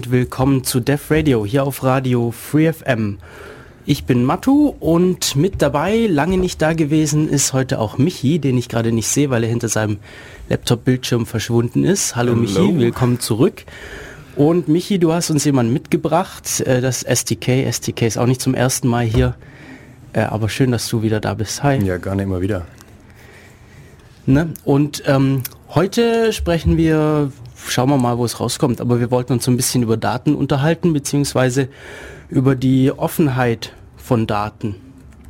und willkommen zu Def Radio hier auf Radio Free FM. Ich bin Matu und mit dabei, lange nicht da gewesen, ist heute auch Michi, den ich gerade nicht sehe, weil er hinter seinem Laptop-Bildschirm verschwunden ist. Hallo, Hallo. Michi, willkommen zurück. Und Michi, du hast uns jemanden mitgebracht, äh, das STK. STK ist auch nicht zum ersten Mal hier, äh, aber schön, dass du wieder da bist. Hi. Ja, gerne immer wieder. Ne? Und ähm, heute sprechen wir, schauen wir mal, wo es rauskommt, aber wir wollten uns so ein bisschen über Daten unterhalten, beziehungsweise über die Offenheit von Daten.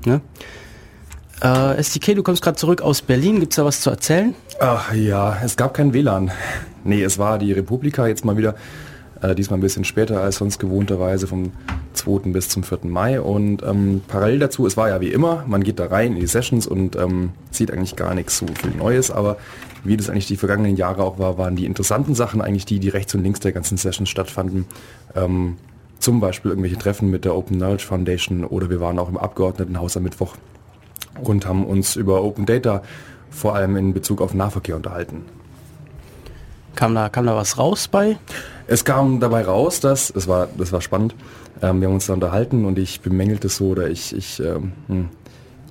Ne? Äh, SDK, du kommst gerade zurück aus Berlin, gibt es da was zu erzählen? Ach ja, es gab kein WLAN. Nee, es war die Republika jetzt mal wieder, äh, diesmal ein bisschen später als sonst gewohnterweise vom 2. bis zum 4. Mai. Und ähm, parallel dazu, es war ja wie immer, man geht da rein in die Sessions und ähm, sieht eigentlich gar nichts so viel Neues, aber wie das eigentlich die vergangenen Jahre auch war, waren die interessanten Sachen eigentlich die, die rechts und links der ganzen Sessions stattfanden. Ähm, zum Beispiel irgendwelche Treffen mit der Open Knowledge Foundation oder wir waren auch im Abgeordnetenhaus am Mittwoch und haben uns über Open Data vor allem in Bezug auf Nahverkehr unterhalten. Kam da, kam da was raus bei? Es kam dabei raus, dass, es war, das war spannend, ähm, wir haben uns da unterhalten und ich bemängelte so oder ich, ich ähm, hm,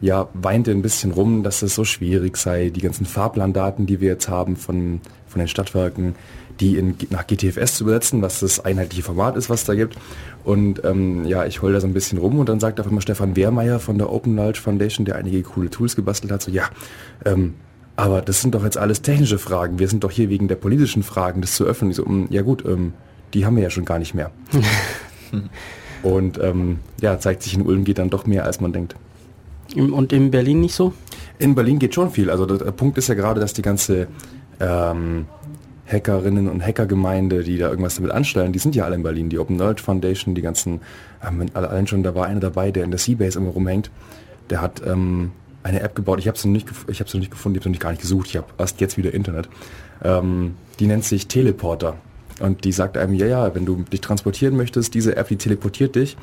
ja, weinte ein bisschen rum, dass es so schwierig sei, die ganzen Fahrplandaten, die wir jetzt haben von, von den Stadtwerken, die in, nach GTFS zu übersetzen, was das einheitliche Format ist, was da gibt. Und ähm, ja, ich heule da so ein bisschen rum und dann sagt auf einmal Stefan Wehrmeier von der Open Knowledge Foundation, der einige coole Tools gebastelt hat, so ja, ähm, aber das sind doch jetzt alles technische Fragen. Wir sind doch hier wegen der politischen Fragen, das zu öffnen. Ich so, mm, ja gut, ähm, die haben wir ja schon gar nicht mehr. und ähm, ja, zeigt sich in Ulm geht dann doch mehr, als man denkt. Und in Berlin nicht so? In Berlin geht schon viel. Also der, Punkt ist ja gerade, dass die ganze ähm, Hackerinnen und Hackergemeinde, die da irgendwas damit anstellen, die sind ja alle in Berlin. Die Open Knowledge Foundation, die ganzen, ähm, alle- allein schon, da war einer dabei, der in der Seabase immer rumhängt. Der hat ähm, eine App gebaut. Ich habe sie noch nicht, ich habe sie noch nicht gefunden, ich habe noch nicht gar nicht gesucht. Ich habe erst jetzt wieder Internet. Ähm, die nennt sich Teleporter und die sagt einem, ja, ja, wenn du dich transportieren möchtest, diese App, die teleportiert dich.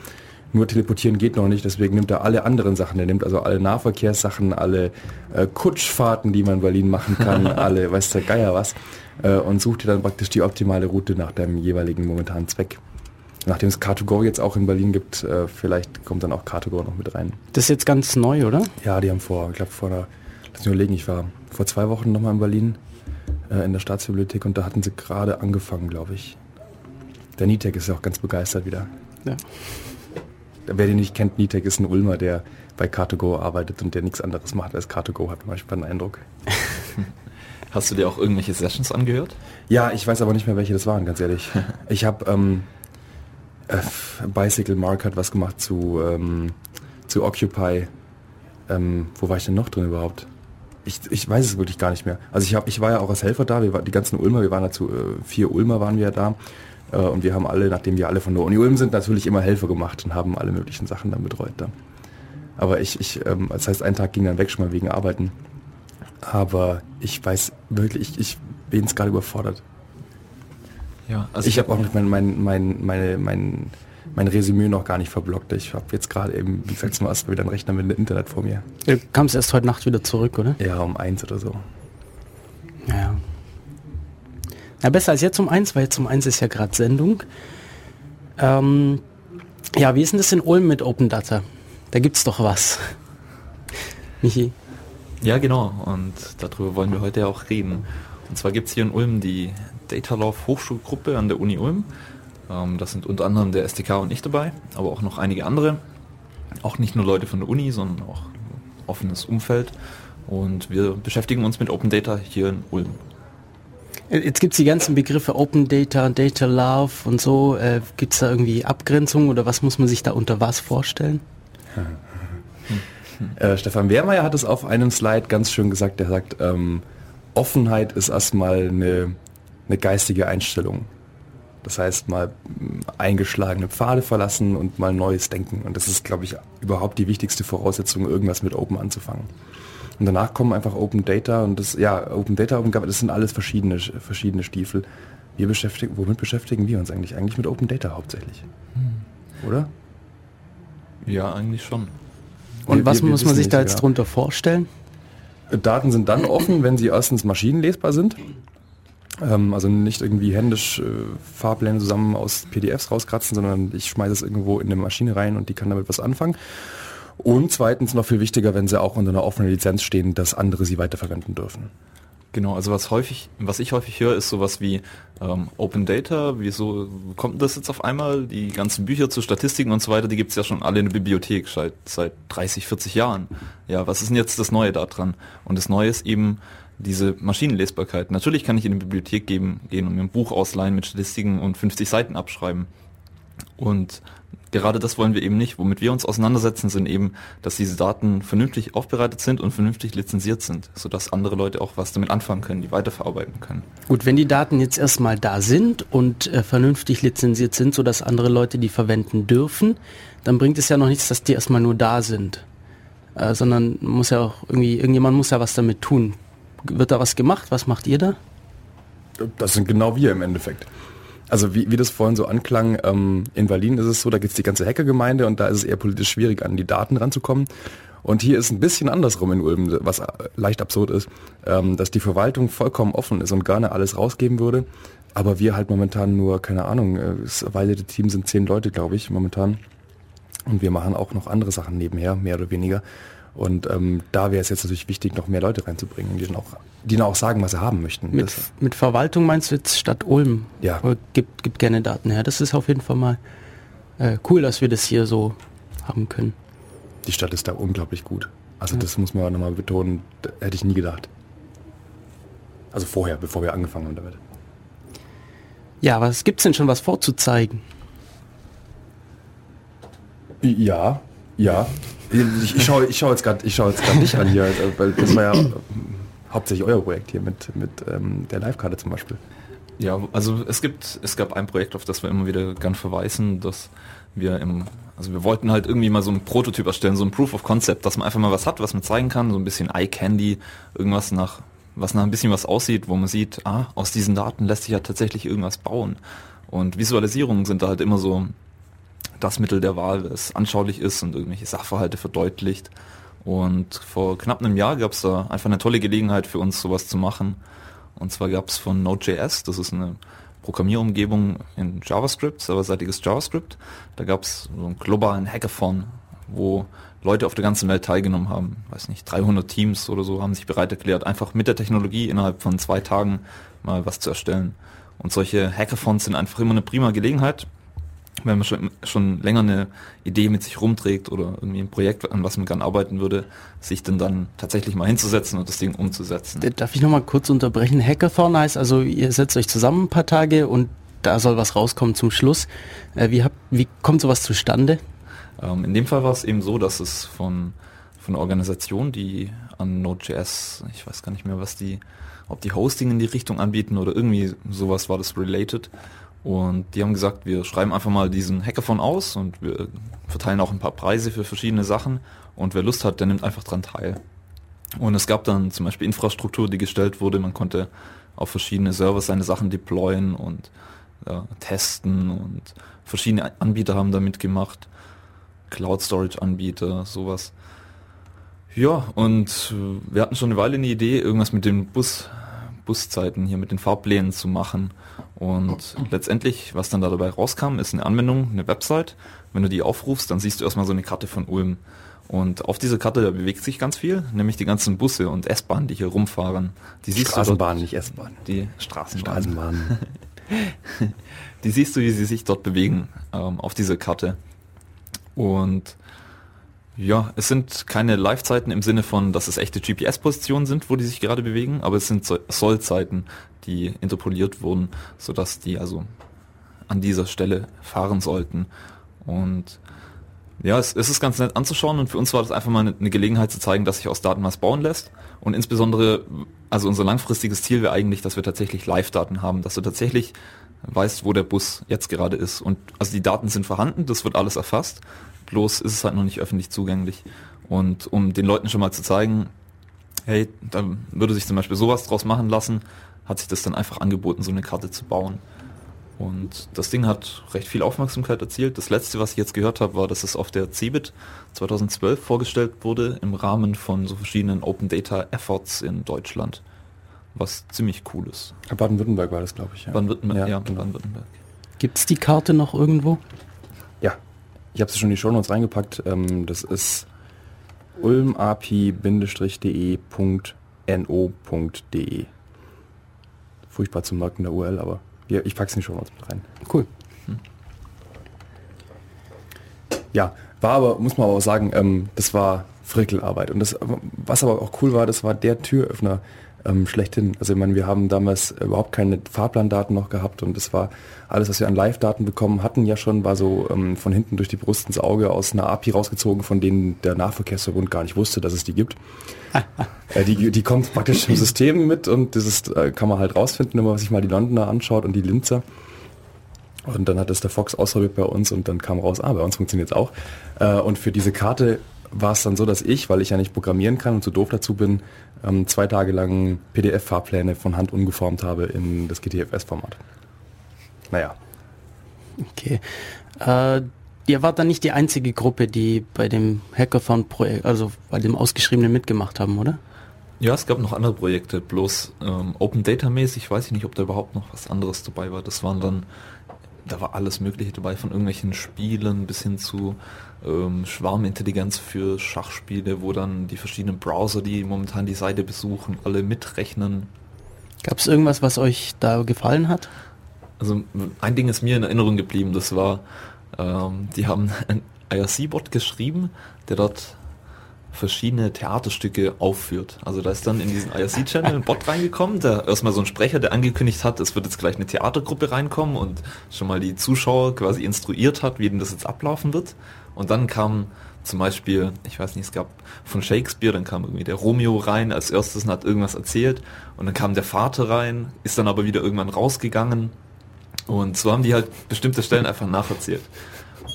Nur teleportieren geht noch nicht, deswegen nimmt er alle anderen Sachen. Er nimmt also alle Nahverkehrssachen, alle äh, Kutschfahrten, die man in Berlin machen kann, alle, weiß der Geier was, äh, und sucht dir dann praktisch die optimale Route nach deinem jeweiligen momentanen Zweck. Nachdem es Car2Go jetzt auch in Berlin gibt, äh, vielleicht kommt dann auch Car2Go noch mit rein. Das ist jetzt ganz neu, oder? Ja, die haben vor, ich glaube vor einer, lass mich überlegen, ich war vor zwei Wochen nochmal in Berlin äh, in der Staatsbibliothek und da hatten sie gerade angefangen, glaube ich. Der Nitek ist ja auch ganz begeistert wieder. Ja. Wer den nicht kennt, Nitek ist ein Ulmer, der bei Car2Go arbeitet und der nichts anderes macht als Car2Go, hat manchmal den Eindruck. Hast du dir auch irgendwelche Sessions angehört? Ja, ich weiß aber nicht mehr, welche das waren, ganz ehrlich. Ich habe ähm, äh, Bicycle Mark hat was gemacht zu, ähm, zu Occupy. Ähm, wo war ich denn noch drin überhaupt? Ich, ich weiß es wirklich gar nicht mehr. Also ich, hab, ich war ja auch als Helfer da, wir waren, die ganzen Ulmer, wir waren dazu, äh, vier Ulmer waren wir ja da. Äh, und wir haben alle, nachdem wir alle von der Uni Ulm sind, natürlich immer Helfer gemacht und haben alle möglichen Sachen dann betreut da. Aber ich, ich ähm, das heißt, ein Tag ging dann weg schon mal wegen Arbeiten. Aber ich weiß wirklich, ich, ich bin es gerade überfordert. Ja, Also ich habe auch noch mein, mein, mein, meine, mein, mein Resümee noch gar nicht verblockt. Ich habe jetzt gerade eben, wie gesagt, zum ersten Mal wieder einen Rechner mit Internet vor mir. Du kamst erst heute Nacht wieder zurück, oder? Ja, um eins oder so. Ja. Na, besser als jetzt um eins, weil jetzt um eins ist ja gerade Sendung. Ähm, ja, wie ist denn das in Ulm mit Open Data? Da gibt's doch was. Michi. Ja, genau. Und darüber wollen wir heute auch reden. Und zwar gibt es hier in Ulm die Datalove Hochschulgruppe an der Uni Ulm. Ähm, das sind unter anderem der STK und ich dabei, aber auch noch einige andere. Auch nicht nur Leute von der Uni, sondern auch offenes Umfeld. Und wir beschäftigen uns mit Open Data hier in Ulm. Jetzt gibt's die ganzen Begriffe Open Data, Data Love und so. Äh, gibt's da irgendwie Abgrenzungen oder was muss man sich da unter was vorstellen? Äh, Stefan Wehrmeier hat es auf einem Slide ganz schön gesagt. Er sagt, ähm, Offenheit ist erstmal eine, eine geistige Einstellung. Das heißt, mal mh, eingeschlagene Pfade verlassen und mal neues Denken. Und das ist, glaube ich, überhaupt die wichtigste Voraussetzung, irgendwas mit Open anzufangen. Und danach kommen einfach Open Data und das, ja, Open Data, Open Government, das sind alles verschiedene, verschiedene Stiefel. Wir beschäftigen, womit beschäftigen wir uns eigentlich? Eigentlich mit Open Data hauptsächlich. Oder? Ja, eigentlich schon. Und Wir- was wir- wir muss man sich da jetzt ja. drunter vorstellen? Daten sind dann offen, wenn sie erstens maschinenlesbar sind. Ähm, also nicht irgendwie händisch äh, Fahrpläne zusammen aus PDFs rauskratzen, sondern ich schmeiße es irgendwo in eine Maschine rein und die kann damit was anfangen. Und zweitens noch viel wichtiger, wenn sie auch unter einer offenen Lizenz stehen, dass andere sie weiterverwenden dürfen. Genau, also was häufig, was ich häufig höre, ist sowas wie ähm, Open Data. Wieso kommt das jetzt auf einmal? Die ganzen Bücher zu Statistiken und so weiter, die gibt es ja schon alle in der Bibliothek seit, seit 30, 40 Jahren. Ja, was ist denn jetzt das Neue daran? Und das Neue ist eben diese Maschinenlesbarkeit. Natürlich kann ich in die Bibliothek geben, gehen und mir ein Buch ausleihen mit Statistiken und 50 Seiten abschreiben. Und gerade das wollen wir eben nicht. Womit wir uns auseinandersetzen, sind eben, dass diese Daten vernünftig aufbereitet sind und vernünftig lizenziert sind, sodass andere Leute auch was damit anfangen können, die weiterverarbeiten können. Gut, wenn die Daten jetzt erstmal da sind und äh, vernünftig lizenziert sind, sodass andere Leute die verwenden dürfen, dann bringt es ja noch nichts, dass die erstmal nur da sind. Äh, sondern muss ja auch irgendwie, irgendjemand muss ja was damit tun. Wird da was gemacht? Was macht ihr da? Das sind genau wir im Endeffekt. Also wie, wie das vorhin so anklang, ähm, in Berlin ist es so, da gibt es die ganze Hackergemeinde und da ist es eher politisch schwierig, an die Daten ranzukommen. Und hier ist ein bisschen andersrum in Ulm, was leicht absurd ist, ähm, dass die Verwaltung vollkommen offen ist und gerne alles rausgeben würde. Aber wir halt momentan nur, keine Ahnung, äh, das erweiterte Team sind zehn Leute, glaube ich, momentan. Und wir machen auch noch andere Sachen nebenher, mehr oder weniger. Und ähm, da wäre es jetzt natürlich wichtig, noch mehr Leute reinzubringen, die dann auch, die dann auch sagen, was sie haben möchten. Mit, Das- mit Verwaltung meinst du jetzt Stadt Ulm? Ja. Oder Gibt, gibt gerne Daten her. Das ist auf jeden Fall mal äh, cool, dass wir das hier so haben können. die Stadt ist da unglaublich gut. Also das muss man nochmal betonen, hätte ich nie gedacht. Also vorher, bevor wir angefangen haben damit. Ja, was gibt's denn schon was vorzuzeigen? Ja, ja. Ich, ich schaue ich schau jetzt gerade schau dich an hier, äh, weil das war ja hauptsächlich euer Projekt hier mit, mit ähm, der Live-Karte zum Beispiel. Ja, also es gibt, es gab ein Projekt, auf das wir immer wieder gern verweisen, dass wir im, also wir wollten halt irgendwie mal so ein Prototyp erstellen, so ein Proof of Concept, dass man einfach mal was hat, was man zeigen kann, so ein bisschen Eye Candy, irgendwas nach, was nach ein bisschen was aussieht, wo man sieht, ah, aus diesen Daten lässt sich ja tatsächlich irgendwas bauen. Und Visualisierungen sind da halt immer so das Mittel der Wahl, das anschaulich ist und irgendwelche Sachverhalte verdeutlicht. Und vor knapp einem Jahr gab es da einfach eine tolle Gelegenheit für uns, sowas zu machen. Und zwar gab es von Node.js, das ist eine Programmierumgebung in JavaScript, serverseitiges JavaScript. Da gab es so einen globalen Hackathon, wo Leute auf der ganzen Welt teilgenommen haben. Weiß nicht, 300 Teams oder so haben sich bereit erklärt, einfach mit der Technologie innerhalb von zwei Tagen mal was zu erstellen. Und solche Hackathons sind einfach immer eine prima Gelegenheit, wenn man schon, schon länger eine Idee mit sich rumträgt oder irgendwie ein Projekt, an was man gern arbeiten würde, sich dann dann tatsächlich mal hinzusetzen und das Ding umzusetzen. Darf ich noch mal kurz unterbrechen? Hackathon heißt also, ihr setzt euch zusammen ein paar Tage und da soll was rauskommen zum Schluss. Äh, wie, habt, wie kommt sowas zustande? Ähm, in dem Fall war es eben so, dass es von, von einer Organisation, die an Node.js, ich weiß gar nicht mehr, was die, ob die Hosting in die Richtung anbieten oder irgendwie sowas war das related. Und die haben gesagt, wir schreiben einfach mal diesen Hackathon aus und wir verteilen auch ein paar Preise für verschiedene Sachen. Und wer Lust hat, der nimmt einfach dran teil. Und es gab dann zum Beispiel Infrastruktur, die gestellt wurde. Man konnte auf verschiedene Servers seine Sachen deployen und äh, testen und verschiedene Anbieter haben da mitgemacht. Cloud Storage Anbieter, sowas. Ja, und äh, wir hatten schon eine Weile eine Idee, irgendwas mit den Bus, Buszeiten hier, mit den Fahrplänen zu machen. Und letztendlich, was dann da dabei rauskam, ist eine Anwendung, eine Website. Wenn du die aufrufst, dann siehst du erstmal so eine Karte von Ulm. Und auf dieser Karte, da bewegt sich ganz viel, nämlich die ganzen Busse und S-Bahnen, die hier rumfahren. Die siehst Straßenbahn, du nicht S-Bahn. die Straßenbahn. Straßenbahn. Die siehst du, wie sie sich dort bewegen ähm, auf dieser Karte. Und ja, es sind keine Live-Zeiten im Sinne von, dass es echte GPS-Positionen sind, wo die sich gerade bewegen, aber es sind So- Soll-Zeiten, die interpoliert wurden, sodass die also an dieser Stelle fahren sollten. Und ja, es, es ist ganz nett anzuschauen und für uns war das einfach mal eine Gelegenheit zu zeigen, dass sich aus Daten was bauen lässt. Und insbesondere, also unser langfristiges Ziel wäre eigentlich, dass wir tatsächlich Live-Daten haben, dass du tatsächlich weißt, wo der Bus jetzt gerade ist. Und also die Daten sind vorhanden, das wird alles erfasst, bloß ist es halt noch nicht öffentlich zugänglich. Und um den Leuten schon mal zu zeigen, hey, da würde sich zum Beispiel sowas draus machen lassen, hat sich das dann einfach angeboten, so eine Karte zu bauen. Und das Ding hat recht viel Aufmerksamkeit erzielt. Das letzte, was ich jetzt gehört habe, war, dass es auf der CeBIT 2012 vorgestellt wurde im Rahmen von so verschiedenen Open Data Efforts in Deutschland. Was ziemlich cool ist. Baden-Württemberg war das, glaube ich. Ja. Baden-Württemberg, ja, Ja, genau. Baden-Württemberg. Gibt es die Karte noch irgendwo? Ich habe es schon in die Shownotes reingepackt. Ähm, das ist ulmapi-de.no.de. Furchtbar zum Merken der URL, aber ja, ich pack's in die Shownotes mit rein. Cool. Ja, war aber, muss man aber auch sagen, ähm, das war Frickelarbeit. Und das, was aber auch cool war, das war der Türöffner ähm, schlechthin. Also ich meine, wir haben damals überhaupt keine Fahrplandaten noch gehabt und das war alles, was wir an Live-Daten bekommen hatten, ja schon, war so ähm, von hinten durch die Brust ins Auge aus einer API rausgezogen, von denen der Nahverkehrsverbund gar nicht wusste, dass es die gibt. äh, die, die kommt praktisch im System mit und das ist, äh, kann man halt rausfinden, wenn man sich mal die Londoner anschaut und die Linzer. Und dann hat es der Fox ausprobiert bei uns und dann kam raus, ah, bei uns funktioniert es auch. Äh, und für diese Karte war es dann so, dass ich, weil ich ja nicht programmieren kann und zu doof dazu bin, ähm, zwei Tage lang PDF-Fahrpläne von Hand umgeformt habe in das GTFS-Format. Naja, Okay. Äh, ihr wart dann nicht die einzige Gruppe, die bei dem Hackathon-Projekt, also bei dem Ausgeschriebenen mitgemacht haben, oder? Ja, es gab noch andere Projekte, bloß ähm, Open Data mäßig weiß ich nicht, ob da überhaupt noch was anderes dabei war. Das waren dann, da war alles Mögliche dabei, von irgendwelchen Spielen bis hin zu ähm, Schwarmintelligenz für Schachspiele, wo dann die verschiedenen Browser, die momentan die Seite besuchen, alle mitrechnen. Gab es irgendwas, was euch da gefallen hat? Also ein Ding ist mir in Erinnerung geblieben, das war, ähm, die haben einen IRC-Bot geschrieben, der dort verschiedene Theaterstücke aufführt. Also da ist dann in diesen IRC-Channel ein Bot reingekommen, der erstmal so ein Sprecher, der angekündigt hat, es wird jetzt gleich eine Theatergruppe reinkommen und schon mal die Zuschauer quasi instruiert hat, wie denn das jetzt ablaufen wird. Und dann kam zum Beispiel, ich weiß nicht, es gab von Shakespeare, dann kam irgendwie der Romeo rein als erstes und hat irgendwas erzählt und dann kam der Vater rein, ist dann aber wieder irgendwann rausgegangen und so haben die halt bestimmte Stellen einfach nacherzählt.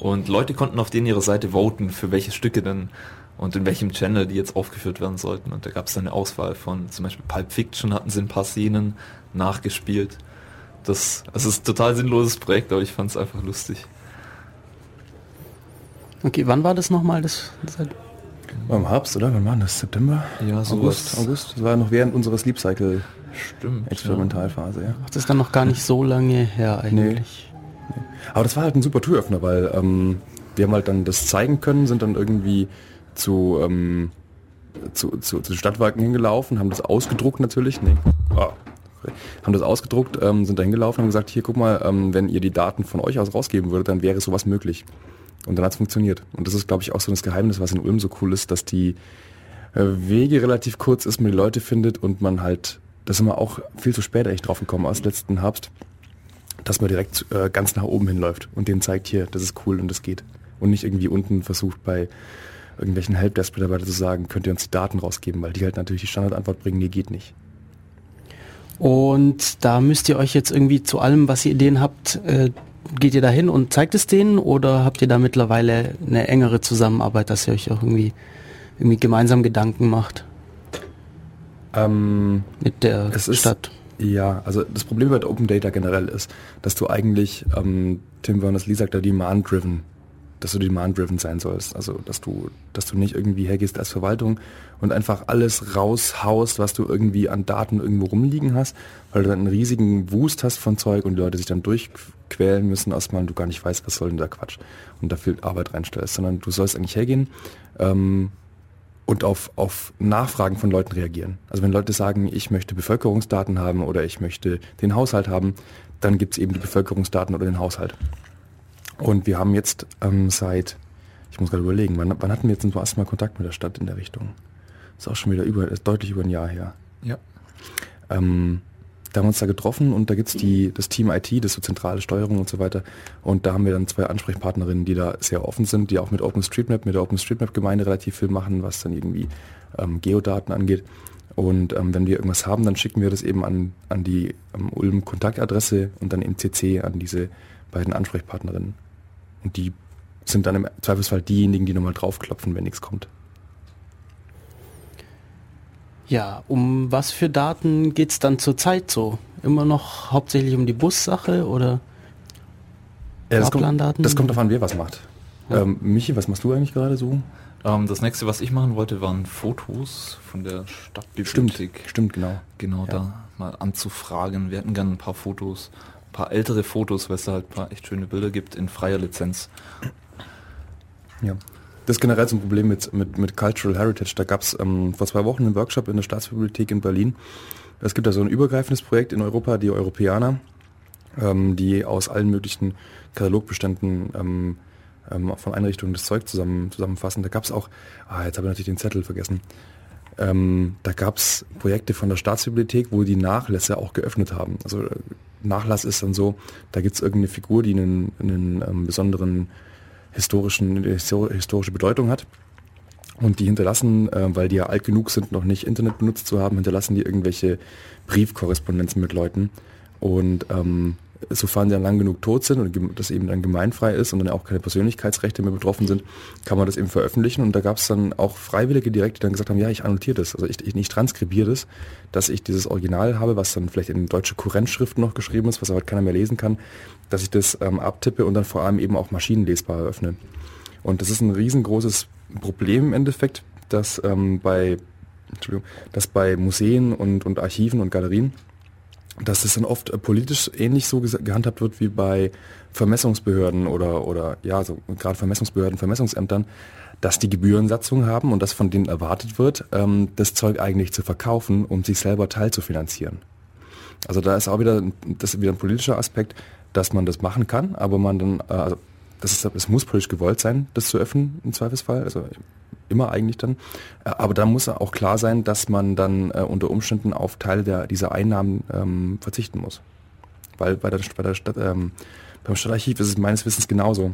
Und Leute konnten auf denen ihre Seite voten, für welche Stücke denn und in welchem Channel die jetzt aufgeführt werden sollten. Und da gab es dann eine Auswahl von zum Beispiel Pulp Fiction hatten sie ein paar Szenen nachgespielt. Das, das ist ein total sinnloses Projekt, aber ich fand es einfach lustig. Okay, wann war das nochmal? Das, das war im Herbst, oder? Wann war das? September? Ja, August, sowas. August. Das war noch während unserer Sleep Cycle Stimmt. Experimentalphase, ja. das ist dann noch gar nicht so lange her eigentlich. Aber das war halt ein super Türöffner, weil ähm, wir haben halt dann das zeigen können, sind dann irgendwie zu, ähm, zu, zu, zu Stadtwerken hingelaufen, haben das ausgedruckt natürlich. Nee. Ah, sorry. haben das ausgedruckt, ähm, sind da hingelaufen und haben gesagt, hier guck mal, ähm, wenn ihr die Daten von euch aus rausgeben würdet, dann wäre sowas möglich. Und dann hat es funktioniert. Und das ist, glaube ich, auch so das Geheimnis, was in Ulm so cool ist, dass die äh, Wege relativ kurz ist, man die Leute findet und man halt, das sind wir auch viel zu spät echt drauf gekommen aus letzten Herbst, dass man direkt äh, ganz nach oben hinläuft und denen zeigt, hier, das ist cool und das geht. Und nicht irgendwie unten versucht bei irgendwelchen Helpdesk-Mitarbeitern zu sagen, könnt ihr uns die Daten rausgeben, weil die halt natürlich die Standardantwort bringen, nee, geht nicht. Und da müsst ihr euch jetzt irgendwie zu allem, was ihr Ideen habt, äh, geht ihr da hin und zeigt es denen oder habt ihr da mittlerweile eine engere Zusammenarbeit, dass ihr euch auch irgendwie, irgendwie gemeinsam Gedanken macht Ähm, mit der Es ist- Stadt? Ja, also das Problem bei Open Data generell ist, dass du eigentlich, ähm, Tim Berners-Lee sagt da demand-driven, dass du demand-driven sein sollst. Also dass du, dass du nicht irgendwie hergehst als Verwaltung und einfach alles raushaust, was du irgendwie an Daten irgendwo rumliegen hast, weil du dann einen riesigen Wust hast von Zeug und die Leute sich dann durchquälen müssen, erstmal du gar nicht weißt, was soll denn der Quatsch und da viel Arbeit reinstellst, sondern du sollst eigentlich hergehen, ähm, und auf, auf Nachfragen von Leuten reagieren. Also wenn Leute sagen, ich möchte Bevölkerungsdaten haben oder ich möchte den Haushalt haben, dann gibt es eben die Bevölkerungsdaten oder den Haushalt. Und wir haben jetzt ähm, seit, ich muss gerade überlegen, wann, wann hatten wir jetzt zum ersten Mal Kontakt mit der Stadt in der Richtung? Ist auch schon wieder über, ist deutlich über ein Jahr her. Ja. Ähm, da haben wir uns da getroffen und da gibt's die, das Team IT, das so zentrale Steuerung und so weiter. Und da haben wir dann zwei Ansprechpartnerinnen, die da sehr offen sind, die auch mit OpenStreetMap, mit der OpenStreetMap-Gemeinde relativ viel machen, was dann irgendwie ähm, Geodaten angeht. Und ähm, wenn wir irgendwas haben, dann schicken wir das eben an, an die ähm, Ulm-Kontaktadresse und dann im CC an diese beiden Ansprechpartnerinnen. Und die sind dann im Zweifelsfall diejenigen, die nochmal draufklopfen, wenn nichts kommt. Ja, um was für Daten geht's dann zurzeit so? Immer noch hauptsächlich um die Bussache oder Ja, das, kommt, das kommt davon, wer was macht. Ähm, Michi, was machst du eigentlich gerade so? Ähm, das nächste, was ich machen wollte, waren Fotos von der Stadtbibliothek. stimmt, genau. Genau, Ja. da mal anzufragen. Wir hätten gerne ein paar Fotos, paar ältere Fotos, weil es da halt ein paar echt schöne Bilder gibt in freier Lizenz. Ja. Das ist generell so ein Problem mit, mit, mit Cultural Heritage. Da gab es ähm, vor zwei Wochen einen Workshop in der Staatsbibliothek in Berlin. Es gibt da so ein übergreifendes Projekt in Europa, die Europäer, ähm, die aus allen möglichen Katalogbeständen ähm, ähm, von Einrichtungen das Zeug zusammen, zusammenfassen. Da gab es auch, ah, jetzt habe ich natürlich den Zettel vergessen. Ähm, da gab es Projekte von der Staatsbibliothek, wo die Nachlässe auch geöffnet haben. Also Nachlass ist dann so, da gibt es irgendeine Figur, die einen, einen ähm, besonderen historischen, historische Bedeutung hat. Und die hinterlassen, äh, weil die ja alt genug sind, noch nicht Internet benutzt zu haben, hinterlassen die irgendwelche Briefkorrespondenzen mit Leuten. Und ähm, sofern die dann lang genug tot sind und das eben dann gemeinfrei ist und dann auch keine Persönlichkeitsrechte mehr betroffen sind, kann man das eben veröffentlichen. Und da gab es dann auch Freiwillige direkt, die dann gesagt haben, ja, ich annotiere das, also ich, ich nicht transkribiere das, dass ich dieses Original habe, was dann vielleicht in deutsche Kurrentschrift noch geschrieben ist, was aber keiner mehr lesen kann, dass ich das ähm, abtippe und dann vor allem eben auch maschinenlesbar eröffne. Und das ist ein riesengroßes Problem im Endeffekt, dass ähm, bei Entschuldigung, dass bei Museen und, und Archiven und Galerien, dass das dann oft äh, politisch ähnlich so gehandhabt wird wie bei Vermessungsbehörden oder, oder ja, so gerade Vermessungsbehörden, Vermessungsämtern, dass die Gebührensatzung haben und dass von denen erwartet wird, ähm, das Zeug eigentlich zu verkaufen, um sich selber teilzufinanzieren. Also da ist auch wieder, das ist wieder ein politischer Aspekt, dass man das machen kann, aber man dann, äh, also das ist, es muss politisch gewollt sein, das zu öffnen im Zweifelsfall, also immer eigentlich dann. Äh, Aber da muss auch klar sein, dass man dann äh, unter Umständen auf Teile der, dieser Einnahmen ähm, verzichten muss. Weil bei der, bei der Stadt, ähm, beim Stadtarchiv ist es meines Wissens genauso,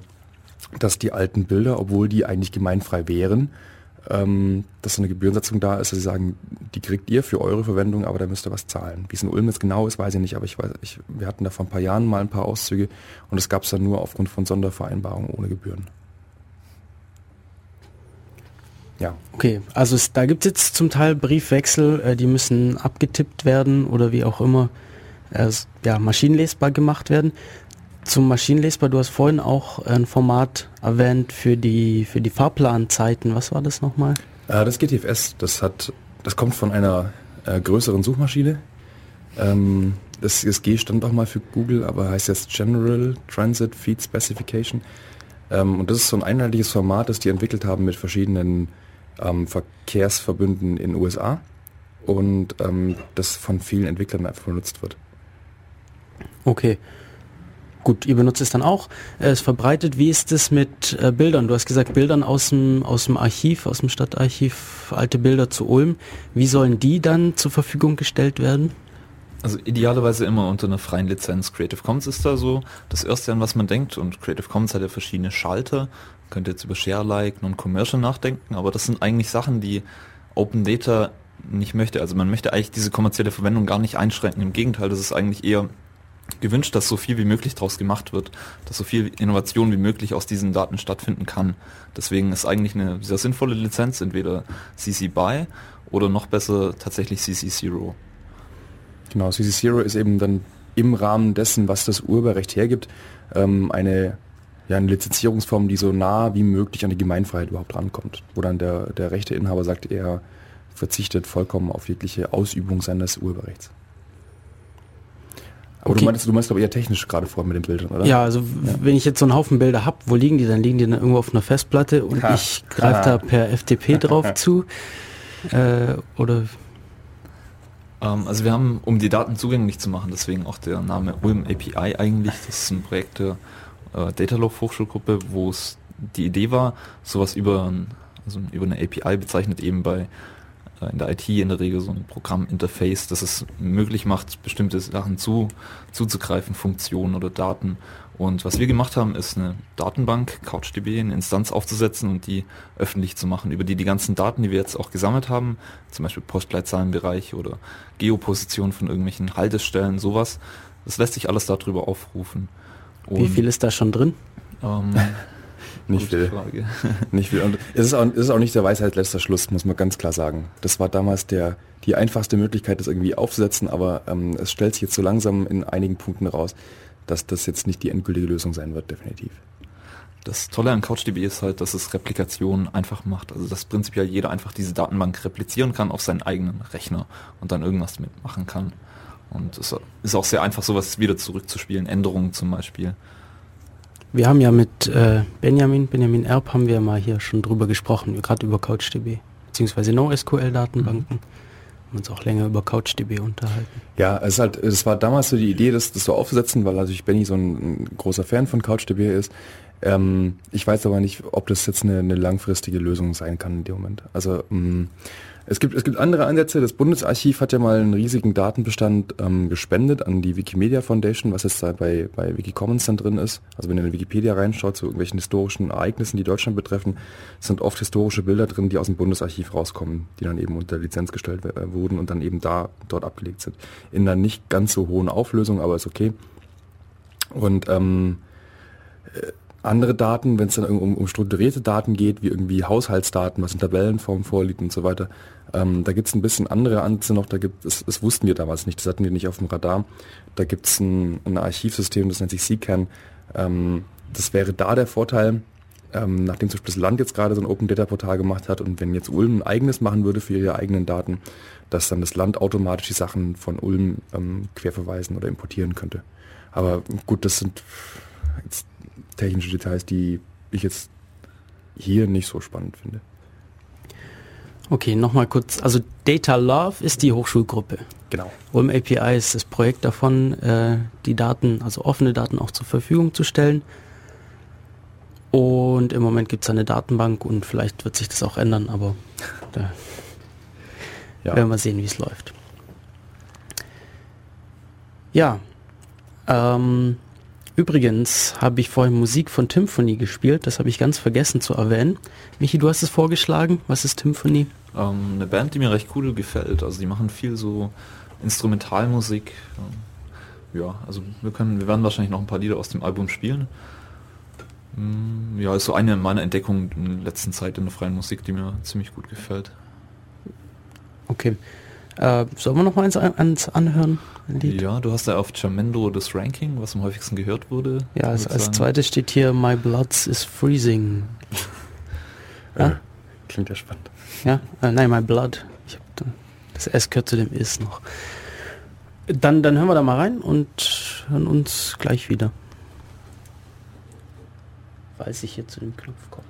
dass die alten Bilder, obwohl die eigentlich gemeinfrei wären, ähm, dass so eine Gebührensatzung da ist, dass sie sagen, die kriegt ihr für eure Verwendung, aber da müsst ihr was zahlen. Wie es in Ulm jetzt genau ist, weiß ich nicht, aber ich weiß, ich, wir hatten da vor ein paar Jahren mal ein paar Auszüge und das gab es dann nur aufgrund von Sondervereinbarungen ohne Gebühren. Ja, Okay, also es, da gibt es jetzt zum Teil Briefwechsel, äh, die müssen abgetippt werden oder wie auch immer äh, ja, maschinenlesbar gemacht werden. Zum Maschinenlesbar, du hast vorhin auch ein Format erwähnt für die, für die Fahrplanzeiten. Was war das nochmal? Äh, das GTFS, das hat, das kommt von einer äh, größeren Suchmaschine. Ähm, das, G stand auch mal für Google, aber heißt jetzt General Transit Feed Specification. Ähm, und das ist so ein einheitliches Format, das die entwickelt haben mit verschiedenen ähm, Verkehrsverbünden in den USA und ähm, das von vielen Entwicklern einfach benutzt wird. Okay. Gut, ihr benutzt es dann auch. Äh, Es verbreitet, wie ist es mit äh, Bildern? Du hast gesagt, Bildern aus dem, aus dem Archiv, aus dem Stadtarchiv, alte Bilder zu Ulm. Wie sollen die dann zur Verfügung gestellt werden? Also idealerweise immer unter einer freien Lizenz. Creative Commons ist da so das erste, an was man denkt. Und Creative Commons hat ja verschiedene Schalter. Man könnte jetzt über Share-like, Non-Commercial nachdenken, aber das sind eigentlich Sachen, die Open Data nicht möchte. Also man möchte eigentlich diese kommerzielle Verwendung gar nicht einschränken. Im Gegenteil, das ist eigentlich eher gewünscht, dass so viel wie möglich daraus gemacht wird, dass so viel Innovation wie möglich aus diesen Daten stattfinden kann. Deswegen ist eigentlich eine sehr sinnvolle Lizenz entweder CC BY oder noch besser tatsächlich CC Zero. Genau, CC Zero ist eben dann im Rahmen dessen, was das Urheberrecht hergibt, ähm, eine, ja, eine Lizenzierungsform, die so nah wie möglich an die Gemeinfreiheit überhaupt rankommt. Wo dann der, der Rechteinhaber sagt, er verzichtet vollkommen auf jegliche Ausübung seines Urheberrechts. Aber Okay. du meinst, du meinst aber eher technisch gerade vor mit den Bildern, oder? Ja, also w- wenn ich jetzt so einen Haufen Bilder hab, wo liegen die? Dann liegen die dann irgendwo auf einer Festplatte und Ha. ich greife da per FTP drauf zu. Äh, oder Ähm, also wir haben, um die Daten zugänglich zu machen, deswegen auch der Name Ulm API eigentlich, das ist ein Projekt der äh, Datalog Hochschulgruppe, wo es die Idee war, sowas über, also über eine API bezeichnet eben bei in der IT in der Regel so ein Programminterface, das es möglich macht, bestimmte Sachen zu, zuzugreifen, Funktionen oder Daten. Und was wir gemacht haben, ist eine Datenbank, CouchDB, eine Instanz aufzusetzen und die öffentlich zu machen, über die die ganzen Daten, die wir jetzt auch gesammelt haben, zum Beispiel Postleitzahlenbereich oder Geoposition von irgendwelchen Haltestellen, sowas, das lässt sich alles darüber aufrufen. wie viel ist da schon drin? Ähm, Nicht viel. Frage. Nicht viel. Und es ist, auch, es ist auch nicht der Weisheit letzter Schluss, muss man ganz klar sagen. Das war damals der, die einfachste Möglichkeit, das irgendwie aufzusetzen, aber ähm, es stellt sich jetzt so langsam in einigen Punkten raus, dass das jetzt nicht die endgültige Lösung sein wird, definitiv. Das Tolle an CouchDB ist halt, dass es Replikation einfach macht. Also dass prinzipiell jeder einfach diese Datenbank replizieren kann auf seinen eigenen Rechner und dann irgendwas mitmachen kann. Und es ist auch sehr einfach, sowas wieder zurückzuspielen, Änderungen zum Beispiel. Wir haben ja mit äh, Benjamin, Benjamin Erb haben wir mal hier schon drüber gesprochen, gerade über CouchDB, beziehungsweise NoSQL-Datenbanken. Mhm haben uns auch länger über CouchDB unterhalten. Ja, es halt, es war damals so die Idee, das, das so aufzusetzen, weil natürlich Benny so ein, ein großer Fan von CouchDB ist. Ähm, ich weiß aber nicht, ob das jetzt eine, eine, langfristige Lösung sein kann in dem Moment. Also mh, mm, es gibt, es gibt andere Ansätze. Das Bundesarchiv hat ja mal einen riesigen Datenbestand ähm, gespendet an die Wikimedia Foundation, was jetzt da bei, bei Wikicommons dann drin ist. Also wenn ihr in Wikipedia reinschaut zu irgendwelchen historischen Ereignissen, die Deutschland betreffen, sind oft historische Bilder drin, die aus dem Bundesarchiv rauskommen, die dann eben unter Lizenz gestellt äh, wurden und dann eben da dort abgelegt sind. In einer nicht ganz so hohen Auflösung, aber ist okay. Und ähm, äh, andere Daten, wenn es dann um, um, strukturierte Daten geht, wie irgendwie Haushaltsdaten, was in Tabellenform vorliegt und so weiter, ähm, da gibt es ein bisschen andere Ansätze noch, da gibt es, das wussten wir damals nicht, das hatten wir nicht auf dem Radar. Da gibt es ein, ein, Archivsystem, das nennt sich CCAN. Ähm, das wäre da der Vorteil, ähm, nachdem zum Beispiel das Land jetzt gerade so ein Open Data Portal gemacht hat und wenn jetzt Ulm ein eigenes machen würde für ihre eigenen Daten, dass dann das Land automatisch die Sachen von Ulm ähm, querverweisen oder importieren könnte. Aber gut, das sind jetzt technische Details, die ich jetzt hier nicht so spannend finde. Okay, nochmal kurz. Also Data Love ist die Hochschulgruppe. Genau. Ulm API ist das Projekt davon, äh, die Daten, also offene Daten auch zur Verfügung zu stellen. Und im Moment gibt es eine Datenbank und vielleicht wird sich das auch ändern, aber da ja. werden wir sehen, wie es läuft. Ja, ähm, Übrigens habe ich vorhin Musik von Symphony gespielt, das habe ich ganz vergessen zu erwähnen. Michi, du hast es vorgeschlagen. Was ist Symphony? Ähm, eine Band, die mir recht cool gefällt. Also die machen viel so Instrumentalmusik. Ja, also wir können, wir werden wahrscheinlich noch ein paar Lieder aus dem Album spielen. Mm, ja, ist so eine meiner Entdeckungen in der letzten Zeit in der freien Musik, die mir ziemlich gut gefällt. Okay. Äh, sollen wir noch mal eins, eins anhören? Ja, du hast ja auf Jamendo das Ranking, was am häufigsten gehört wurde. Ja, als, als zweites steht hier My Bloods is Freezing. ja? Äh, klingt ja spannend. Ja, äh, nein, My Blood. Ich hab, das S gehört zu dem Is noch. Dann, dann hören wir da mal rein und hören uns gleich wieder. Falls ich hier zu dem Knopf komme.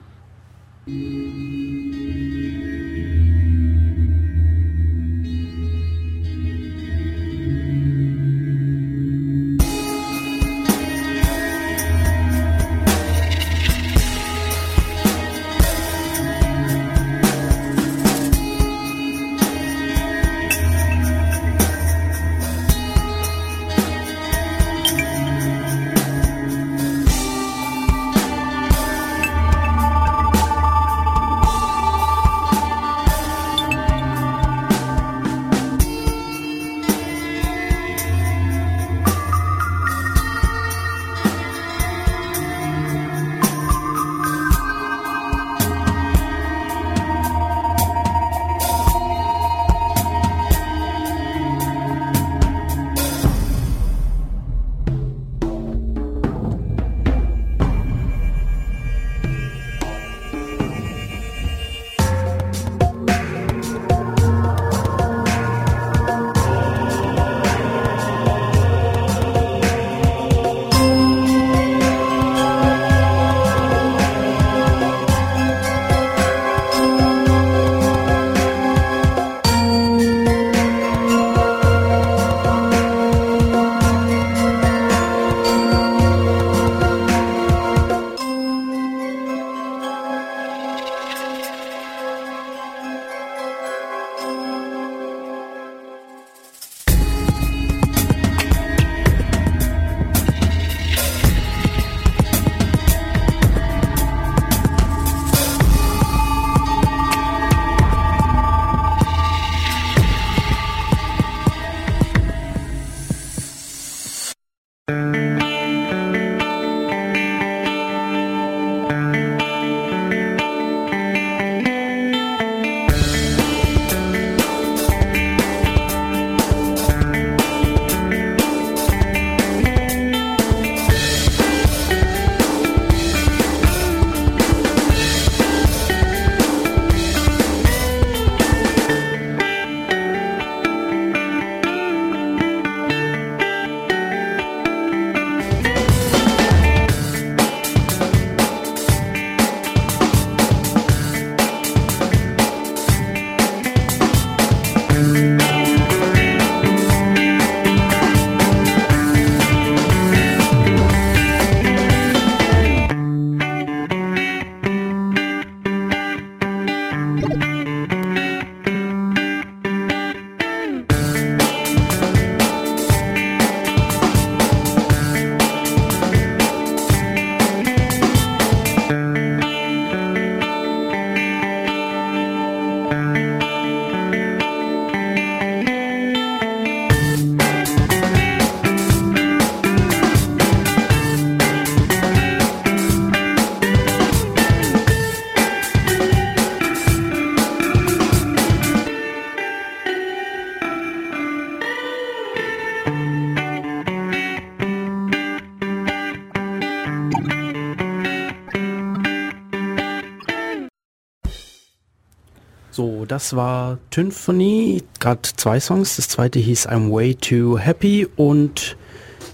Das war Symphony, gerade zwei Songs. Das zweite hieß I'm Way Too Happy und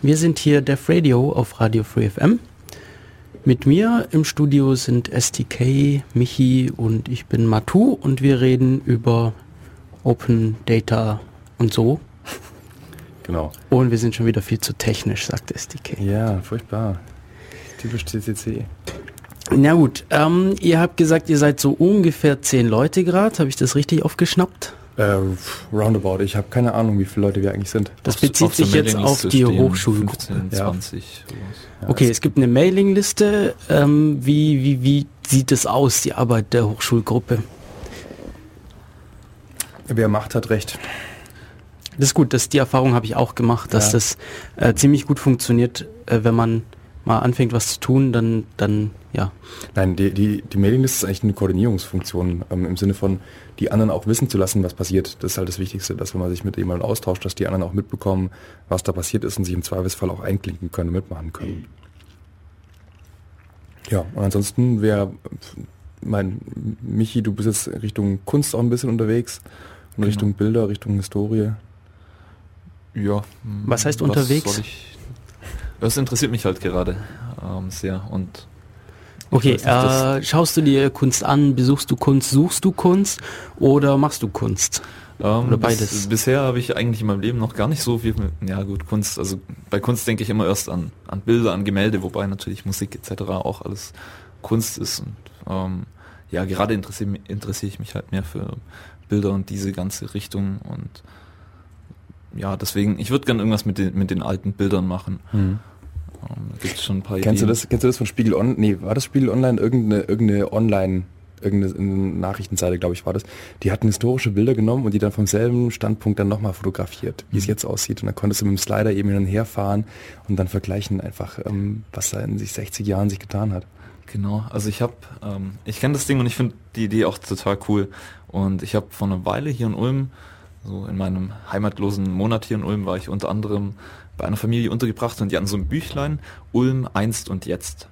wir sind hier Def Radio auf Radio Free FM. Mit mir im Studio sind STK, Michi und ich bin Matu und wir reden über Open Data und so. Genau. Und wir sind schon wieder viel zu technisch, sagt SDK. Ja, furchtbar. Typisch CCC. Na gut, ähm, ihr habt gesagt, ihr seid so ungefähr zehn Leute gerade. Habe ich das richtig aufgeschnappt? Äh, roundabout. Ich habe keine Ahnung, wie viele Leute wir eigentlich sind. Das Auf- bezieht auf sich jetzt auf die Hochschulgruppe. 15, Ja. 20. sowas. Okay, es gibt eine Mailingliste. Ähm, wie, wie, wie sieht es aus, die Arbeit der Hochschulgruppe? Wer macht, hat recht. Das ist gut, das, die Erfahrung habe ich auch gemacht, dass Ja. das äh, ziemlich gut funktioniert, äh, wenn man mal anfängt, was zu tun, dann, dann ja. Nein, die, die, die Mailingliste ist eigentlich eine Koordinierungsfunktion ähm, im Sinne von, die anderen auch wissen zu lassen, was passiert. Das ist halt das Wichtigste, dass wenn man sich mit jemandem austauscht, dass die anderen auch mitbekommen, was da passiert ist und sich im Zweifelsfall auch einklinken können, mitmachen können. Ja, und ansonsten wäre, mein Michi, du bist jetzt Richtung Kunst auch ein bisschen unterwegs und Genau. Richtung Bilder, Richtung Historie. Ja. Was heißt unterwegs? soll ich- Das interessiert mich halt gerade ähm, sehr und Okay, äh, schaust du dir Kunst an, besuchst du Kunst, suchst du Kunst oder machst du Kunst? Ähm, Oder bis- beides? bisher habe ich eigentlich in meinem Leben noch gar nicht so viel mit, ja gut, Kunst, also bei Kunst denke ich immer erst an, an Bilder, an Gemälde, wobei natürlich Musik etc. auch alles Kunst ist und ähm, ja, gerade interessiere interessiere ich mich halt mehr für Bilder und diese ganze Richtung und ja, deswegen, ich würde gerne irgendwas mit den, mit den alten Bildern machen. Ähm, da gibt es schon ein paar Kennst du Ideen. das, kennst du das von Spiegel On? Nee, war das Spiegel Online? Irgendeine, irgendeine Online, irgendeine Nachrichtenseite, glaube ich, war das. Die hatten historische Bilder genommen und die dann vom selben Standpunkt dann nochmal fotografiert, wie es Mhm. jetzt aussieht. Und dann konntest du mit dem Slider eben hin und her fahren und dann vergleichen einfach, ähm, was da in sich 60 Jahren sich getan hat. Genau, also ich habe, ähm, ich kenne das Ding und ich finde die Idee auch total cool. Und ich habe vor einer Weile hier in Ulm, so in meinem heimatlosen Monat hier in Ulm, war ich unter anderem bei einer Familie untergebracht und die hatten so ein Büchlein, Ulm einst und jetzt.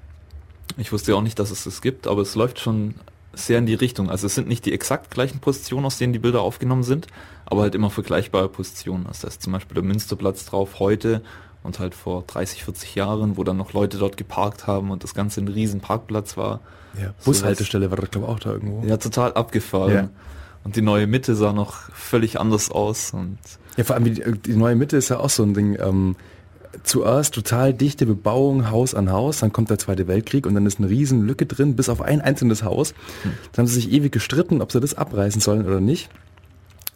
Ich wusste ja auch nicht, dass es das gibt, aber es läuft schon sehr in die Richtung. Also es sind nicht die exakt gleichen Positionen, aus denen die Bilder aufgenommen sind, aber halt immer vergleichbare Positionen. Also da ist zum Beispiel der Münsterplatz drauf heute und halt vor 30, 40 Jahren, wo dann noch Leute dort geparkt haben und das Ganze ein riesen Parkplatz war. Ja, So Bushaltestelle war das, glaube ich, auch da irgendwo. Ja, total abgefahren. Ja. Und die neue Mitte sah noch völlig anders aus und Ja, vor allem die, die neue Mitte ist ja auch so ein Ding. Ähm, zuerst total dichte Bebauung, Haus an Haus, dann kommt der Zweite Weltkrieg und dann ist eine riesen Lücke drin, bis auf ein einzelnes Haus. Dann haben sie sich ewig gestritten, ob sie das abreißen sollen oder nicht.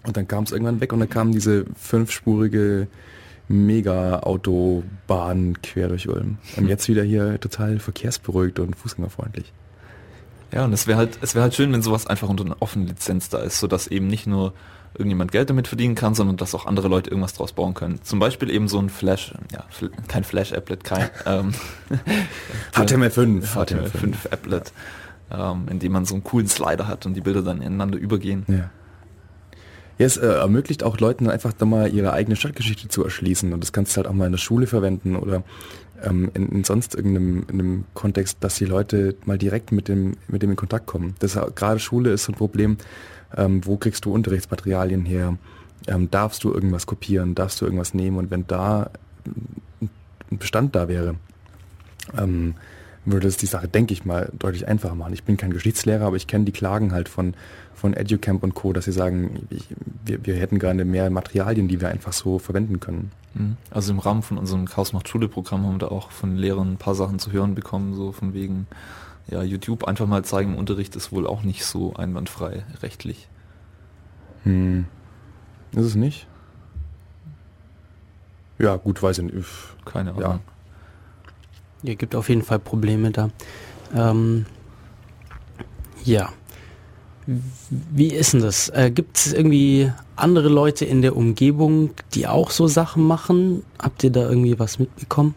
Und dann kam es irgendwann weg und dann kam diese fünfspurige Mega-Autobahn quer durch Ulm. Und jetzt wieder hier total verkehrsberuhigt und fußgängerfreundlich. ja, und es wäre halt, es wäre halt schön, wenn sowas einfach unter einer offenen Lizenz da ist, sodass eben nicht nur irgendjemand Geld damit verdienen kann, sondern dass auch andere Leute irgendwas draus bauen können. Zum Beispiel eben so ein Flash, ja, kein Flash-Applet, kein ähm, HTML5. HTML5 Applet, ähm, in dem man so einen coolen Slider hat und die Bilder dann ineinander übergehen. Ja. Ja, es äh, ermöglicht auch Leuten einfach da mal ihre eigene Stadtgeschichte zu erschließen und das kannst du halt auch mal in der Schule verwenden oder ähm, in, in sonst irgendeinem in einem Kontext, dass die Leute mal direkt mit dem mit dem in Kontakt kommen. Das ja- gerade Schule ist so ein Problem. Ähm, wo kriegst du Unterrichtsmaterialien her? Ähm, darfst du irgendwas kopieren? Darfst du irgendwas nehmen? Und wenn da ein Bestand da wäre, ähm, würde es die Sache, denke ich mal, deutlich einfacher machen. Ich bin kein Geschichtslehrer, aber ich kenne die Klagen halt von, von EduCamp und Co., dass sie sagen, ich, wir, wir hätten gerne mehr Materialien, die wir einfach so verwenden können. Mhm. Also im Rahmen von unserem Chaos macht Schule Programm haben wir da auch von Lehrern ein paar Sachen zu hören bekommen, so von wegen, ja, YouTube einfach mal zeigen im Unterricht ist wohl auch nicht so einwandfrei rechtlich. Hm. Ist es nicht? Ja, gut, weiß ich nicht. Keine Ahnung. Ja. Hier gibt auf jeden Fall Probleme da. Ähm, ja. Wie ist denn das? Äh, gibt es irgendwie andere Leute in der Umgebung, die auch so Sachen machen? Habt ihr da irgendwie was mitbekommen?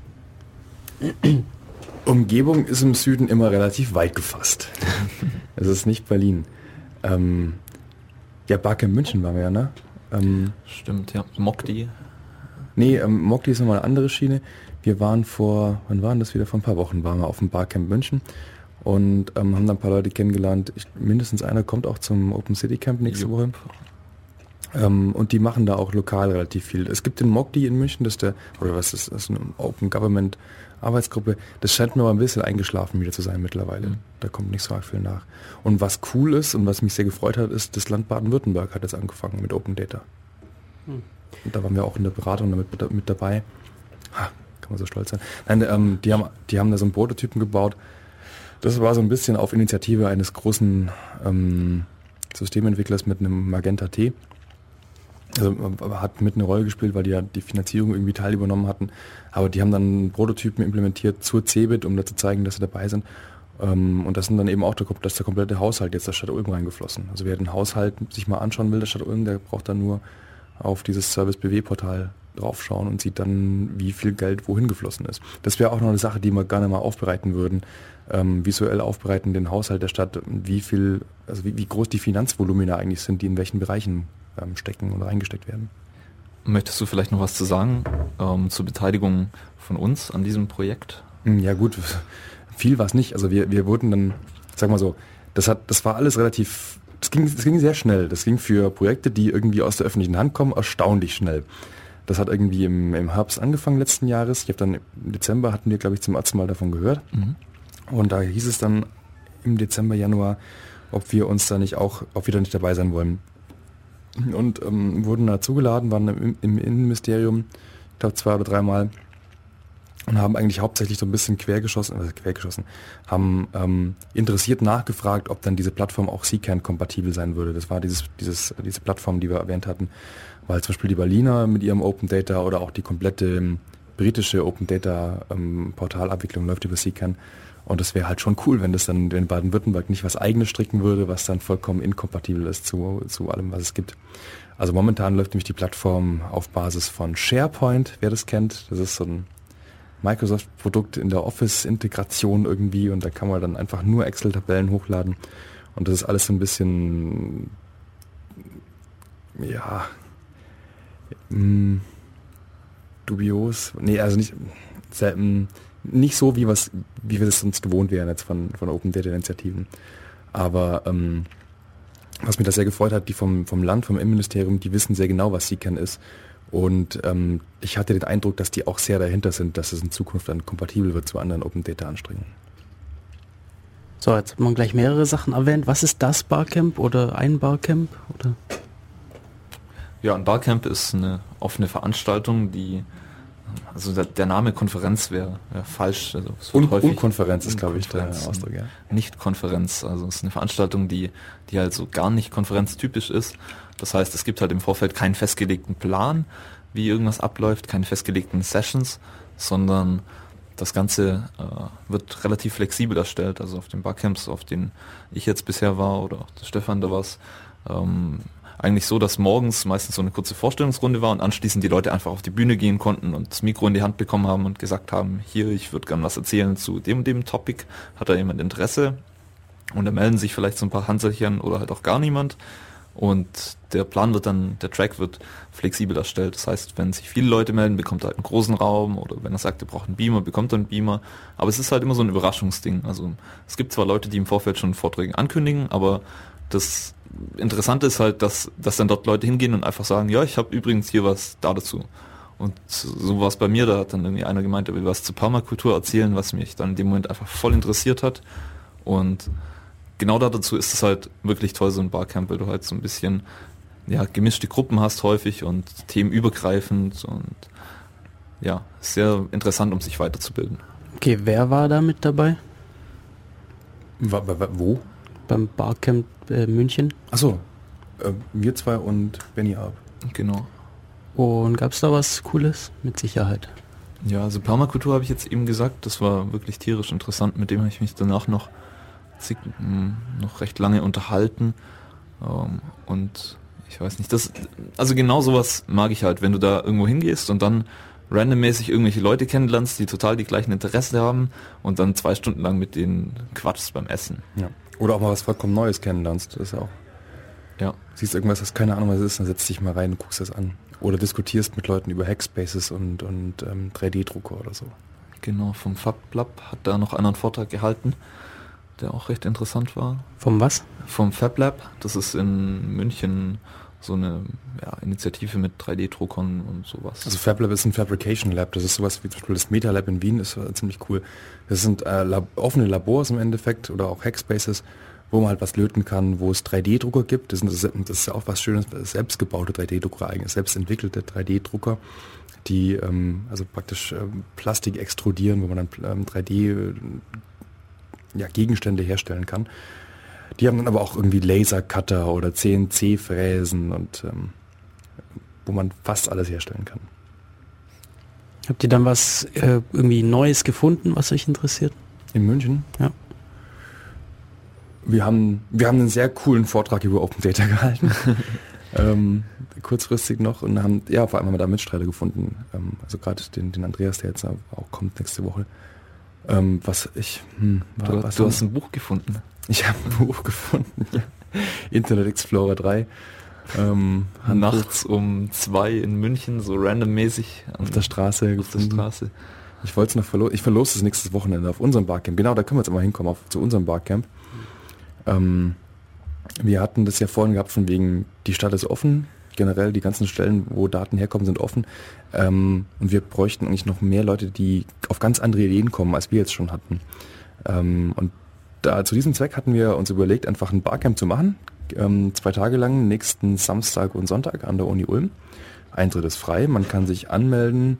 Umgebung ist im Süden immer relativ weit gefasst. Es ist nicht Berlin. Ähm, ja, Barke München waren wir ja, ne? Ähm, Stimmt, ja. Mokdi. Nee, ähm, Mokli ist nochmal eine andere Schiene. Wir waren vor, wann waren das wieder? Vor ein paar Wochen waren wir auf dem Barcamp München und ähm, haben dann ein paar Leute kennengelernt. Ich, mindestens einer kommt auch zum Open City Camp nächste Jupp. Woche. Ähm, und die machen da auch lokal relativ viel. Es gibt den MOGDI in München, das ist der, oder was ist das, ist eine Open Government Arbeitsgruppe. Das scheint mir aber ein bisschen eingeschlafen wieder zu sein mittlerweile. Mhm. Da kommt nicht so arg viel nach. Und was cool ist und was mich sehr gefreut hat, ist, das Land Baden-Württemberg hat jetzt angefangen mit Open Data. Hm. Und da waren wir auch in der Beratung damit mit dabei. Ha, kann man so stolz sein. Nein, ähm, die, haben, die haben da so einen Prototypen gebaut. Das war so ein bisschen auf Initiative eines großen ähm, Systementwicklers mit einem Magenta T. Also äh, hat mit eine Rolle gespielt, weil die ja die Finanzierung irgendwie teil übernommen hatten. Aber die haben dann Prototypen implementiert zur Cebit, um da zu zeigen, dass sie dabei sind. Ähm, und das sind dann eben auch der, das der komplette Haushalt jetzt der Stadt Ulm reingeflossen. Also wer den Haushalt sich mal anschauen will, der Stadt Ulm, der braucht dann nur auf dieses Service BW Portal draufschauen und sieht dann, wie viel Geld wohin geflossen ist. Das wäre auch noch eine Sache, die wir gerne mal aufbereiten würden, ähm, visuell aufbereiten, den Haushalt der Stadt, wie viel, also wie, wie groß die Finanzvolumina eigentlich sind, die in welchen Bereichen ähm, stecken und reingesteckt werden. Möchtest du vielleicht noch was zu sagen ähm, zur Beteiligung von uns an diesem Projekt? Hm, Ja gut, viel war es nicht. Also wir, wir wurden dann, sag mal so, das hat, das war alles relativ, das ging, das ging sehr schnell. Das ging für Projekte, die irgendwie aus der öffentlichen Hand kommen, erstaunlich schnell. Das hat irgendwie im, im Herbst angefangen letzten Jahres. Ich habe dann im Dezember hatten wir, glaube ich, zum ersten Mal davon gehört. Und da hieß es dann im Dezember, Januar, ob wir uns da nicht auch, ob wir da nicht dabei sein wollen. Und ähm, wurden da zugeladen, waren im, im Innenministerium, ich glaube zwei oder dreimal und haben eigentlich hauptsächlich so ein bisschen quergeschossen, also quergeschossen, haben ähm, interessiert nachgefragt, ob dann diese Plattform auch CCAN kompatibel sein würde. Das war dieses, dieses, diese Plattform, die wir erwähnt hatten, weil zum Beispiel die Berliner mit ihrem Open Data oder auch die komplette britische Open Data ähm, Portalabwicklung läuft über CCAN. Und das wäre halt schon cool, wenn das dann, wenn Baden-Württemberg nicht was eigenes stricken würde, was dann vollkommen inkompatibel ist zu, zu allem, was es gibt. Also momentan läuft nämlich die Plattform auf Basis von SharePoint, wer das kennt. Das ist so ein Microsoft-Produkt in der Office-Integration irgendwie und da kann man dann einfach nur Excel-Tabellen hochladen. Und das ist alles so ein bisschen, ja, mh, dubios. Nee, also nicht, mh, nicht so, wie, was, wie wir das sonst gewohnt wären jetzt von, von Open Data Initiativen. Aber ähm, was mich da sehr gefreut hat, die vom, vom Land, vom Innenministerium, die wissen sehr genau, was CCAN ist. Und ähm, ich hatte den Eindruck, dass die auch sehr dahinter sind, dass es in Zukunft dann kompatibel wird zu anderen Open Data Anstrengungen. So, jetzt hat man gleich mehrere Sachen erwähnt. Was ist das Barcamp oder ein Barcamp? Oder? Ja, ein Barcamp ist eine offene Veranstaltung, die also der, der Name Konferenz wäre wär falsch. Also es häufig- Unkonferenz ist, glaube ich, der. Ausdruck, ja. nicht Konferenz. Also es ist eine Veranstaltung, die, die halt so gar nicht konferenztypisch ist. Das heißt, es gibt halt im Vorfeld keinen festgelegten Plan, wie irgendwas abläuft, keine festgelegten Sessions, sondern das Ganze äh, wird relativ flexibel erstellt. Also auf den Barcamps, auf denen ich jetzt bisher war oder auch der Stefan da war ähm, eigentlich so, dass morgens meistens so eine kurze Vorstellungsrunde war und anschließend die Leute einfach auf die Bühne gehen konnten und das Mikro in die Hand bekommen haben und gesagt haben, hier, ich würde gern was erzählen zu dem und dem Topic, hat da jemand Interesse? Und da melden sich vielleicht so ein paar Handselchen oder halt auch gar niemand. Und der Plan wird dann, der Track wird flexibel erstellt. Das heißt, wenn sich viele Leute melden, bekommt er halt einen großen Raum oder wenn er sagt, er braucht einen Beamer, bekommt er einen Beamer. Aber es ist halt immer so ein Überraschungsding. Also es gibt zwar Leute, die im Vorfeld schon Vorträge ankündigen, aber das Interessante ist halt, dass, dass dann dort Leute hingehen und einfach sagen, ja, ich habe übrigens hier was da dazu. Und so war es bei mir, da hat dann irgendwie einer gemeint, er will was zur Permakultur erzählen, was mich dann in dem Moment einfach voll interessiert hat. Und genau da dazu ist es halt wirklich toll, so ein Barcamp, weil du halt so ein bisschen ja, gemischte Gruppen hast häufig und themenübergreifend und ja, sehr interessant, um sich weiterzubilden. Okay, wer war da mit dabei? Wo? Beim Barcamp äh, München? Achso, äh, wir zwei und Benny Arp. Genau. Und gab es da was Cooles? Mit Sicherheit. Ja, also Permakultur habe ich jetzt eben gesagt, das war wirklich tierisch interessant, mit dem habe ich mich danach noch, zig, mh, noch recht lange unterhalten. Ähm, und ich weiß nicht, das, also genau sowas mag ich halt, wenn du da irgendwo hingehst und dann randommäßig irgendwelche Leute kennenlernst, die total die gleichen Interessen haben und dann zwei Stunden lang mit denen quatschst beim Essen. Ja. Oder auch mal was vollkommen Neues kennenlernst. Das ist auch. Ja. Siehst irgendwas, hast keine Ahnung, was es ist, dann setzt dich mal rein und guckst das an. Oder diskutierst mit Leuten über Hackspaces und, und ähm, 3D-Drucker oder so. Genau, vom FabLab hat da noch einen Vortrag gehalten. der auch recht interessant war. Vom was? Vom Fab Lab. Das ist in München so eine ja, Initiative mit 3D-Druckern und sowas. Also FabLab ist ein Fabrication Lab. Das ist sowas wie zum Beispiel das Meta Lab in Wien, ist äh, ziemlich cool. Das sind äh, Lab offene Labors im Endeffekt oder auch Hackspaces, wo man halt was löten kann, wo es 3D-Drucker gibt. Das, sind, das ist ja auch was Schönes, selbstgebaute 3D-Drucker eigentlich, selbst entwickelte 3D-Drucker, die ähm, also praktisch ähm, Plastik extrudieren, wo man dann ähm, 3D ja, Gegenstände herstellen kann. Die haben dann aber auch irgendwie Lasercutter oder CNC-Fräsen und ähm, wo man fast alles herstellen kann. Habt ihr dann was äh, irgendwie Neues gefunden, was euch interessiert? In München? Ja. Wir haben, wir haben einen sehr coolen Vortrag über Open Data gehalten. ähm, kurzfristig noch und haben, ja, vor allem haben wir da Mitstreiter gefunden. Ähm, also gerade den, den Andreas, der jetzt auch kommt nächste Woche. Ähm, was ich, hm, du, was du hast ein Buch gefunden. Ich habe ein Buch gefunden. Internet Explorer 3. Ähm, Nachts um zwei in München, so randommäßig auf der Straße auf der Straße. Ich wollte es noch verlosen. Ich verlose es nächstes Wochenende auf unserem Barcamp. Genau, da können wir jetzt mal hinkommen, auf, zu unserem Barcamp. Ähm, wir hatten das ja vorhin gehabt, von wegen, die Stadt ist offen. Generell die ganzen Stellen, wo Daten herkommen, sind offen. Ähm, und wir bräuchten eigentlich noch mehr Leute, die auf ganz andere Ideen kommen, als wir jetzt schon hatten. Ähm, und da, zu diesem Zweck hatten wir uns überlegt, einfach ein Barcamp zu machen. Ähm, zwei Tage lang, nächsten Samstag und Sonntag an der Uni Ulm. Eintritt ist frei, man kann sich anmelden.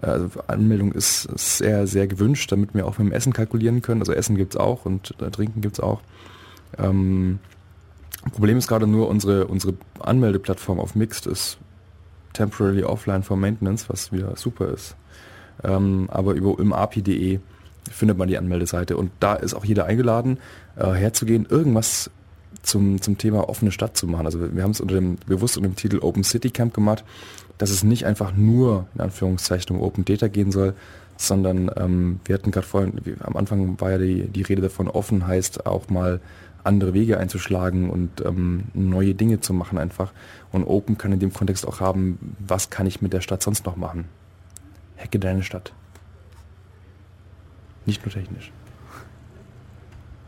Also Anmeldung ist sehr, sehr gewünscht, damit wir auch mit dem Essen kalkulieren können. Also Essen gibt es auch und äh, Trinken gibt es auch. Ähm, Problem ist gerade nur, unsere, unsere Anmeldeplattform auf Mixed ist temporarily offline for maintenance, was wieder super ist. Ähm, aber über ulmapi.de findet man die Anmeldeseite und da ist auch jeder eingeladen, äh, herzugehen, irgendwas zum, zum Thema offene Stadt zu machen. Also wir, haben es unter dem, bewusst unter dem Titel Open City Camp gemacht, dass es nicht einfach nur in Anführungszeichen um Open Data gehen soll, sondern ähm, wir hatten gerade vorhin, am Anfang war ja die, die Rede davon, offen heißt auch mal andere Wege einzuschlagen und ähm, neue Dinge zu machen einfach. Und Open kann in dem Kontext auch haben, was kann ich mit der Stadt sonst noch machen? Hacke deine Stadt. Nicht nur technisch.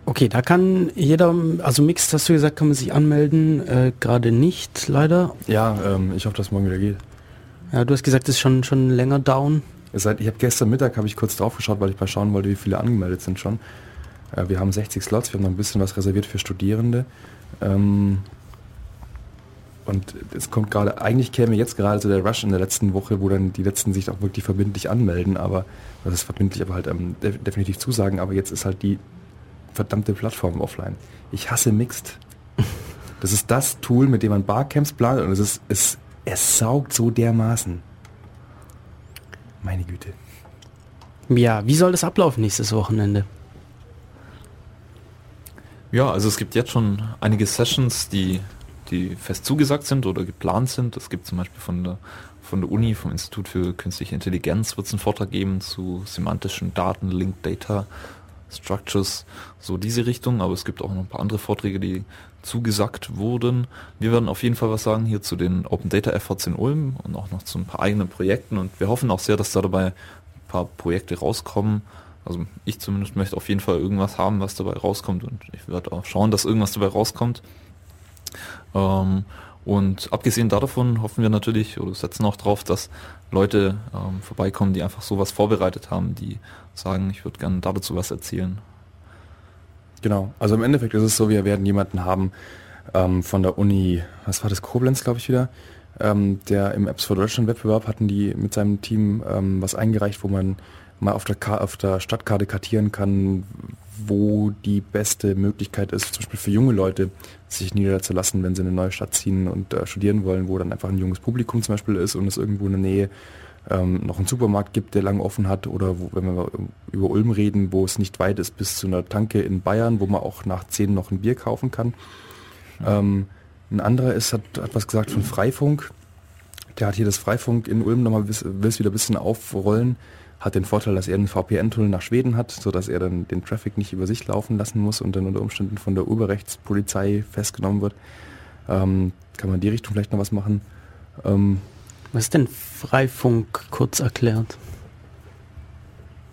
Okay, da kann jeder, also Mixed hast du gesagt, kann man sich anmelden, äh, gerade nicht, leider. Ja, ähm, ich hoffe, dass morgen wieder geht. Ja, du hast gesagt, es ist schon, schon länger down. Seit, ich habe gestern Mittag habe ich kurz drauf geschaut, weil ich mal schauen wollte, wie viele angemeldet sind schon. Äh, wir haben 60 Slots, wir haben noch ein bisschen was reserviert für Studierende. Ähm, und es kommt gerade, eigentlich käme jetzt gerade so der Rush in der letzten Woche, wo dann die letzten sich auch wirklich verbindlich anmelden, aber das ist verbindlich, aber halt ähm, definitiv zusagen, aber jetzt ist halt die verdammte Plattform offline. Ich hasse Mixed. Das ist das Tool, mit dem man Barcamps plant und es ist, es, es saugt so dermaßen. Meine Güte. Ja, wie soll das ablaufen nächstes Wochenende? Ja, also es gibt jetzt schon einige Sessions, die, die fest zugesagt sind oder geplant sind. Es gibt zum Beispiel von der, von der Uni, vom Institut für Künstliche Intelligenz, wird es einen Vortrag geben zu semantischen Daten, Linked Data, Structures, so diese Richtung. Aber es gibt auch noch ein paar andere Vorträge, die zugesagt wurden. Wir werden auf jeden Fall was sagen hier zu den Open Data Efforts in Ulm und auch noch zu ein paar eigenen Projekten. Und wir hoffen auch sehr, dass da dabei ein paar Projekte rauskommen, also ich zumindest möchte auf jeden Fall irgendwas haben, was dabei rauskommt und ich werde auch schauen, dass irgendwas dabei rauskommt. Ähm, und abgesehen davon hoffen wir natürlich oder setzen auch darauf, dass Leute ähm, vorbeikommen, die einfach sowas vorbereitet haben, die sagen, ich würde gerne dazu was erzählen. Genau, also im Endeffekt ist es so, wir werden jemanden haben ähm, von der Uni, was war das, Koblenz, glaube ich wieder, ähm, der im Apps for Deutschland Wettbewerb hatten die mit seinem Team ähm, was eingereicht, wo man mal auf der, auf der Stadtkarte kartieren kann, wo die beste Möglichkeit ist, zum Beispiel für junge Leute, sich niederzulassen, wenn sie in eine neue Stadt ziehen und äh, studieren wollen, wo dann einfach ein junges Publikum zum Beispiel ist und es irgendwo in der Nähe ähm, noch einen Supermarkt gibt, der lang offen hat oder wo, wenn wir über Ulm reden, wo es nicht weit ist bis zu einer Tanke in Bayern, wo man auch nach 10 noch ein Bier kaufen kann. Ähm, ein anderer ist, hat, hat was gesagt von Freifunk. Der hat hier das Freifunk in Ulm nochmal, will es wieder ein bisschen aufrollen hat den Vorteil, dass er einen VPN-Tunnel nach Schweden hat, sodass er dann den Traffic nicht über sich laufen lassen muss und dann unter Umständen von der Urheberrechtspolizei festgenommen wird. Ähm, kann man in die Richtung vielleicht noch was machen? Ähm, was ist denn Freifunk kurz erklärt?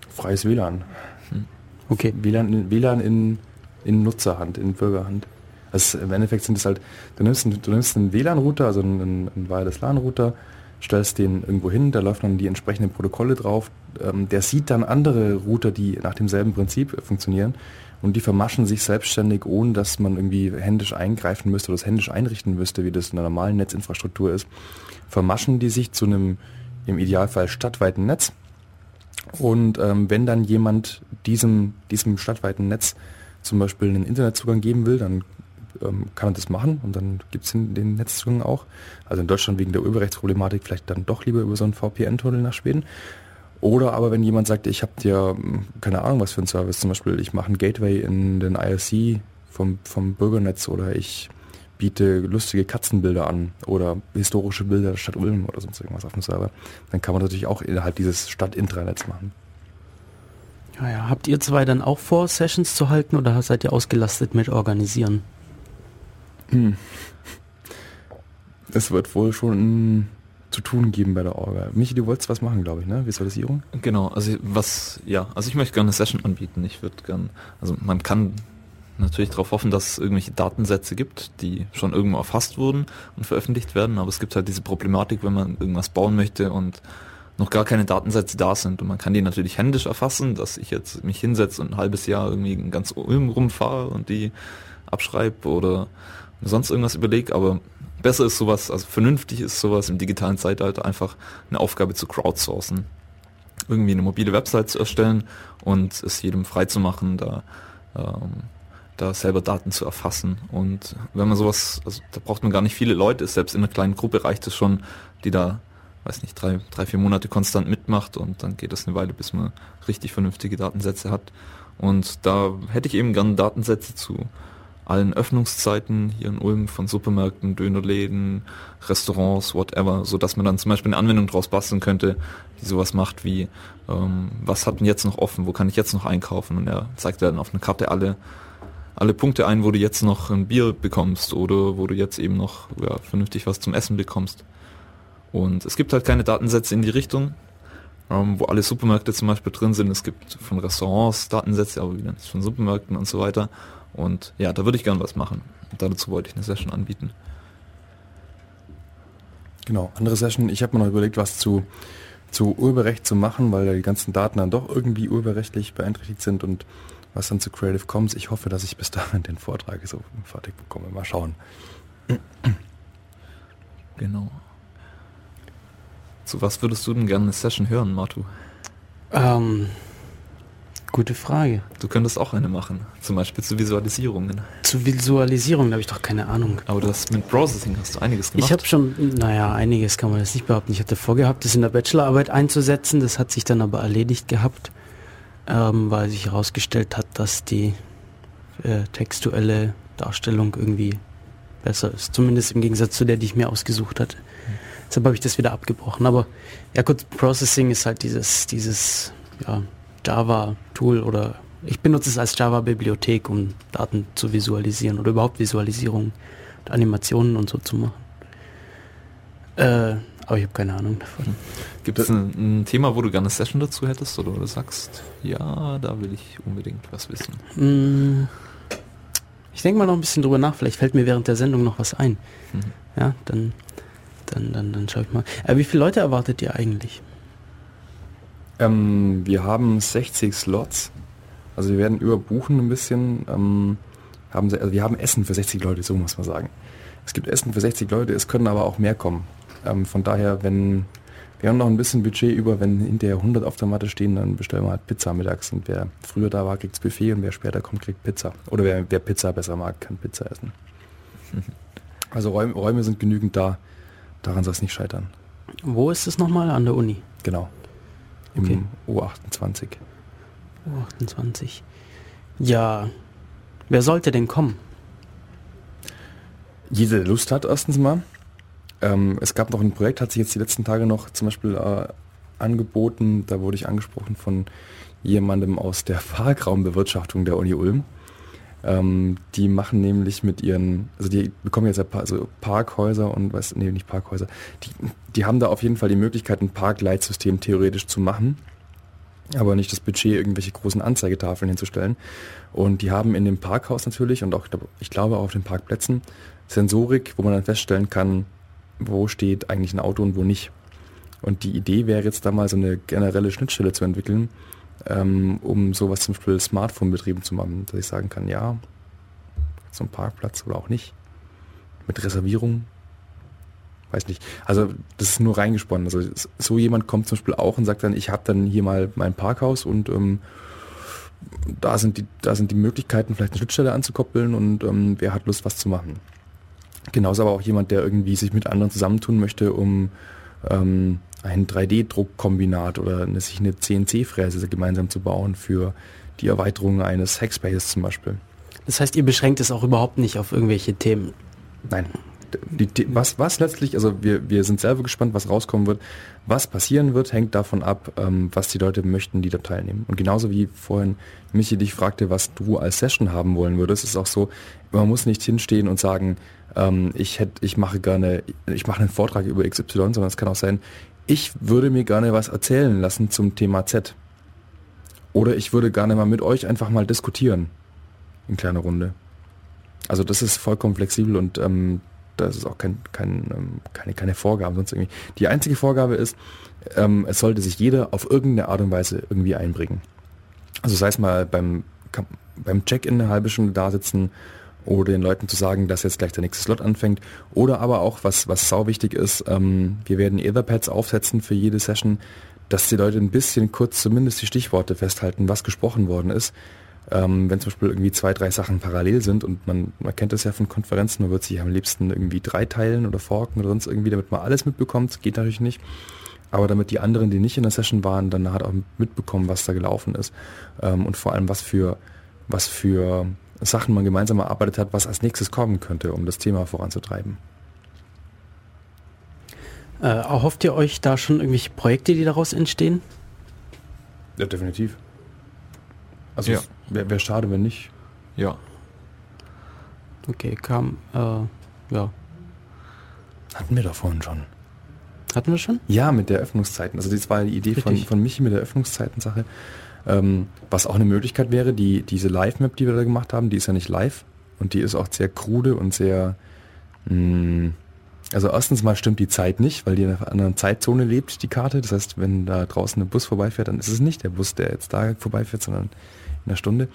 Freies WLAN. Hm. Okay. WLAN, WLAN in in Nutzerhand, in Bürgerhand. Also im Endeffekt sind es halt, du nimmst, einen- du nimmst einen WLAN-Router, also einen, einen Wireless LAN-Router, stellst den irgendwo hin, da läuft dann die entsprechenden Protokolle drauf, ähm, der sieht dann andere Router, die nach demselben Prinzip äh, funktionieren und die vermaschen sich selbstständig, ohne dass man irgendwie händisch eingreifen müsste oder das händisch einrichten müsste, wie das in einer normalen Netzinfrastruktur ist, vermaschen die sich zu einem im Idealfall stadtweiten Netz und ähm, wenn dann jemand diesem, diesem stadtweiten Netz zum Beispiel einen Internetzugang geben will, dann ähm, kann er das machen und dann gibt es den, den Netzzugang auch. Also in Deutschland wegen der Urheberrechtsproblematik vielleicht dann doch lieber über so einen VPN-Tunnel nach Schweden. Oder aber wenn jemand sagt, ich habe dir hm, keine Ahnung was für einen Service, zum Beispiel ich mache ein Gateway in den IRC vom, vom Bürgernetz oder ich biete lustige Katzenbilder an oder historische Bilder der Stadt Ulm oder sonst irgendwas auf dem Server, dann kann man natürlich auch innerhalb dieses Stadt-Intranets machen. Ja, ja. Habt ihr zwei dann auch vor, Sessions zu halten oder seid ihr ausgelastet mit Organisieren? Es wird wohl schon zu tun geben bei der Orga. Michi, du wolltest was machen, glaube ich, ne? Visualisierung? Genau, also was, ja, also ich möchte gerne eine Session anbieten. Ich würde gern, also man kann natürlich darauf hoffen, dass es irgendwelche Datensätze gibt, die schon irgendwo erfasst wurden und veröffentlicht werden, aber es gibt halt diese Problematik, wenn man irgendwas bauen möchte und noch gar keine Datensätze da sind und man kann die natürlich händisch erfassen, dass ich jetzt mich hinsetze und ein halbes Jahr irgendwie ganz Ulm rumfahre und die abschreibe oder sonst irgendwas überlege, aber besser ist sowas, also vernünftig ist sowas im digitalen Zeitalter einfach eine Aufgabe zu crowdsourcen irgendwie eine mobile Website zu erstellen und es jedem frei zu machen, da, ähm, da selber Daten zu erfassen. Und wenn man sowas, also da braucht man gar nicht viele Leute, selbst in einer kleinen Gruppe reicht es schon, die da, weiß nicht, drei, drei, vier Monate konstant mitmacht und dann geht es eine Weile, bis man richtig vernünftige Datensätze hat. Und da hätte ich eben gern Datensätze zu allen Öffnungszeiten hier in Ulm von Supermärkten, Dönerläden, Restaurants, whatever, so dass man dann zum Beispiel eine Anwendung draus basteln könnte, die sowas macht wie, ähm, was hat denn jetzt noch offen, wo kann ich jetzt noch einkaufen? Und er zeigt dann auf einer Karte alle, alle Punkte ein, wo du jetzt noch ein Bier bekommst oder wo du jetzt eben noch ja, vernünftig was zum Essen bekommst. Und es gibt halt keine Datensätze in die Richtung, ähm, wo alle Supermärkte zum Beispiel drin sind. Es gibt von Restaurants Datensätze, aber wieder nicht von Supermärkten und so weiter. Und ja, da würde ich gern was machen. Dazu wollte ich eine Session anbieten. Genau, andere Session. Ich habe mir noch überlegt, was zu, zu Urheberrecht zu machen, weil ja die ganzen Daten dann doch irgendwie urheberrechtlich beeinträchtigt sind und was dann zu Creative Commons. Ich hoffe, dass ich bis dahin den Vortrag so fertig bekomme. Mal schauen. Genau. Zu was würdest du denn gerne eine Session hören, Martu? Ähm, gute Frage. Du könntest auch eine machen, zum Beispiel zu Visualisierungen. Zur Visualisierung, da habe ich doch keine Ahnung. Aber du hast mit Processing hast du einiges gemacht. Ich habe schon, naja, einiges kann man jetzt nicht behaupten. Ich hatte vorgehabt, das in der Bachelorarbeit einzusetzen. Das hat sich dann aber erledigt gehabt, ähm, weil sich herausgestellt hat, dass die äh, textuelle Darstellung irgendwie besser ist. Zumindest im Gegensatz zu der, die ich mir ausgesucht hatte. Deshalb habe ich das wieder abgebrochen. Aber ja gut, Processing ist halt dieses, dieses ja, Java-Tool oder ich benutze es als Java-Bibliothek, um Daten zu visualisieren oder überhaupt Visualisierung und Animationen und so zu machen. Äh, aber ich habe keine Ahnung davon. Gibt es ein, ein Thema, wo du gerne eine Session dazu hättest oder du sagst, ja, da will ich unbedingt was wissen? Mm, Ich denke mal noch ein bisschen drüber nach, vielleicht fällt mir während der Sendung noch was ein. Mhm. Ja, dann, dann, dann, dann schaue ich mal. Äh, wie viele Leute erwartet ihr eigentlich? Ähm, wir haben 60 Slots. Also wir werden überbuchen ein bisschen. Ähm, haben, also wir haben Essen für 60 Leute, so muss man sagen. Es gibt Essen für 60 Leute, es können aber auch mehr kommen. Ähm, von daher, wenn wir haben noch ein bisschen Budget über, wenn hinterher 100 auf der Matte stehen, dann bestellen wir halt Pizza mittags. Und wer früher da war, kriegt's Buffet und wer später kommt, kriegt Pizza. Oder wer, wer Pizza besser mag, kann Pizza essen. Also Räume, Räume sind genügend da. Daran soll es nicht scheitern. Wo ist es nochmal? An der Uni. Genau. Im Okay. U28. Oh, 28. Ja. Wer sollte denn kommen? jede Lust hat erstens mal. Ähm, es gab noch ein Projekt, hat sich jetzt die letzten Tage noch zum Beispiel äh, angeboten, da wurde ich angesprochen von jemandem aus der Parkraumbewirtschaftung der Uni Ulm. Ähm, die machen nämlich mit ihren, also die bekommen jetzt ja Pa- also Parkhäuser und was, nee, nicht Parkhäuser, die, die haben da auf jeden Fall die Möglichkeit, ein Parkleitsystem theoretisch zu machen. aber nicht das Budget, irgendwelche großen Anzeigetafeln hinzustellen. Und die haben in dem Parkhaus natürlich und auch, ich glaube, auch auf den Parkplätzen Sensorik, wo man dann feststellen kann, wo steht eigentlich ein Auto und wo nicht. Und die Idee wäre jetzt da mal so eine generelle Schnittstelle zu entwickeln, ähm, um sowas zum Beispiel Smartphone betrieben zu machen, dass ich sagen kann, ja, ein Parkplatz oder auch nicht. Mit Reservierung. Weiß nicht. Also das ist nur reingesponnen. Also so jemand kommt zum Beispiel auch und sagt dann, ich habe dann hier mal mein Parkhaus und ähm, da sind die, da sind die Möglichkeiten, vielleicht eine Schnittstelle anzukoppeln und ähm, wer hat Lust, was zu machen. Genauso aber auch jemand, der irgendwie sich mit anderen zusammentun möchte, um ähm, ein 3D-Druckkombinat oder eine, sich eine CNC-Fräse gemeinsam zu bauen für die Erweiterung eines Hackspaces zum Beispiel. Das heißt, ihr beschränkt es auch überhaupt nicht auf irgendwelche Themen? Nein. Die, was, was letztlich, also wir, wir sind selber gespannt, was rauskommen wird. Was passieren wird, hängt davon ab, ähm, was die Leute möchten, die da teilnehmen. Und genauso wie vorhin Michi dich fragte, was du als Session haben wollen würdest, ist auch so, man muss nicht hinstehen und sagen, ähm, ich hätte, ich mache gerne, ich mache einen Vortrag über XY, sondern es kann auch sein, ich würde mir gerne was erzählen lassen zum Thema Z. Oder ich würde gerne mal mit euch einfach mal diskutieren. In kleiner Runde. Also das ist vollkommen flexibel und ähm, das ist auch kein, kein, ähm, keine, keine Vorgabe sonst irgendwie. Die einzige Vorgabe ist, ähm, es sollte sich jeder auf irgendeine Art und Weise irgendwie einbringen. Also sei es mal beim, beim Check-in eine halbe Stunde da sitzen oder den Leuten zu sagen, dass jetzt gleich der nächste Slot anfängt. Oder aber auch, was, was sau wichtig ist, ähm, wir werden Etherpads aufsetzen für jede Session, dass die Leute ein bisschen kurz zumindest die Stichworte festhalten, was gesprochen worden ist. Ähm, wenn zum Beispiel irgendwie zwei, drei Sachen parallel sind und man, man kennt das ja von Konferenzen, man wird sich am liebsten irgendwie drei teilen oder forken oder sonst irgendwie, damit man alles mitbekommt, geht natürlich nicht. Aber damit die anderen, die nicht in der Session waren, dann halt auch mitbekommen, was da gelaufen ist. Ähm, und vor allem, was für, was für Sachen man gemeinsam erarbeitet hat, was als nächstes kommen könnte, um das Thema voranzutreiben. Äh, erhofft ihr euch da schon irgendwelche Projekte, die daraus entstehen? Ja, definitiv. Also ja. Wäre wär schade, wenn nicht. Ja. Okay, kam, äh, ja. Hatten wir da vorhin schon. Hatten wir schon? Ja, mit der Öffnungszeiten. Also das war die Idee von, von Michi mit der Öffnungszeiten-Sache. Ähm, was auch eine Möglichkeit wäre, die, diese Live-Map, die wir da gemacht haben, die ist ja nicht live und die ist auch sehr krude und sehr... Mh, mm, also erstens mal stimmt die Zeit nicht, weil die in einer anderen Zeitzone lebt, die Karte. Das heißt, wenn da draußen ein Bus vorbeifährt, dann ist es nicht der Bus, der jetzt da vorbeifährt, sondern einer Stunde.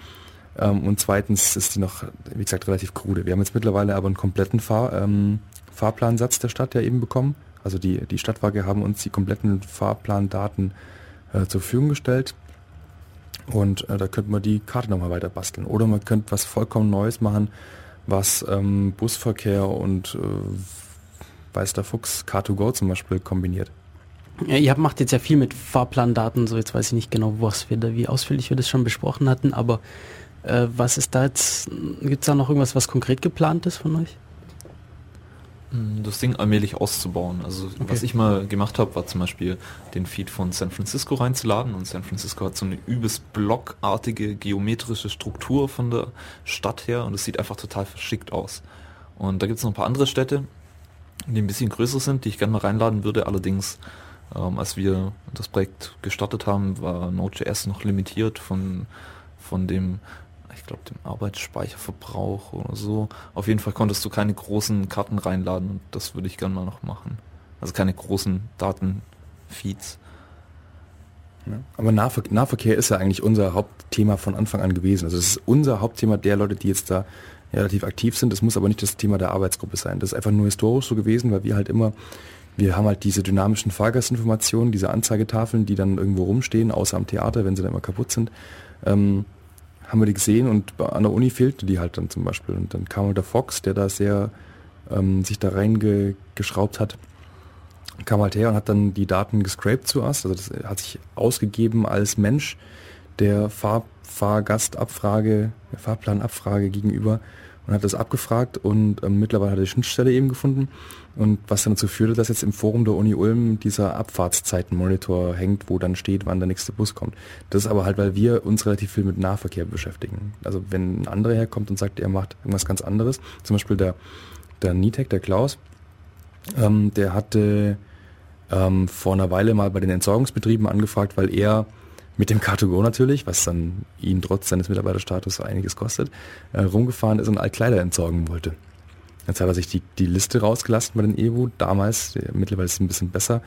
Ähm, und zweitens ist die noch, wie gesagt, relativ krude. Wir haben jetzt mittlerweile aber einen kompletten Fahr, ähm, Fahrplansatz der Stadt ja eben bekommen. Also die, die Stadtwaage haben uns die kompletten Fahrplandaten äh, zur Verfügung gestellt. Und äh, da könnte man die Karte nochmal weiter basteln. Oder man könnte was vollkommen Neues machen, was ähm, Busverkehr und äh, weiß der Fuchs Car2Go zum Beispiel kombiniert. Ja, ihr macht jetzt ja viel mit Fahrplandaten, so jetzt weiß ich nicht genau, was wir da, wie ausführlich wir das schon besprochen hatten, aber äh, was ist da jetzt, gibt es da noch irgendwas, was konkret geplant ist von euch? Mm, das Ding allmählich auszubauen. Also okay. was ich mal gemacht habe, war zum Beispiel den Feed von San Francisco reinzuladen und San Francisco hat so eine übelst blockartige geometrische Struktur von der Stadt her und es sieht einfach total verschickt aus. Und da gibt es noch ein paar andere Städte, die ein bisschen größer sind, die ich gerne mal reinladen würde. Allerdings, ähm, als wir das Projekt gestartet haben, war Node.js noch limitiert von, von dem ich glaube, dem Arbeitsspeicherverbrauch oder so. Auf jeden Fall konntest du keine großen Karten reinladen und das würde ich gerne mal noch machen. Also keine großen Datenfeeds. Ja. Aber Nahver Nahverkehr ist ja eigentlich unser Hauptthema von Anfang an gewesen. Also es ist unser Hauptthema der Leute, die jetzt da relativ aktiv sind. Das muss aber nicht das Thema der Arbeitsgruppe sein. Das ist einfach nur historisch so gewesen, weil wir halt immer, wir haben halt diese dynamischen Fahrgastinformationen, diese Anzeigetafeln, die dann irgendwo rumstehen, außer am Theater, wenn sie dann immer kaputt sind. Ähm, haben wir die gesehen und an der Uni fehlte die halt dann zum Beispiel. Und dann kam halt der Fox, der da sehr ähm, sich da reingeschraubt hat, kam halt her und hat dann die Daten gescraped zu uns. Also das hat sich ausgegeben als Mensch der Fahr Fahrgastabfrage, der Fahrplanabfrage gegenüber und hat das abgefragt und ähm, mittlerweile hat er die Schnittstelle eben gefunden und was dann dazu führte, dass jetzt im Forum der Uni Ulm dieser Abfahrtszeitenmonitor hängt, wo dann steht, wann der nächste Bus kommt. Das ist aber halt, weil wir uns relativ viel mit Nahverkehr beschäftigen. Also wenn ein anderer herkommt und sagt, er macht irgendwas ganz anderes, zum Beispiel der, der Nitek, der Klaus, ähm, der hatte ähm, vor einer Weile mal bei den Entsorgungsbetrieben angefragt, weil er mit dem Car2Go natürlich, was dann ihn trotz seines Mitarbeiterstatus so einiges kostet, äh, rumgefahren ist und Altkleider entsorgen wollte. Jetzt hat er sich die, die Liste rausgelassen bei den EWU, damals, mittlerweile ist es ein bisschen besser,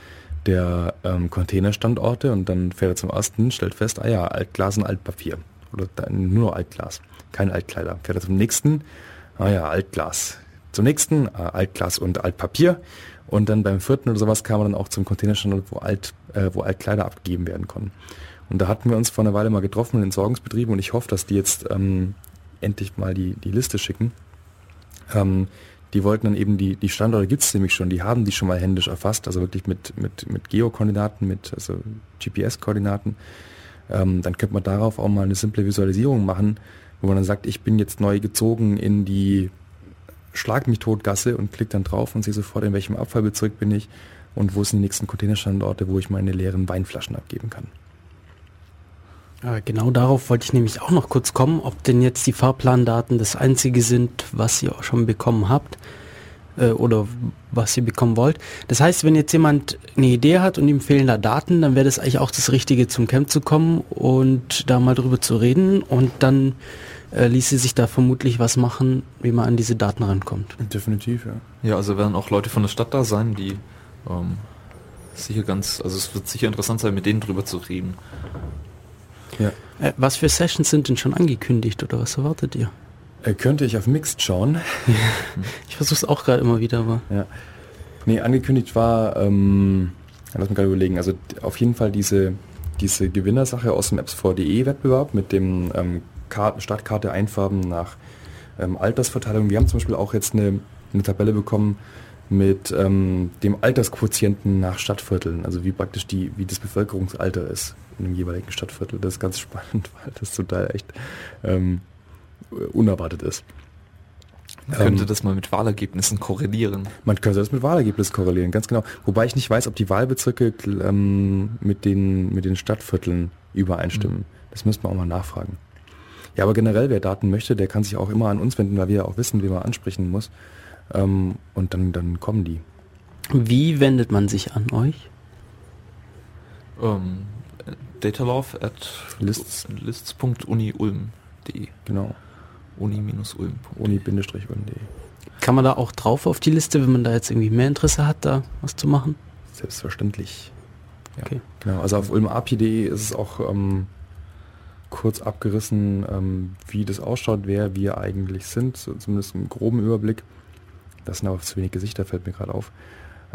der ähm, Containerstandorte und dann fährt er zum ersten, stellt fest, ah ja, Altglas und Altpapier. Oder dann nur noch Altglas, kein Altkleider. Fährt er zum nächsten, ah ja, Altglas. Zum nächsten, äh, Altglas und Altpapier. Und dann beim vierten oder sowas kam er dann auch zum Containerstandort, wo, Alt, äh, wo Altkleider abgegeben werden konnten. Und da hatten wir uns vor einer Weile mal getroffen in den Entsorgungsbetrieben und ich hoffe, dass die jetzt ähm, endlich mal die, die Liste schicken. Ähm, die wollten dann eben die, die Standorte gibt es nämlich schon, die haben die schon mal händisch erfasst, also wirklich mit, mit, mit Geokoordinaten, mit also GPS-Koordinaten. Ähm, dann könnte man darauf auch mal eine simple Visualisierung machen, wo man dann sagt, ich bin jetzt neu gezogen in die Schlag mich tot Gasse und klickt dann drauf und sehe sofort, in welchem Abfallbezirk bin ich und wo sind die nächsten Containerstandorte, wo ich meine leeren Weinflaschen abgeben kann. Genau darauf wollte ich nämlich auch noch kurz kommen, ob denn jetzt die Fahrplandaten das einzige sind, was ihr auch schon bekommen habt äh, oder was ihr bekommen wollt. Das heißt, wenn jetzt jemand eine Idee hat und ihm fehlen da Daten, dann wäre das eigentlich auch das Richtige zum Camp zu kommen und da mal drüber zu reden und dann äh, ließe sich da vermutlich was machen, wie man an diese Daten rankommt. Definitiv, ja. Ja, also werden auch Leute von der Stadt da sein, die ähm, sicher ganz, also es wird sicher interessant sein, mit denen drüber zu reden. Ja. Äh, was für Sessions sind denn schon angekündigt oder was erwartet ihr? Äh, könnte ich auf Mixed schauen. ich versuche es auch gerade immer wieder, aber. Ja. Nee, angekündigt war, ähm, lass mich gerade überlegen, also auf jeden Fall diese, diese Gewinnersache aus dem Apps4.de Wettbewerb mit dem ähm, Karten, Stadtkarte einfärben nach ähm, Altersverteilung. Wir haben zum Beispiel auch jetzt eine, eine Tabelle bekommen mit ähm, dem Altersquotienten nach Stadtvierteln, also wie praktisch die, wie das Bevölkerungsalter ist in dem jeweiligen Stadtviertel. Das ist ganz spannend, weil das total echt ähm, unerwartet ist. Man könnte ähm, das mal mit Wahlergebnissen korrelieren. Man könnte das mit Wahlergebnissen korrelieren, ganz genau. Wobei ich nicht weiß, ob die Wahlbezirke ähm, mit, den, mit den Stadtvierteln übereinstimmen. Mhm. Das müsste man auch mal nachfragen. Ja, aber generell, wer Daten möchte, der kann sich auch immer an uns wenden, weil wir ja auch wissen, wie man ansprechen muss. Ähm, und dann, dann kommen die. Wie wendet man sich an euch? Ähm, datalove at lists, lists.uni-ulm.de. Genau. Uni-ulm. Uni-ulm.de. Kann man da auch drauf auf die Liste, wenn man da jetzt irgendwie mehr Interesse hat, da was zu machen? Selbstverständlich. Ja, okay. Genau. Also auf ulmapi.de ist es auch ähm, kurz abgerissen, ähm, wie das ausschaut, wer wir eigentlich sind, so, zumindest im groben Überblick. Das sind aber zu wenig Gesichter, fällt mir gerade auf.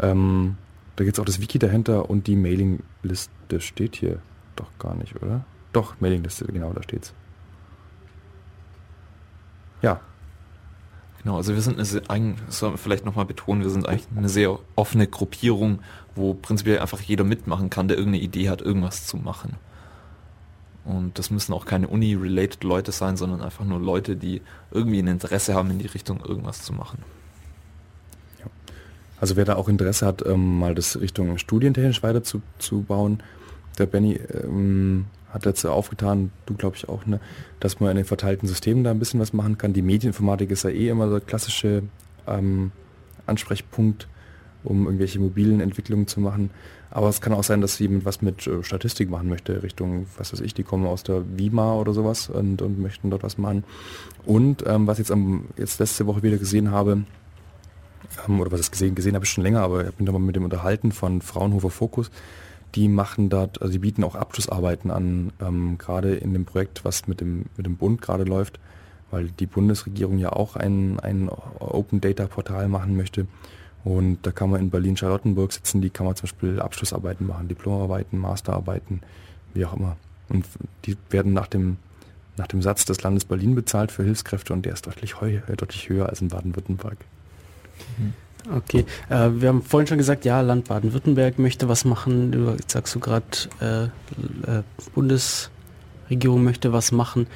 Ähm, da gibt es auch das Wiki dahinter und die Mailingliste steht hier doch gar nicht, oder? Doch, Mailingliste, genau, da steht's. Ja. Genau, also wir sind eine, soll vielleicht nochmal betonen, wir sind eigentlich eine sehr offene Gruppierung, wo prinzipiell einfach jeder mitmachen kann, der irgendeine Idee hat, irgendwas zu machen. Und das müssen auch keine Uni-related Leute sein, sondern einfach nur Leute, die irgendwie ein Interesse haben, in die Richtung irgendwas zu machen. Also wer da auch Interesse hat, ähm, mal das Richtung studientechnisch weiter zu, zu bauen, der Benny ähm, hat jetzt aufgetan, du glaube ich auch, ne, dass man in den verteilten Systemen da ein bisschen was machen kann. Die Medieninformatik ist ja eh immer so der klassische ähm, Ansprechpunkt, um irgendwelche mobilen Entwicklungen zu machen. Aber es kann auch sein, dass jemand was mit äh, Statistik machen möchte, Richtung, was weiß ich, die kommen aus der WIMA oder sowas und, und möchten dort was machen. Und ähm, was ich jetzt jetzt letzte Woche wieder gesehen habe, ähm, oder was ich gesehen, gesehen habe ich schon länger, aber ich habe mich nochmal mit dem unterhalten von Fraunhofer Fokus. Die machen dort, also die bieten auch Abschlussarbeiten an, ähm, gerade in dem Projekt, was mit dem, mit dem Bund gerade läuft, weil die Bundesregierung ja auch ein, ein Open Data Portal machen möchte. Und da kann man in Berlin-Charlottenburg sitzen, die kann man zum Beispiel Abschlussarbeiten machen, Diplomarbeiten, Masterarbeiten, wie auch immer. Und die werden nach dem, nach dem Satz des Landes Berlin bezahlt für Hilfskräfte und der ist deutlich, heu, deutlich höher als in Baden-Württemberg. Okay, äh, wir haben vorhin schon gesagt, ja, Land Baden-Württemberg möchte was machen. Du sagst du gerade, äh, äh, Bundesregierung möchte was machen.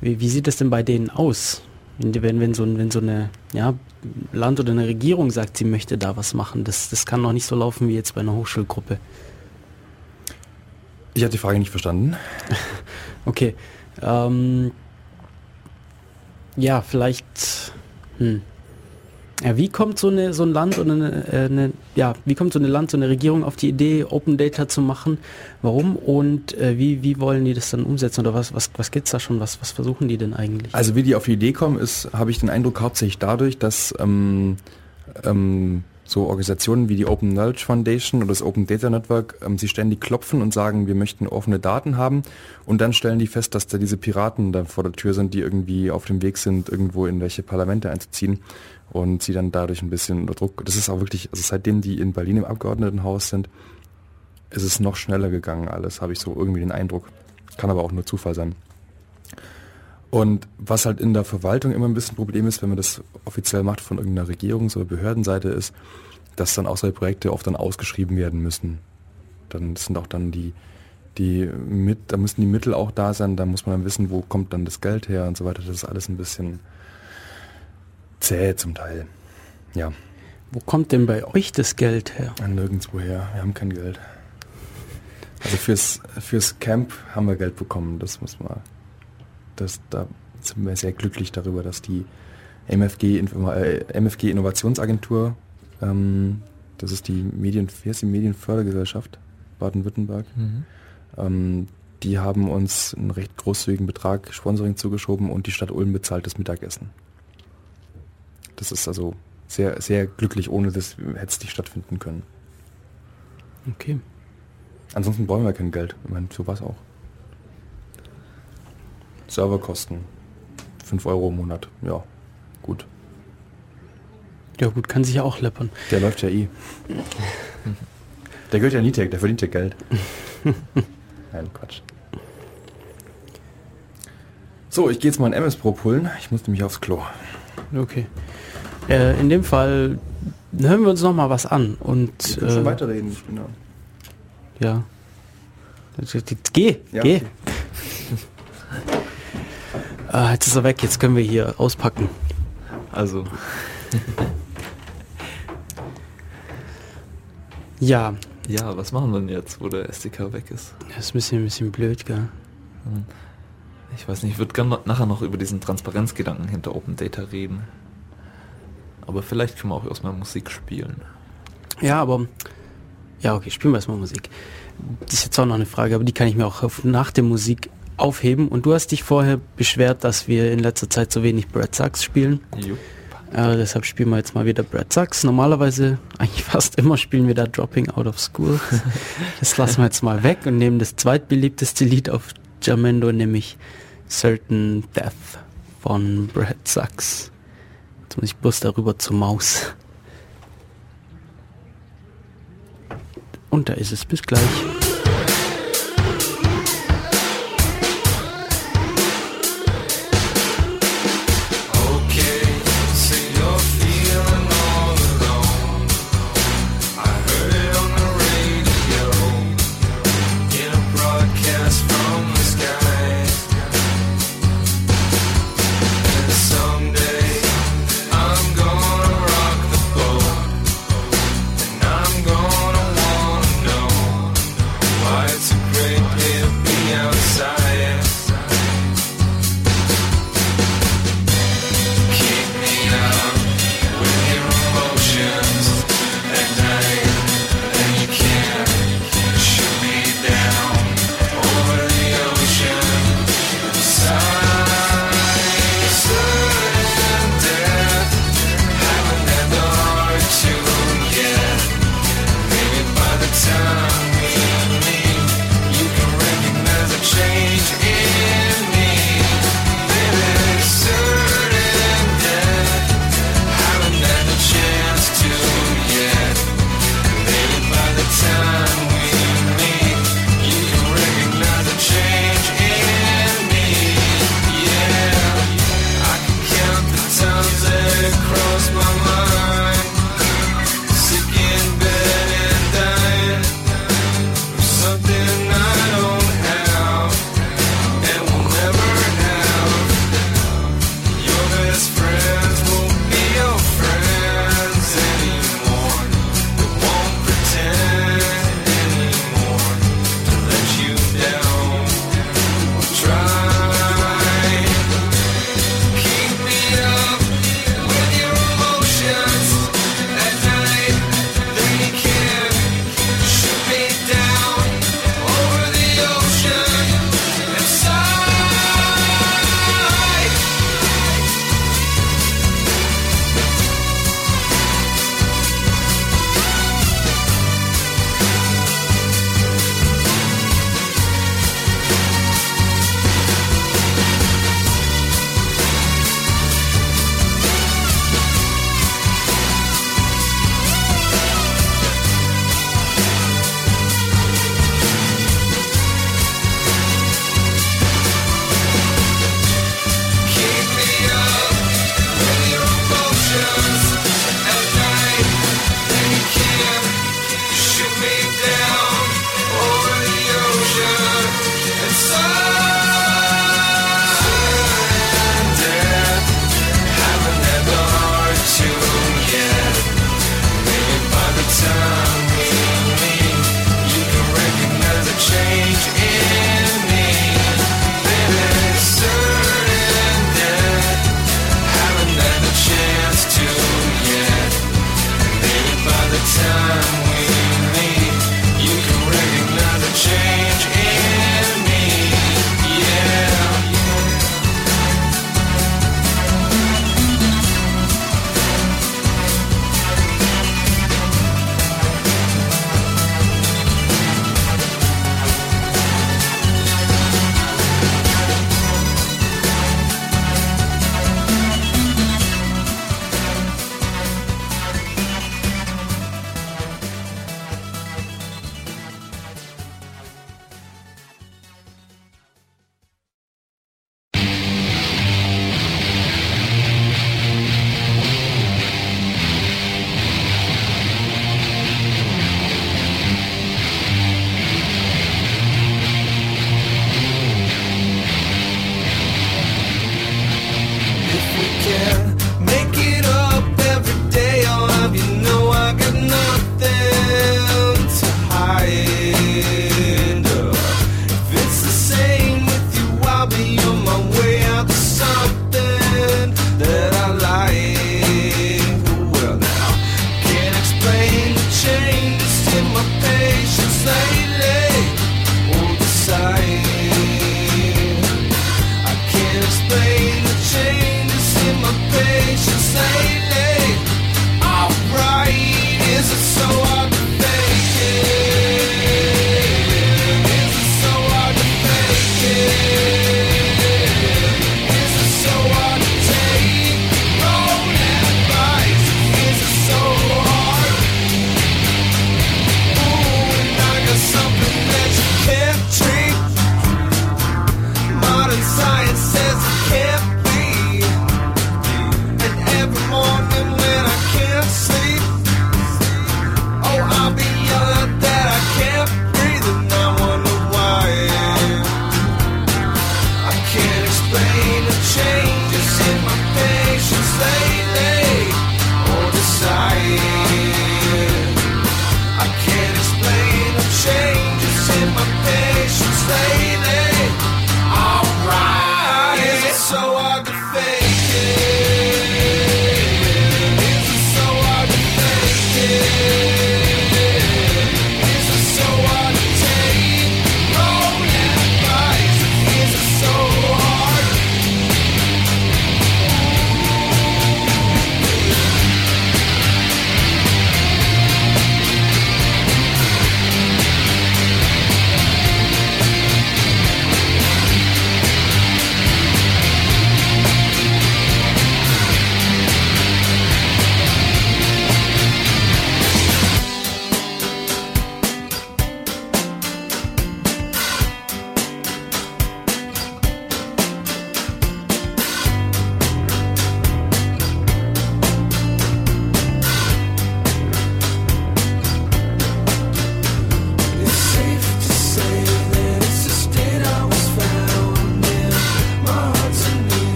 Wie, wie, sieht es denn bei denen aus? Wenn, wenn, so, wenn so eine ja, Land oder eine Regierung sagt, sie möchte da was machen, das, das kann doch nicht so laufen wie jetzt bei einer Hochschulgruppe. Ich habe die Frage nicht verstanden. okay. Ähm, ja, vielleicht. Hm. Ja, wie kommt so eine so ein Land oder eine, äh, eine ja wie kommt so eine Land so eine Regierung auf die Idee Open Data zu machen? Warum und äh, wie wie wollen die das dann umsetzen oder was was was gibt's da schon? Was was versuchen die denn eigentlich? Also wie die auf die Idee kommen, ist habe ich den Eindruck hauptsächlich dadurch, dass ähm, ähm, so Organisationen wie die Open Knowledge Foundation oder das Open Data Network, ähm, sie ständig klopfen und sagen, wir möchten offene Daten haben und dann stellen die fest, dass da diese Piraten da vor der Tür sind, die irgendwie auf dem Weg sind, irgendwo in welche Parlamente einzuziehen und sie dann dadurch ein bisschen unter Druck. Das ist auch wirklich, also seitdem die in Berlin im Abgeordnetenhaus sind, ist es noch schneller gegangen alles, habe ich so irgendwie den Eindruck. Kann aber auch nur Zufall sein. Und was halt in der Verwaltung immer ein bisschen Problem ist, wenn man das offiziell macht von irgendeiner Regierungs- oder Behördenseite ist, dass dann auch solche Projekte oft dann ausgeschrieben werden müssen. Dann sind auch dann die, die mit, da müssen die Mittel auch da sein, da muss man dann wissen, wo kommt dann das Geld her und so weiter. Das ist alles ein bisschen zäh zum Teil. Ja. Wo kommt denn bei euch das Geld her? Nirgendwo her. Wir haben kein Geld. Also fürs, fürs Camp haben wir Geld bekommen, das muss man das, da sind wir sehr glücklich darüber, dass die MFG, äh, MFG Innovationsagentur, ähm, das ist die Medien, wie heißt die Medienfördergesellschaft Baden-Württemberg, mhm. ähm, die haben uns einen recht großzügigen Betrag Sponsoring zugeschoben und die Stadt Ulm bezahlt das Mittagessen. Das ist also sehr, sehr glücklich, ohne das hätte es nicht stattfinden können. Okay. Ansonsten brauchen wir kein Geld. Ich meine, so war es auch. Serverkosten 5 Euro im Monat. Ja, gut. Ja gut, kann sich ja auch läppern. Der läuft ja eh. Der gehört ja Nitec, der verdient ja Geld. Nein, Quatsch. So, ich gehe jetzt mal ein MS Pro pullen. Ich muss nämlich aufs Klo. Okay. Äh, in dem Fall hören wir uns noch mal was an und ich äh, schon weiterreden. Ich bin da. Ja. Geh, ja, geh. Okay. Ah, jetzt ist er weg, jetzt können wir hier auspacken. Also. ja. Ja, was machen wir denn jetzt, wo der SDK weg ist? Das ist ein bisschen, ein bisschen blöd, gell? Hm. Ich weiß nicht, ich würde gerne nachher noch über diesen Transparenzgedanken hinter Open Data reden. Aber vielleicht können wir auch erstmal Musik spielen. Ja, aber. Ja, okay, spielen wir erstmal Musik. Das ist jetzt auch noch eine Frage, aber die kann ich mir auch nach der Musik aufheben. Und du hast dich vorher beschwert, dass wir in letzter Zeit so wenig Brad Sachs spielen. Äh, deshalb spielen wir jetzt mal wieder Brad Sachs. Normalerweise, eigentlich fast immer, spielen wir da Dropping Out of School. das lassen wir jetzt mal weg und nehmen das zweitbeliebteste Lied auf Jamendo, nämlich Certain Death von Brad Sachs. Jetzt muss ich bloß darüber zur Maus. Und da ist es. Bis gleich.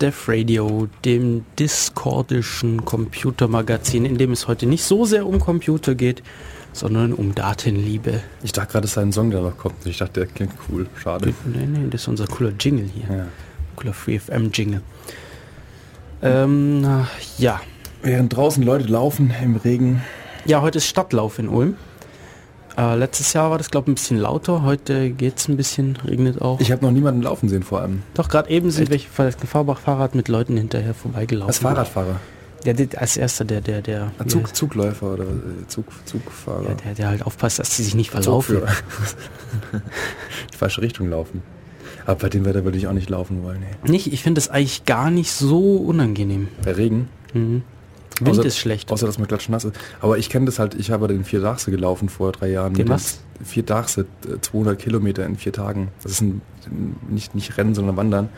Def Radio, dem discordischen Computermagazin, in dem es heute nicht so sehr um Computer geht, sondern um Datenliebe. Ich dachte gerade, es sei ein Song, der noch kommt. Ich dachte, der klingt cool. Schade. Nee, nee, das ist unser cooler Jingle hier. Ja. Cooler FreeFM Jingle. Ähm, ja. Während draußen Leute laufen im Regen. Ja, heute ist Stadtlauf in Ulm. Äh, letztes Jahr war das, glaube ich, ein bisschen lauter. Heute geht es ein bisschen, regnet auch. Ich habe noch niemanden laufen sehen vor allem. Doch, gerade eben sind Echt? welche dem Fahrbach-Fahrrad mit Leuten hinterher vorbeigelaufen. Als Fahrradfahrer. Ja, der, als erster, der, der, der, Als Zug, Zugläufer oder äh, Zug, Zugfahrer. der, der, der halt aufpasst, dass sie sich nicht verlaufen. Die falsche Richtung laufen. Aber bei dem Wetter würde ich auch nicht laufen wollen. Nee. Nicht, ich finde das eigentlich gar nicht so unangenehm. Bei Regen. Mhm. Wind Außer- ist schlecht. Außer dass man klatschnass ist. Aber ich kenne das halt, ich habe den Viertagse gelaufen vor drei Jahren. Den was? dem Viertagse, äh, 200 Kilometer in vier Tagen. Das ist ein, nicht, nicht Rennen, sondern Wandern.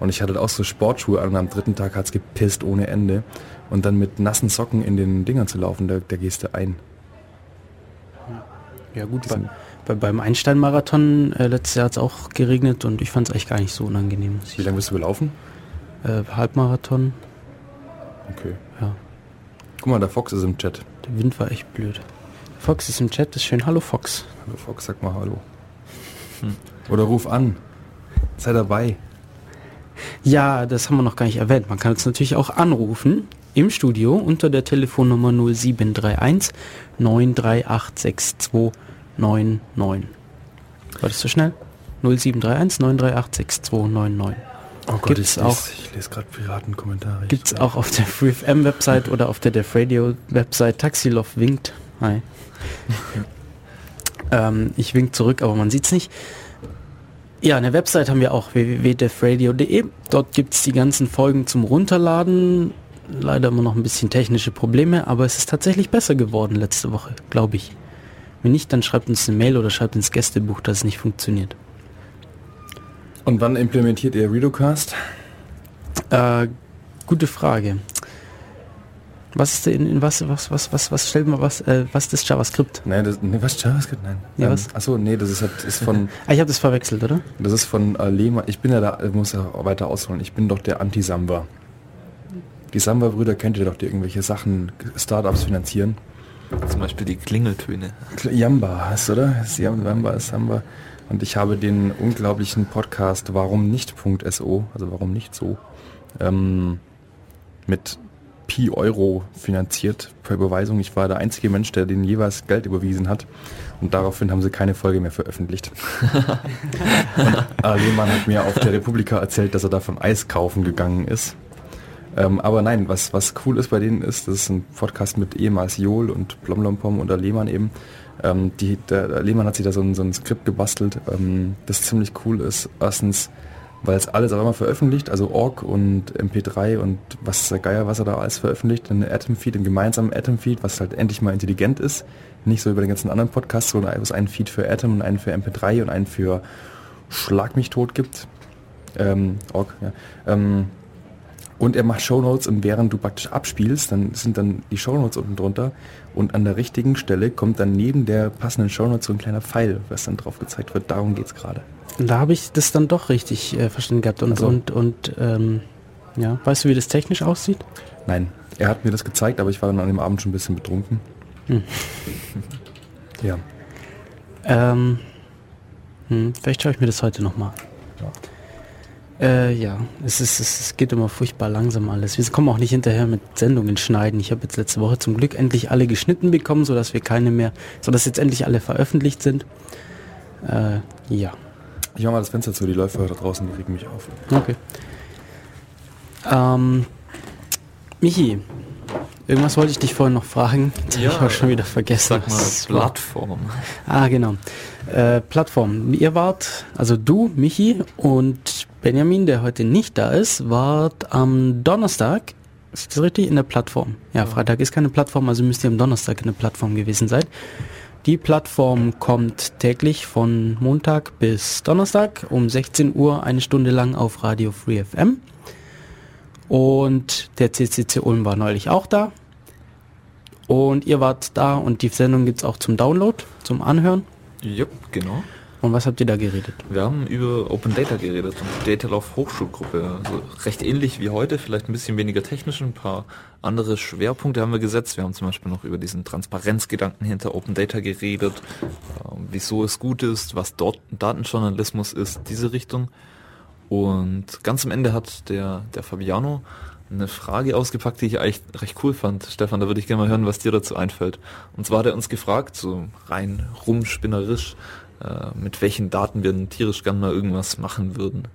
Und ich hatte auch so Sportschuhe an und am dritten Tag hat's gepisst ohne Ende. Und dann mit nassen Socken in den Dingern zu laufen, da, da gehst du ein. Ja gut, bei, bei, beim Einstein-Marathon äh, letztes Jahr hat es auch geregnet und ich fand es eigentlich gar nicht so unangenehm. Wie lange bist du gelaufen? Äh, Halbmarathon, Okay. Guck mal, der Fox ist im Chat. Der Wind war echt blöd. Fox ist im Chat, ist schön. Hallo Fox. Hallo Fox, sag mal Hallo. Oder ruf an. Sei dabei. Ja, das haben wir noch gar nicht erwähnt. Man kann uns natürlich auch anrufen im Studio unter der Telefonnummer 0731 9386299. War das so schnell? 0731 9386299. Oh Gott, Gibt's ich lese- auch- ich lese gerade Piratenkommentare. Gibt es auch auf der FreeFM-Website oder auf der Def Radio-Website. Taxilov winkt. Hi. ähm, ich wink zurück, aber man sieht's nicht. Ja, eine Website haben wir auch, www.defradio.de. Dort gibt's die ganzen Folgen zum Runterladen. Leider immer noch ein bisschen technische Probleme, aber es ist tatsächlich besser geworden letzte Woche, glaube ich. Wenn nicht, dann schreibt uns eine Mail oder schreibt ins Gästebuch, dass es nicht funktioniert. Und wann implementiert ihr Redocast? Äh, gute Frage. Was ist denn in was was was was was stellt man was äh, was ist das JavaScript? Nein, das, nee, was JavaScript? Nein. Ja, Ähm, was? Achso, nee, das ist halt ist von Ah, ich habe das verwechselt, oder? das ist von äh, Lehmann. Ich bin ja da, ich muss ja auch weiter ausholen. Ich bin doch der Anti-Samba. Die Samba-Brüder kennt ihr doch, die irgendwelche Sachen, Startups finanzieren. Zum Beispiel die Klingeltöne. Jamba heißt, oder? Ist Jamba ist Samba. Und ich habe den unglaublichen Podcast Warum nicht.so, also warum nicht so, ähm, mit Pi Euro finanziert per Überweisung. Ich war der einzige Mensch, der den jeweils Geld überwiesen hat. Und daraufhin haben sie keine Folge mehr veröffentlicht. und Lehmann hat mir auf der Republika erzählt, dass er davon Eis kaufen gegangen ist. Ähm, aber nein, was, was cool ist bei denen ist, das ist ein Podcast mit ehemals Johl und Blomlompom und der Lehmann eben. Ähm, die, der, Lehmann hat sich da so ein, so ein Skript gebastelt, ähm, das ziemlich cool ist. Erstens, weil es alles auch immer veröffentlicht, also Org und MP3 und was der Geier, was er da alles veröffentlicht, in Atom-Feed, im gemeinsamen Atom-Feed, was halt endlich mal intelligent ist. Nicht so über den ganzen anderen Podcasts, sondern einfach einen Feed für Atom und einen für MP3 und einen für Schlag mich tot gibt. Ähm, Org, ja. Ähm, und er macht Shownotes und während du praktisch abspielst, dann sind dann die Shownotes unten drunter und an der richtigen Stelle kommt dann neben der passenden Shownotes so ein kleiner Pfeil, was dann drauf gezeigt wird. Darum geht's gerade. Und da habe ich das dann doch richtig äh, verstanden gehabt und Ach so. und und ähm, ja, weißt du, wie das technisch aussieht? Nein, er hat mir das gezeigt, aber ich war dann an dem Abend schon ein bisschen betrunken. Hm. Ja. Ähm, hm, vielleicht schaue ich mir das heute noch mal. Äh, ja, es, ist, es, geht immer furchtbar langsam alles. Wir kommen auch nicht hinterher mit Sendungen schneiden. Ich habe jetzt letzte Woche zum Glück endlich alle geschnitten bekommen, sodass wir keine mehr, sodass jetzt endlich alle veröffentlicht sind. Äh, ja, Ich mach mal das Fenster zu, die Läufer da draußen, die regen mich auf. okay. Ähm, Michi, irgendwas wollte ich dich vorhin noch fragen. Hab Ja, ich auch schon wieder vergessen. Sag mal. Plattform. Ah, genau. Äh, Plattform. Ihr wart, also du, Michi und Benjamin, der heute nicht da ist, wart am Donnerstag, ist das richtig, in der Plattform. Ja, Freitag ist keine Plattform, also müsst ihr am Donnerstag in der Plattform gewesen sein. Die Plattform kommt täglich von Montag bis Donnerstag um 16 Uhr eine Stunde lang auf Radio Free FM. Und der CCC Ulm war neulich auch da. Und ihr wart da und die Sendung gibt's auch zum Download, zum Anhören. Jupp, genau. Und was habt ihr da geredet? Wir haben über Open Data geredet und Data Love Hochschulgruppe. Also recht ähnlich wie heute, vielleicht ein bisschen weniger technisch, ein paar andere Schwerpunkte haben wir gesetzt. Wir haben zum Beispiel noch über diesen Transparenzgedanken hinter Open Data geredet, äh, wieso es gut ist, was dort Datenjournalismus ist, diese Richtung. Und ganz am Ende hat der, der Fabiano eine Frage ausgepackt, die ich eigentlich recht cool fand. Stefan, da würde ich gerne mal hören, was dir dazu einfällt. Und zwar hat er uns gefragt, so rein rumspinnerisch, äh, mit welchen Daten wir tierisch gern mal irgendwas machen würden.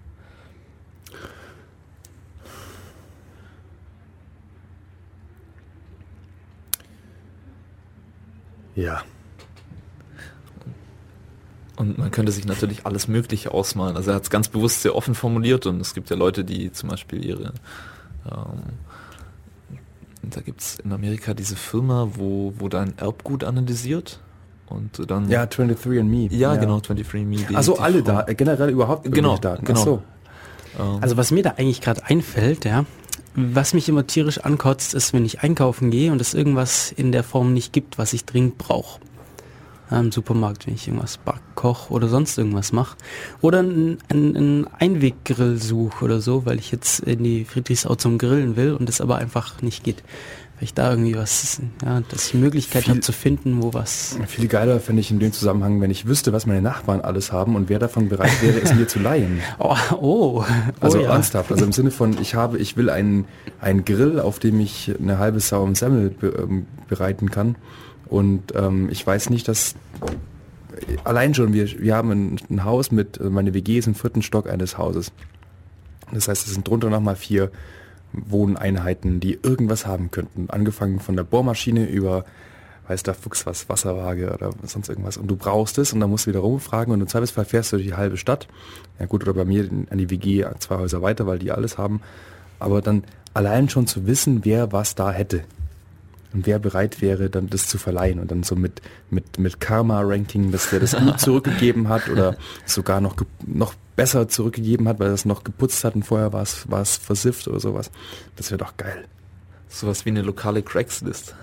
Ja. Und man könnte sich natürlich alles Mögliche ausmalen. Also er hat es ganz bewusst sehr offen formuliert und es gibt ja Leute, die zum Beispiel ihre ähm, da gibt es in Amerika diese Firma, wo, wo dein Erbgut analysiert und dann... Ja, 23andMe. Ja, ja. genau, 23andMe. Also alle Daten, äh, generell überhaupt genau, Daten. Genau. So. Ähm. Also was mir da eigentlich gerade einfällt, ja, was mich immer tierisch ankotzt, ist, wenn ich einkaufen gehe und es irgendwas in der Form nicht gibt, was ich dringend brauche im Supermarkt, wenn ich irgendwas back, koch oder sonst irgendwas mache. Oder einen ein Einweggrill suche oder so, weil ich jetzt in die Friedrichsau zum Grillen will und es aber einfach nicht geht. Weil ich da irgendwie was, ja, dass ich Möglichkeit habe zu finden, wo was. Viel geiler finde ich in dem Zusammenhang, wenn ich wüsste, was meine Nachbarn alles haben und wer davon bereit wäre, es mir zu leihen. Oh, oh. Also oh, ja. ernsthaft, also im Sinne von, ich habe, ich will einen, einen Grill, auf dem ich eine halbe Sau im Semmel be ähm, bereiten kann und ähm, ich weiß nicht, dass allein schon, wir, wir haben ein, ein Haus mit, also meine WG ist im vierten Stock eines Hauses. Das heißt, es sind drunter nochmal vier Wohneinheiten, die irgendwas haben könnten. Angefangen von der Bohrmaschine über, weiß der Fuchs was, Wasserwaage oder sonst irgendwas. Und du brauchst es und dann musst du wieder rumfragen und im Zweifelsfall fährst du durch die halbe Stadt. Ja gut, oder bei mir an die WG zwei Häuser weiter, weil die alles haben. Aber dann allein schon zu wissen, wer was da hätte und wer bereit wäre, dann das zu verleihen und dann so mit, mit, mit Karma-Ranking, dass der das gut zurückgegeben hat oder sogar noch, noch besser zurückgegeben hat, weil er es noch geputzt hat und vorher war es, war es versifft oder sowas. Das wäre doch geil. Sowas wie eine lokale Craigslist.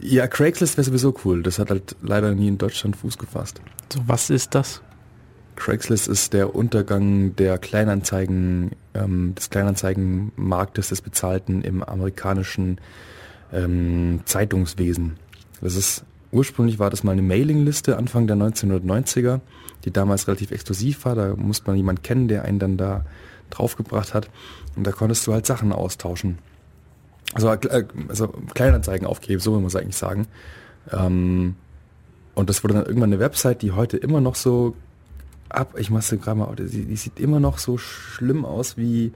Ja, Craigslist wäre sowieso cool. Das hat halt leider nie in Deutschland Fuß gefasst. So, was ist das? Craigslist ist der Untergang der Kleinanzeigen, ähm, des Kleinanzeigenmarktes des Bezahlten im amerikanischen ähm, Zeitungswesen. Das ist ursprünglich war das mal eine Mailingliste Anfang der 1990er, die damals relativ exklusiv war. Da musste man jemanden kennen, der einen dann da draufgebracht hat. Und da konntest du halt Sachen austauschen. Also, äh, also Kleinanzeigen aufgeben, so will man es eigentlich sagen. Ähm, und das wurde dann irgendwann eine Website, die heute immer noch so ab, ich mach's gerade mal, die, die, sieht immer noch so schlimm aus wie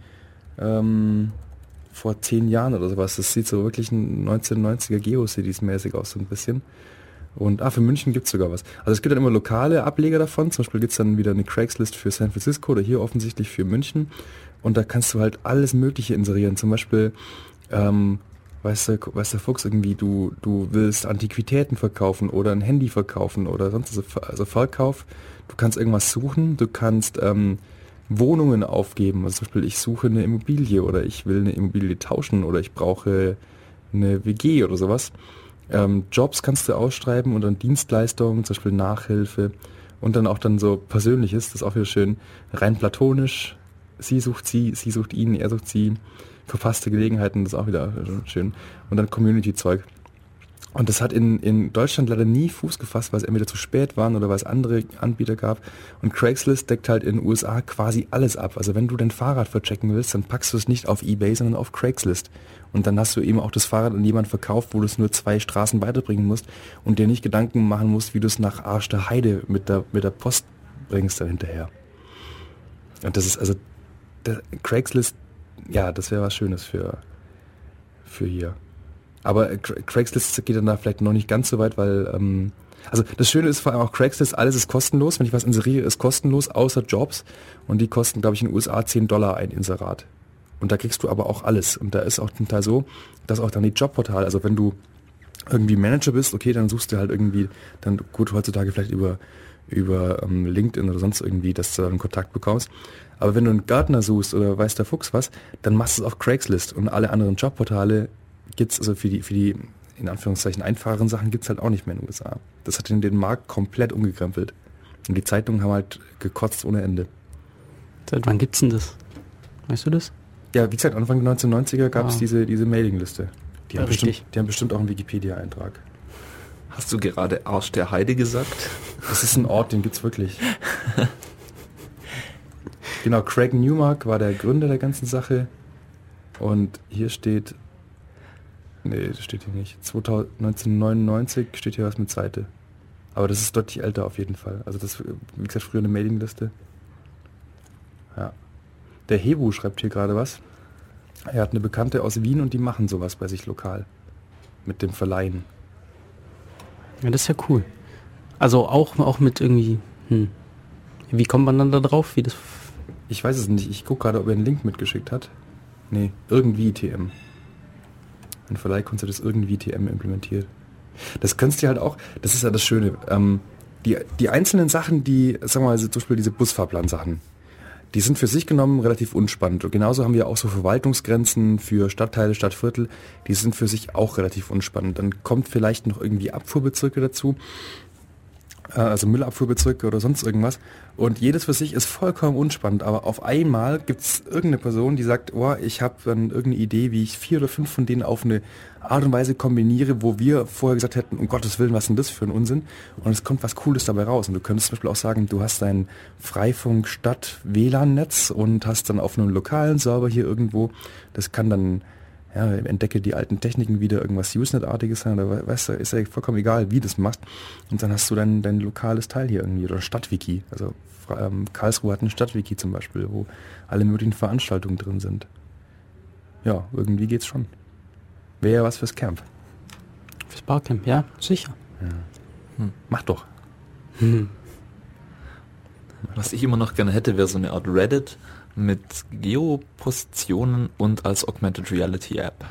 ähm, vor zehn Jahren oder sowas. Das sieht so wirklich ein 1990er Geocities-mäßig aus, so ein bisschen. Und ah, für München gibt es sogar was. Also es gibt dann immer lokale Ableger davon. Zum Beispiel gibt es dann wieder eine Craigslist für San Francisco oder hier offensichtlich für München. Und da kannst du halt alles Mögliche inserieren. Zum Beispiel, ähm, weißt du, weißt du, Fuchs, irgendwie, du, du willst Antiquitäten verkaufen oder ein Handy verkaufen oder sonst also, also Verkauf. Du kannst irgendwas suchen, du kannst ähm, Wohnungen aufgeben. Also zum Beispiel, ich suche eine Immobilie oder ich will eine Immobilie tauschen oder ich brauche eine WG oder sowas. Ähm, Jobs kannst du ausschreiben und dann Dienstleistungen, zum Beispiel Nachhilfe und dann auch dann so Persönliches, das ist auch wieder schön, rein platonisch. Sie sucht sie, sie sucht ihn, er sucht sie. Verfasste Gelegenheiten, das ist auch wieder schön. Und dann Community-Zeug. Und das hat in, in Deutschland leider nie Fuß gefasst, weil es entweder zu spät waren oder weil es andere Anbieter gab. Und Craigslist deckt halt in den USA quasi alles ab. Also wenn du dein Fahrrad verchecken willst, dann packst du es nicht auf Ebay, sondern auf Craigslist. Und dann hast du eben auch das Fahrrad an jemanden verkauft, wo du es nur zwei Straßen weiterbringen musst und dir nicht Gedanken machen musst, wie du es nach Arsch der Heide mit der, mit der Post bringst dann hinterher. Und das ist also, Craigslist, ja, das wäre was Schönes für, für hier. Aber Craigslist geht dann da vielleicht noch nicht ganz so weit, weil ähm, also das Schöne ist vor allem auch Craigslist, alles ist kostenlos. Wenn ich was inseriere, ist kostenlos, außer Jobs. Und die kosten, glaube ich, in den USA 10 Dollar ein Inserat. Und da kriegst du aber auch alles. Und da ist auch zum Teil so, dass auch dann die Jobportale, also wenn du irgendwie Manager bist, okay, dann suchst du halt irgendwie, dann gut, heutzutage vielleicht über, über ähm, LinkedIn oder sonst irgendwie, dass du einen Kontakt bekommst. Aber wenn du einen Gartner suchst oder weiß der Fuchs was, dann machst du es auf Craigslist und alle anderen Jobportale gibt's also für die, für die in Anführungszeichen einfacheren Sachen gibt es halt auch nicht mehr in den USA. Das hat den, den Markt komplett umgekrempelt. Und die Zeitungen haben halt gekotzt ohne Ende. Seit wann gibt's denn das? Weißt du das? Ja, wie gesagt, Anfang der 1990er gab es Ah. diese, diese Mailingliste. Die, Ja, haben bestimmt, die haben bestimmt auch einen Wikipedia-Eintrag. Hast du gerade Arsch der Heide gesagt? Das ist ein Ort, den gibt's wirklich. genau, Craig Newmark war der Gründer der ganzen Sache. Und hier steht. Nee, das steht hier nicht. 2000, 1999 steht hier was mit Seite. Aber das ist deutlich älter auf jeden Fall. Also das, wie gesagt, früher eine Mailingliste. Ja. Der Hebu schreibt hier gerade was. Er hat eine Bekannte aus Wien und die machen sowas bei sich lokal. Mit dem Verleihen. Ja, das ist ja cool. Also auch, auch mit irgendwie, hm. Wie kommt man dann da drauf? Wie das. Ich weiß es nicht. Ich gucke gerade, ob er einen Link mitgeschickt hat. Nee, irgendwie TM. Ein Verleihkonzept ist irgendwie TM implementiert. Das kannst du halt auch, das ist ja das Schöne. Ähm, die, die einzelnen Sachen, die, sagen wir mal, zum Beispiel diese Busfahrplan-Sachen, die sind für sich genommen relativ unspannend. Und genauso haben wir auch so Verwaltungsgrenzen für Stadtteile, Stadtviertel, die sind für sich auch relativ unspannend. Dann kommt vielleicht noch irgendwie Abfuhrbezirke dazu also Müllabfuhrbezirke oder sonst irgendwas. Und jedes für sich ist vollkommen unspannend. Aber auf einmal gibt es irgendeine Person, die sagt, oh, ich habe dann irgendeine Idee, wie ich vier oder fünf von denen auf eine Art und Weise kombiniere, wo wir vorher gesagt hätten, um Gottes Willen, was denn das für ein Unsinn? Und es kommt was Cooles dabei raus. Und du könntest zum Beispiel auch sagen, du hast dein Freifunk-Stadt-WLAN-Netz und hast dann auf einem lokalen Server hier irgendwo, das kann dann ja, entdecke die alten Techniken wieder, irgendwas Usenet-artiges sein, oder we- weißt du, ist ja vollkommen egal, wie du das machst. Und dann hast du dein, dein lokales Teil hier irgendwie, oder Stadtwiki. Also ähm, Karlsruhe hat ein Stadtwiki zum Beispiel, wo alle möglichen Veranstaltungen drin sind. Ja, irgendwie geht's schon. Wäre ja was fürs Camp. Fürs Barcamp, ja, sicher. Mach doch. Was ich immer noch gerne hätte, wäre so eine Art Reddit mit Geopositionen und als Augmented Reality App.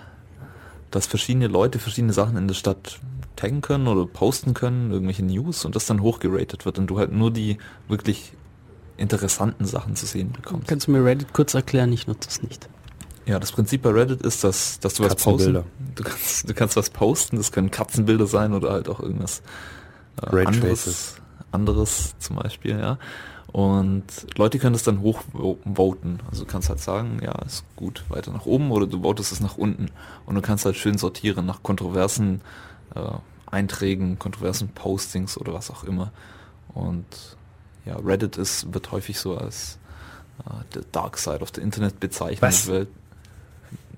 Dass verschiedene Leute verschiedene Sachen in der Stadt taggen können oder posten können, irgendwelche News und das dann hochgeratet wird und du halt nur die wirklich interessanten Sachen zu sehen bekommst. Kannst du mir Reddit kurz erklären? Ich nutze es nicht. Ja, das Prinzip bei Reddit ist, dass, dass du was posten. Katzenbilder. Du kannst, du kannst was posten, das können Katzenbilder sein oder halt auch irgendwas äh, anderes, anderes zum Beispiel, ja. Und Leute können das dann hochvoten. Also du kannst halt sagen, ja, ist gut, weiter nach oben oder du votest es nach unten. Und du kannst halt schön sortieren nach kontroversen äh, Einträgen, kontroversen Postings oder was auch immer. Und ja, Reddit ist, wird häufig so als äh, the dark side of the Internet bezeichnet. Was? Weil,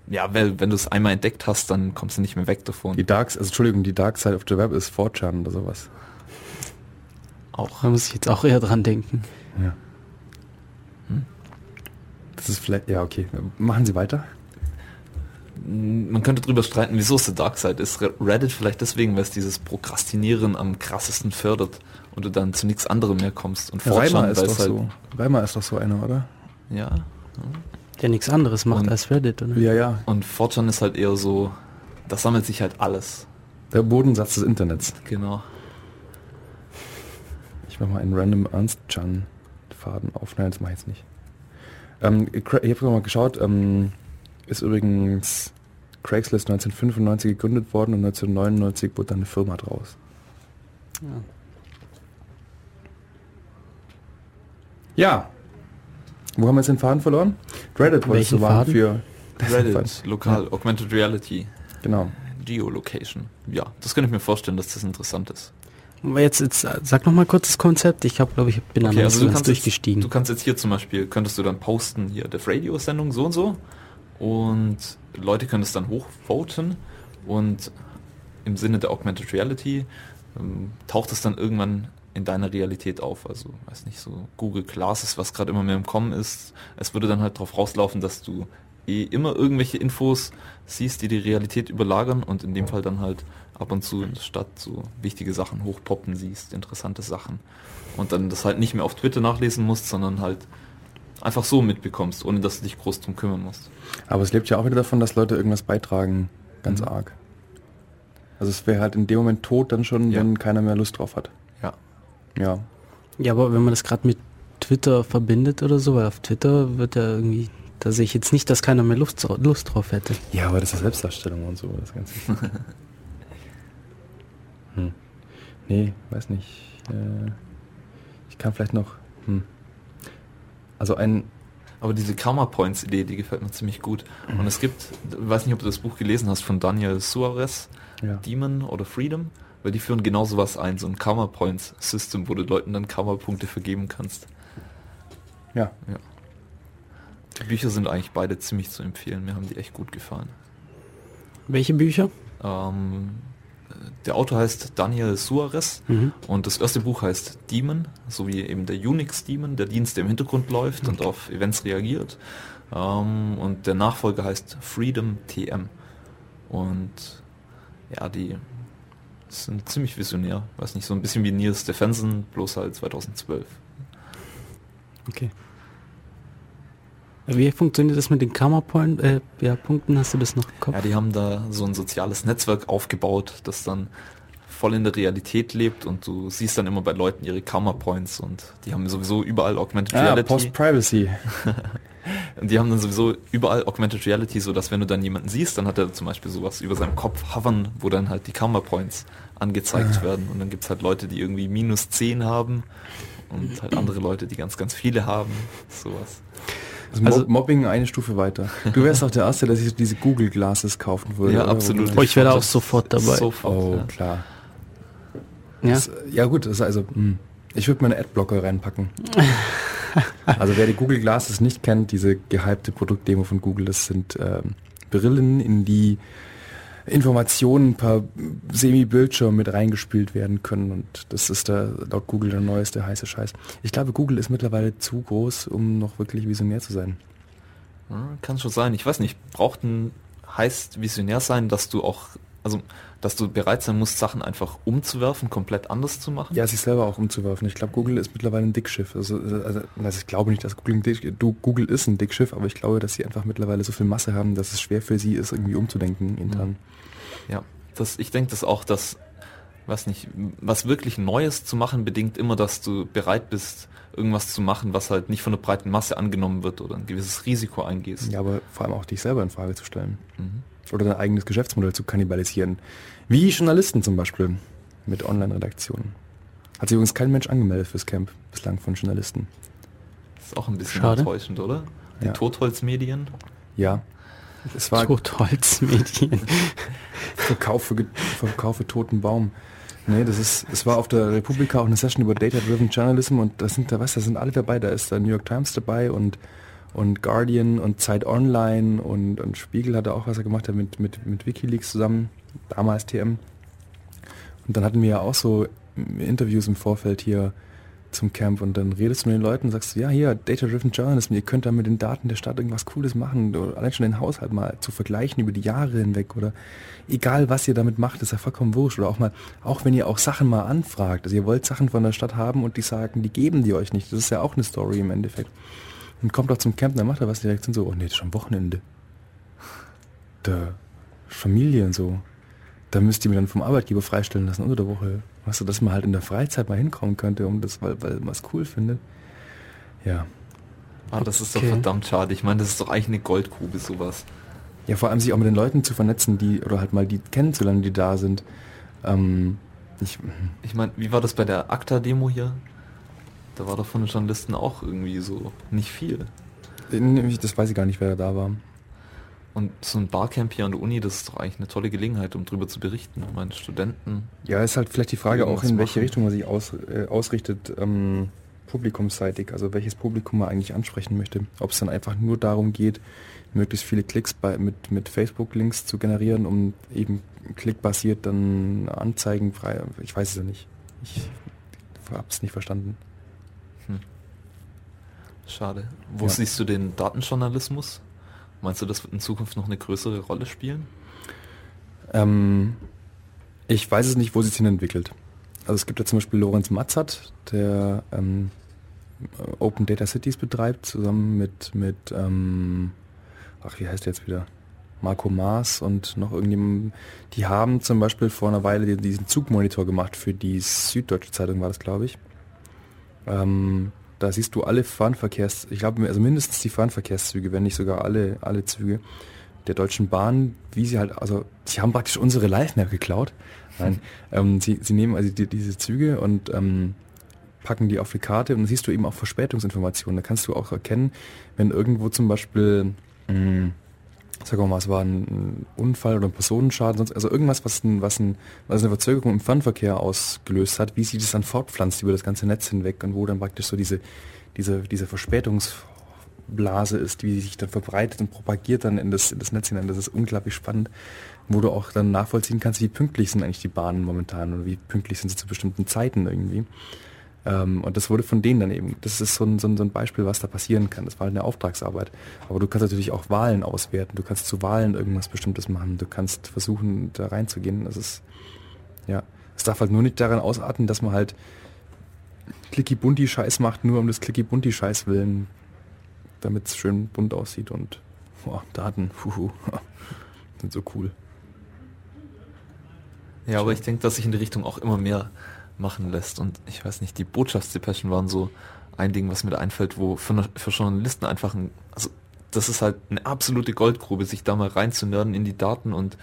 ja, weil wenn du es einmal entdeckt hast, dann kommst du nicht mehr weg davon. Die Dark, also Entschuldigung, die Dark Side of the Web ist 4chan oder sowas. auch. Da muss ich jetzt auch eher dran denken. Ja. Das ist vielleicht, ja, okay. Machen Sie weiter. Man könnte drüber streiten, wieso es der Dark Side ist. Re- Reddit vielleicht deswegen, weil es dieses Prokrastinieren am krassesten fördert und du dann zu nichts anderem mehr kommst. Und Reimer 4chan, ist doch halt, so. Reimer ist doch so einer, oder? Ja. Der nichts anderes macht Und- als Reddit, oder? Ja, ja. Und 4chan ist halt eher so, das sammelt sich halt alles. Der Bodensatz des Internets. Genau. Ich mach mal einen random Ernst-Chan-Faden auf. Nein, das mach ich jetzt nicht. Ähm, ich habe mal geschaut, ähm, ist übrigens Craigslist 1995 gegründet worden und 1999 wurde dann eine Firma draus. Ja. Ja. Wo haben wir jetzt den Faden verloren? Reddit wolltest Welchen du warnen Faden? für... Reddit, lokal, Augmented Reality, Genau. Geolocation. Ja, das kann ich mir vorstellen, dass das interessant ist. Jetzt, jetzt sag noch mal kurz das Konzept. Ich habe, glaube ich, bin Okay, also du kannst, jetzt, durchgestiegen. du kannst jetzt hier zum Beispiel, könntest du dann posten, hier, der Radio-Sendung so und so und Leute können es dann hochvoten und im Sinne der Augmented Reality ähm, taucht es dann irgendwann in deiner Realität auf. Also, weiß nicht, so Google Glasses, was gerade immer mehr im Kommen ist. Es würde dann halt darauf rauslaufen, dass du eh immer irgendwelche Infos siehst, die die Realität überlagern und in dem Fall dann halt ab und zu in der Stadt so wichtige Sachen hochpoppen siehst, interessante Sachen. Und dann das halt nicht mehr auf Twitter nachlesen musst, sondern halt einfach so mitbekommst, ohne dass du dich groß drum kümmern musst. Aber es lebt ja auch wieder davon, dass Leute irgendwas beitragen. Ganz Mhm. arg. Also es wäre halt in dem Moment tot dann schon, Ja. wenn keiner mehr Lust drauf hat. Ja. Ja. Ja, aber wenn man das gerade mit Twitter verbindet oder so, weil auf Twitter wird ja irgendwie, da sehe ich jetzt nicht, dass keiner mehr Lust, Lust drauf hätte. Ja, aber das ist Selbstdarstellung und so. Das Ganze. hm. Nee, weiß nicht. Äh, ich kann vielleicht noch. Hm. Also ein. Aber diese Karma Points Idee, die gefällt mir ziemlich gut. Und es gibt, ich weiß nicht, ob du das Buch gelesen hast von Daniel Suarez, Ja. Demon oder Freedom, weil die führen genau sowas ein, so ein Karma Points System, wo du Leuten dann Karma Punkte vergeben kannst. Ja. Die Bücher sind eigentlich beide ziemlich zu empfehlen, mir haben die echt gut gefallen. Welche Bücher? Ähm, der Autor heißt Daniel Suarez Mhm. und das erste Buch heißt Demon, so wie eben der Unix Demon, der Dienst, der im Hintergrund läuft und auf Events reagiert. Ähm, und der Nachfolger heißt Freedom TM. Und ja, die sind ziemlich visionär. Weiß nicht, so ein bisschen wie Neil Stephenson, bloß halt 2012. Okay. Wie funktioniert das mit den Karma-Point, äh, ja, Punkten? Hast du das noch im Kopf? Ja, die haben da so ein soziales Netzwerk aufgebaut, das dann voll in der Realität lebt und du siehst dann immer bei Leuten ihre Karma Points und die haben sowieso überall Augmented Ah, Reality. Post-Privacy. Und die haben dann sowieso überall Augmented Reality, so dass wenn du dann jemanden siehst, dann hat er zum Beispiel sowas über seinem Kopf hovern, wo dann halt die Karma Points angezeigt Ah. werden. Und dann gibt's halt Leute, die irgendwie minus 10 haben und halt andere Leute, die ganz, ganz viele haben. Sowas. Also, Also- Mobbing eine Stufe weiter. Du wärst auch der Erste, der sich diese Google Glasses kaufen würde. Ja, absolut. Oh, ich wäre auch sofort dabei. Sofort, Oh, ja. klar. Ja? Das, ja gut, das ist also, hm. ich würde meine Adblocker reinpacken. also wer die Google Glasses nicht kennt, diese gehypte Produktdemo von Google, das sind ähm, Brillen, in die Informationen per Semi-Bildschirm mit reingespielt werden können und das ist der, laut Google der neueste heiße Scheiß. Ich glaube, Google ist mittlerweile zu groß, um noch wirklich visionär zu sein. Kann schon sein. Ich weiß nicht, braucht ein, heißt visionär sein, dass du auch, also, dass du bereit sein musst, Sachen einfach umzuwerfen, komplett anders zu machen? Ja, sich selber auch umzuwerfen. Ich glaube, Google ist mittlerweile ein Dickschiff. Also, also, also ich glaube nicht, dass Google ein Dick, du, Google ist ein Dickschiff, aber ich glaube, dass sie einfach mittlerweile so viel Masse haben, dass es schwer für sie ist, irgendwie umzudenken intern. Ja, das, ich denke das auch, dass, was nicht, was wirklich Neues zu machen, bedingt immer, dass du bereit bist, irgendwas zu machen, was halt nicht von der breiten Masse angenommen wird oder ein gewisses Risiko eingehst. Ja, aber vor allem auch dich selber in Frage zu stellen. Mhm. Oder dein eigenes Geschäftsmodell zu kannibalisieren. Wie Journalisten zum Beispiel mit Online-Redaktionen. Hat sich übrigens kein Mensch angemeldet fürs Camp bislang von Journalisten. ist auch ein bisschen Schade. enttäuschend, oder? Die Ja. Totholzmedien. Ja. Es war Totholzmedien. Verkauf für, Ge- Verkauf für toten Baum. Nee, das ist, es war auf der Republika auch eine Session über Data-Driven Journalism und da sind da, was, da sind alle dabei, da ist der New York Times dabei und, und Guardian und Zeit Online und, und Spiegel hat da auch was er gemacht hat mit, mit, mit Wikileaks zusammen, damals TM. Und dann hatten wir ja auch so Interviews im Vorfeld hier zum Camp und dann redest du mit den Leuten und sagst, ja hier, Data-Driven Journalism, ihr könnt da mit den Daten der Stadt irgendwas Cooles machen, oder allein schon den Haushalt mal zu vergleichen über die Jahre hinweg oder egal was ihr damit macht, ist ja vollkommen wurscht. Oder auch mal, auch wenn ihr auch Sachen mal anfragt, also ihr wollt Sachen von der Stadt haben und die sagen, die geben die euch nicht, das ist ja auch eine Story im Endeffekt. Und kommt doch zum Camp, dann macht er was direkt und so, oh nee, das ist schon Wochenende. Da, Familie und so. Da müsst ihr mir dann vom Arbeitgeber freistellen lassen unter der Woche. Weißt du, dass man halt in der Freizeit mal hinkommen könnte, um das, weil, weil man es cool findet. Ja. Ah, das ist Okay. doch verdammt schade. Ich meine, das ist doch eigentlich eine Goldgrube, sowas. Ja, vor allem sich auch mit den Leuten zu vernetzen, die, oder halt mal die kennenzulernen, die da sind. Ähm, ich, Ich meine, wie war das bei der ACTA-Demo hier? Da war doch von den Journalisten auch irgendwie so nicht viel. das weiß ich gar nicht, wer da war. Und so ein Barcamp hier an der Uni, das ist doch eigentlich eine tolle Gelegenheit, um drüber zu berichten. Ich meine, Studenten. Ja, ist halt vielleicht die Frage auch, in welche machen. Richtung man sich aus, äh, ausrichtet, ähm, publikumsseitig, also welches Publikum man eigentlich ansprechen möchte. Ob es dann einfach nur darum geht, möglichst viele Klicks bei, mit, mit Facebook-Links zu generieren, um eben klickbasiert dann Anzeigen frei. Ich weiß es ja nicht. Ich habe es nicht verstanden. Schade. Wo Ja. siehst du den Datenjournalismus? Meinst du, das wird in Zukunft noch eine größere Rolle spielen? Ähm, ich weiß es nicht, wo sich hin entwickelt. Also es gibt ja zum Beispiel Lorenz Matzert, der ähm, Open Data Cities betreibt, zusammen mit, mit ähm, ach, wie heißt der jetzt wieder? Marco Maas und noch irgendjemand. Die haben zum Beispiel vor einer Weile die- diesen Zugmonitor gemacht für die Süddeutsche Zeitung, war das, glaube ich. Ähm, da siehst du alle Fernverkehrs, ich glaube, also mindestens die Fernverkehrszüge, wenn nicht sogar alle, alle Züge der Deutschen Bahn, wie sie halt, also sie haben praktisch unsere Live-Map geklaut. Nein, ähm, sie, sie nehmen also die, diese Züge und ähm, packen die auf die Karte und dann siehst du eben auch Verspätungsinformationen. Da kannst du auch erkennen, wenn irgendwo zum Beispiel, mh, sagen wir mal, es war ein Unfall oder ein Personenschaden, sonst, also irgendwas, was, ein, was, ein, was eine Verzögerung im Fernverkehr ausgelöst hat, wie sich das dann fortpflanzt über das ganze Netz hinweg und wo dann praktisch so diese, diese, diese Verspätungsblase ist, wie sie sich dann verbreitet und propagiert dann in das, in das Netz hinein. Das ist unglaublich spannend, wo du auch dann nachvollziehen kannst, wie pünktlich sind eigentlich die Bahnen momentan oder wie pünktlich sind sie zu bestimmten Zeiten irgendwie. Ähm, und das wurde von denen dann eben, das ist so ein, so, ein, so ein Beispiel, was da passieren kann. Das war halt eine Auftragsarbeit. Aber du kannst natürlich auch Wahlen auswerten. Du kannst zu Wahlen irgendwas Bestimmtes machen. Du kannst versuchen, da reinzugehen. Das ist, ja, es darf halt nur nicht daran ausarten, dass man halt Clicky-Bunti-Scheiß macht, nur um das Clicky-Bunti-Scheiß willen, damit es schön bunt aussieht und boah, Daten, huhu, sind so cool. Ja, aber ich denke, dass sich in die Richtung auch immer mehr machen lässt. Und ich weiß nicht, die Botschaftsdepeschen waren so ein Ding, was mir da einfällt, wo für, für Journalisten einfach ein, also das ist halt eine absolute Goldgrube, sich da mal reinzunörden in die Daten und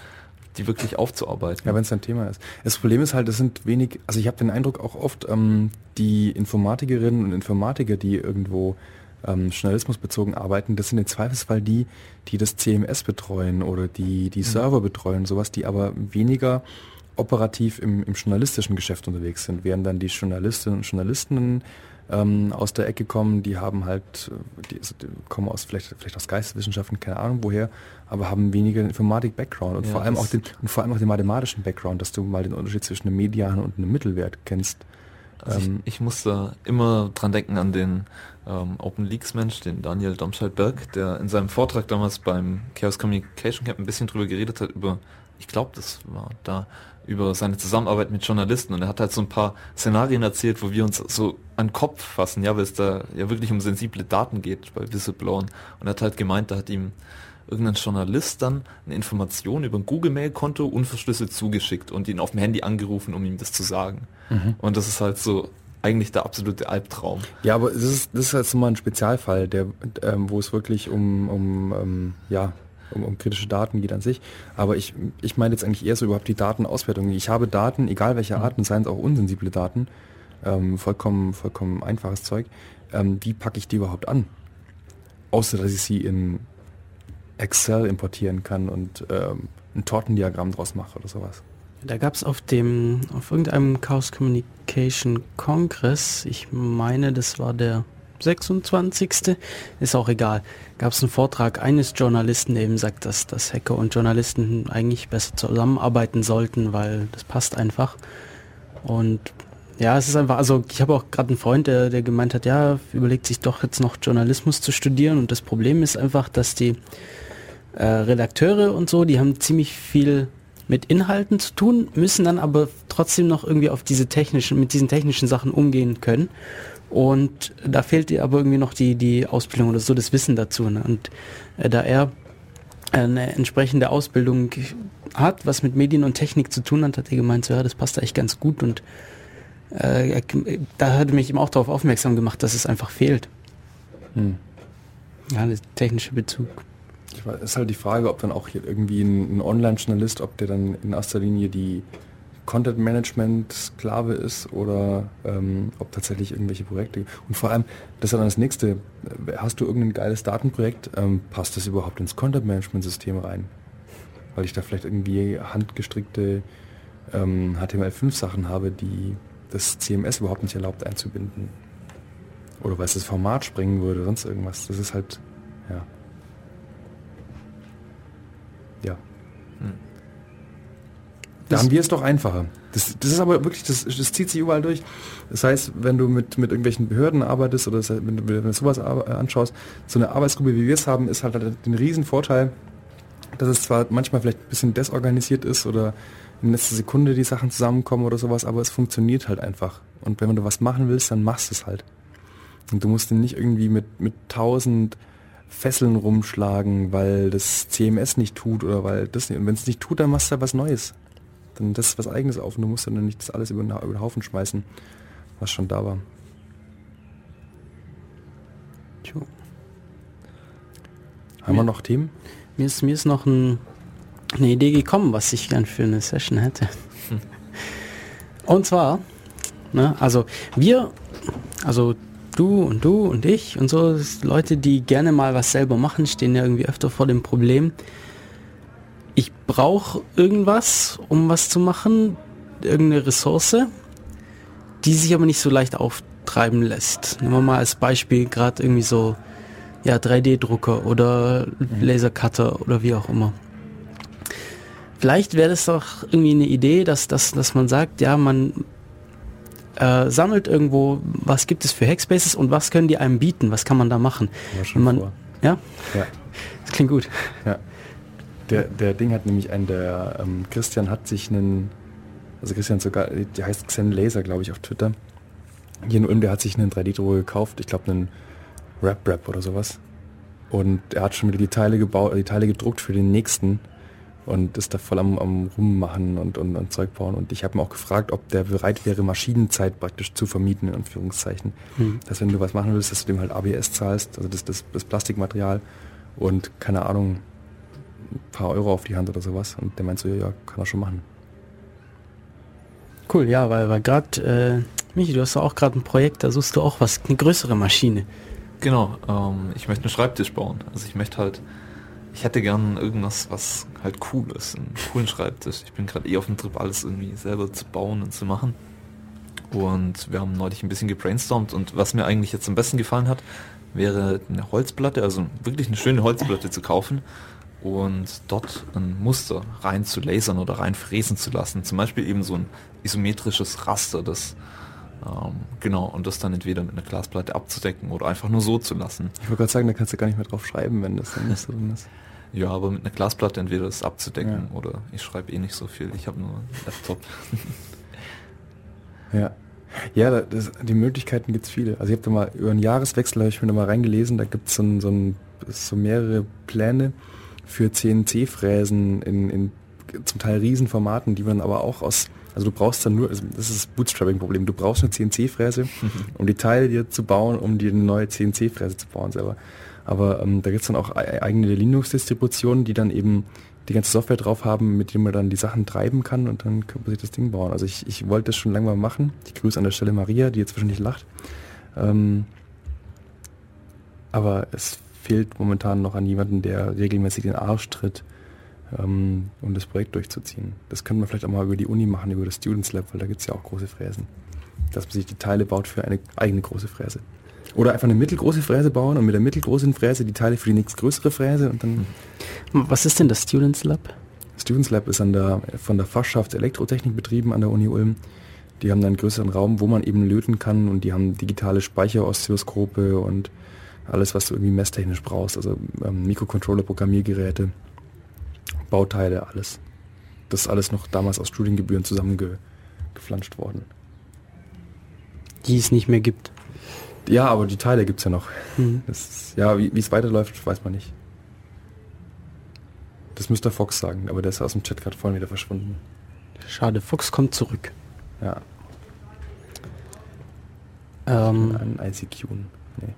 die wirklich aufzuarbeiten. Ja, wenn es ein Thema ist. Das Problem ist halt, es sind wenig, also ich habe den Eindruck auch oft, ähm, die Informatikerinnen und Informatiker, die irgendwo ähm, journalismusbezogen arbeiten, das sind im Zweifelsfall die, die das CMS betreuen oder die die mhm. Server betreuen, sowas, die aber weniger operativ im, im journalistischen Geschäft unterwegs sind, während dann die Journalistinnen und Journalisten ähm, aus der Ecke kommen, die haben halt, die, also die kommen aus vielleicht, vielleicht aus Geisteswissenschaften, keine Ahnung woher, aber haben weniger Informatik-Background und ja, vor allem auch den und vor allem auch den mathematischen Background, dass du mal den Unterschied zwischen einem Median und einem Mittelwert kennst. Also ähm, ich, ich muss da immer dran denken an den ähm, Open Leaks Mensch, den Daniel Domscheit-Berg, der in seinem Vortrag damals beim Chaos Communication Camp ein bisschen drüber geredet hat, über, ich glaube, das war da, über seine Zusammenarbeit mit Journalisten und er hat halt so ein paar Szenarien erzählt, wo wir uns so an den Kopf fassen, ja, weil es da ja wirklich um sensible Daten geht bei Whistleblowern und er hat halt gemeint, da hat ihm irgendein Journalist dann eine Information über ein Google-Mail-Konto unverschlüsselt zugeschickt und ihn auf dem Handy angerufen, um ihm das zu sagen. Mhm. Und das ist halt so eigentlich der absolute Albtraum. Ja, aber das ist, das ist jetzt mal ein Spezialfall, der, ähm, wo es wirklich um, um ähm, ja, um, um kritische Daten geht an sich. Aber ich, ich meine jetzt eigentlich eher so überhaupt die Datenauswertung. Ich habe Daten, egal welcher mhm. Arten, seien es auch unsensible Daten, ähm, vollkommen, vollkommen einfaches Zeug. Ähm, wie packe ich die überhaupt an? Außer dass ich sie in Excel importieren kann und ähm, ein Tortendiagramm draus mache oder sowas. Da gab es auf dem, auf irgendeinem Chaos Communication Kongress, ich meine, das war der 26. Ist auch egal. Gab es einen Vortrag eines Journalisten, der eben sagt, dass, dass Hacker und Journalisten eigentlich besser zusammenarbeiten sollten, weil das passt einfach. Und ja, es ist einfach, also ich habe auch gerade einen Freund, der, der gemeint hat, ja, überlegt sich doch jetzt noch Journalismus zu studieren. Und das Problem ist einfach, dass die äh, Redakteure und so, die haben ziemlich viel mit Inhalten zu tun, müssen dann aber trotzdem noch irgendwie auf diese technischen, mit diesen technischen Sachen umgehen können. Und da fehlt dir aber irgendwie noch die, die Ausbildung oder so das Wissen dazu. Ne? Und äh, da er eine entsprechende Ausbildung hat, was mit Medien und Technik zu tun hat, hat er gemeint, so, ja, das passt eigentlich ganz gut. Und äh, da hat er mich eben auch darauf aufmerksam gemacht, dass es einfach fehlt. Hm. Ja, der technische Bezug. Es ist halt die Frage, ob dann auch irgendwie ein, ein Online-Journalist, ob der dann in erster Linie die Content Management Sklave ist oder ähm, ob tatsächlich irgendwelche Projekte. Und vor allem, das ist dann das nächste, hast du irgendein geiles Datenprojekt, ähm, passt das überhaupt ins Content Management System rein? Weil ich da vielleicht irgendwie handgestrickte ähm, HTML5 Sachen habe, die das CMS überhaupt nicht erlaubt einzubinden. Oder weil es das Format sprengen würde, sonst irgendwas. Das ist halt, ja. Ja. Da haben wir es doch einfacher. Das, das ist aber wirklich, das, das, zieht sich überall durch. Das heißt, wenn du mit, mit irgendwelchen Behörden arbeitest oder das, wenn, du, wenn du sowas anschaust, so eine Arbeitsgruppe, wie wir es haben, ist halt den riesen Vorteil, dass es zwar manchmal vielleicht ein bisschen desorganisiert ist oder in letzter Sekunde die Sachen zusammenkommen oder sowas, aber es funktioniert halt einfach. Und wenn du was machen willst, dann machst du es halt. Und du musst den nicht irgendwie mit, mit tausend Fesseln rumschlagen, weil das CMS nicht tut oder weil das nicht. Und wenn es nicht tut, dann machst du halt was Neues dann das ist was eigenes auf und du musst dann nicht das alles über, über den Haufen schmeißen, was schon da war. Tjo. Haben mir, wir noch Themen? Mir ist, mir ist noch ein, eine Idee gekommen, was ich gern für eine Session hätte. Hm. Und zwar, ne, also wir also du und du und ich und so, Leute, die gerne mal was selber machen, stehen ja irgendwie öfter vor dem Problem. Ich brauche irgendwas, um was zu machen, irgendeine Ressource, die sich aber nicht so leicht auftreiben lässt. Nehmen wir mal als Beispiel gerade irgendwie so ja, 3D-Drucker oder Lasercutter oder wie auch immer. Vielleicht wäre das doch irgendwie eine Idee, dass, dass, dass man sagt, ja, man äh, sammelt irgendwo, was gibt es für Hackspaces und was können die einem bieten, was kann man da machen. schon man, vor. Ja, Ja, das klingt gut. ja. Der, der Ding hat nämlich einen, der ähm, Christian hat sich einen, also Christian sogar, der heißt Xen Laser, glaube ich, auf Twitter. Hier in Ulm, der hat sich einen 3D-Drucker gekauft, ich glaube einen Rap Rap oder sowas. Und er hat schon wieder die Teile gebaut, die Teile gedruckt für den nächsten und ist da voll am, am rummachen und, und, und Zeug bauen. Und ich habe ihn auch gefragt, ob der bereit wäre, Maschinenzeit praktisch zu vermieten, in Anführungszeichen. Hm. Dass wenn du was machen willst, dass du dem halt ABS zahlst, also das, das, das Plastikmaterial und keine Ahnung, ein paar Euro auf die Hand oder sowas. Und der meint so, ja, ja kann er schon machen. Cool, ja, weil, weil gerade, äh, Michi, du hast auch gerade ein Projekt, da suchst du auch was, eine größere Maschine. Genau, ähm, ich möchte einen Schreibtisch bauen. Also ich möchte halt, ich hätte gern irgendwas, was halt cool ist, einen coolen Schreibtisch. Ich bin gerade eh auf dem Trip, alles irgendwie selber zu bauen und zu machen. Und wir haben neulich ein bisschen gebrainstormt und was mir eigentlich jetzt am besten gefallen hat, wäre eine Holzplatte, also wirklich eine schöne Holzplatte zu kaufen und dort ein Muster rein zu lasern oder rein fräsen zu lassen. Zum Beispiel eben so ein isometrisches Raster, das ähm, genau, und das dann entweder mit einer Glasplatte abzudecken oder einfach nur so zu lassen. Ich wollte gerade sagen, da kannst du gar nicht mehr drauf schreiben, wenn das dann nicht so drin ist. Ja, aber mit einer Glasplatte entweder das abzudecken Ja. oder ich schreibe eh nicht so viel, ich habe nur einen Laptop. Ja. Ja, da- das, die Möglichkeiten gibt's viele. Also ich habe da mal über einen Jahreswechsel habe ich mir da mal reingelesen, da gibt's so, ein, so, ein, so mehrere Pläne für CNC-Fräsen in, in zum Teil Riesenformaten, die man aber auch aus, also du brauchst dann nur, also das ist das Bootstrapping-Problem, du brauchst eine CNC-Fräse, um die Teile dir zu bauen, um dir eine neue CNC-Fräse zu bauen selber. Aber ähm, da gibt's dann auch ei- eigene Linux-Distributionen, die dann eben die ganze Software drauf haben, mit dem man dann die Sachen treiben kann und dann kann man sich das Ding bauen. Also ich, ich wollte das schon lange mal machen. Ich grüße an der Stelle Maria, die jetzt wahrscheinlich lacht. Ähm, aber es fehlt momentan noch an jemanden, der regelmäßig den Arsch tritt, ähm, um das Projekt durchzuziehen. Das könnte man vielleicht auch mal über die Uni machen, über das Students Lab, weil da gibt's ja auch große Fräsen. Dass man sich die Teile baut für eine eigene große Fräse. Oder einfach eine mittelgroße Fräse bauen und mit der mittelgroßen Fräse die Teile für die nächstgrößere Fräse und dann Was ist denn das Students Lab? Students Lab ist an der, von der Fachschaft Elektrotechnik betrieben an der Uni Ulm. Die haben dann einen größeren Raum, wo man eben löten kann und die haben digitale Speicheroszilloskope und alles, was du irgendwie messtechnisch brauchst. Also ähm, Mikrocontroller, Programmiergeräte, Bauteile, alles. Das ist alles noch damals aus Studiengebühren zusammengeflanscht worden. Die es nicht mehr gibt. Ja, aber die Teile gibt's ja noch. Mhm. Das ist, ja, wie es weiterläuft, weiß man nicht. Das müsste Fox sagen, aber der ist aus dem Chat gerade vorhin wieder verschwunden. Schade, Fuchs kommt zurück. Ja, Ähm, ein ICQ. Nee.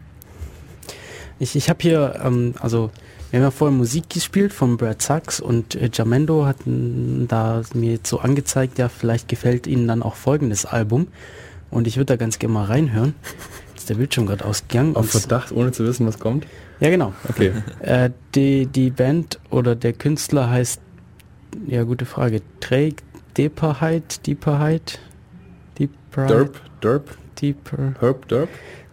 Ich, ich habe hier, ähm, also wir haben ja vorher Musik gespielt von Brad Sachs und äh, Jamendo hatten da mir jetzt so angezeigt, ja, vielleicht gefällt Ihnen dann auch folgendes Album. Und ich würde da ganz gerne mal reinhören. Jetzt ist der Bildschirm gerade ausgegangen. Auf Verdacht, ohne zu wissen, was kommt? ja, genau. Okay. Äh, die, die Band oder der Künstler heißt, ja, gute Frage, Drake, Deeperheit, Deeperheit, Deeper, Derp, Derp, Deeper. Herb, Derp.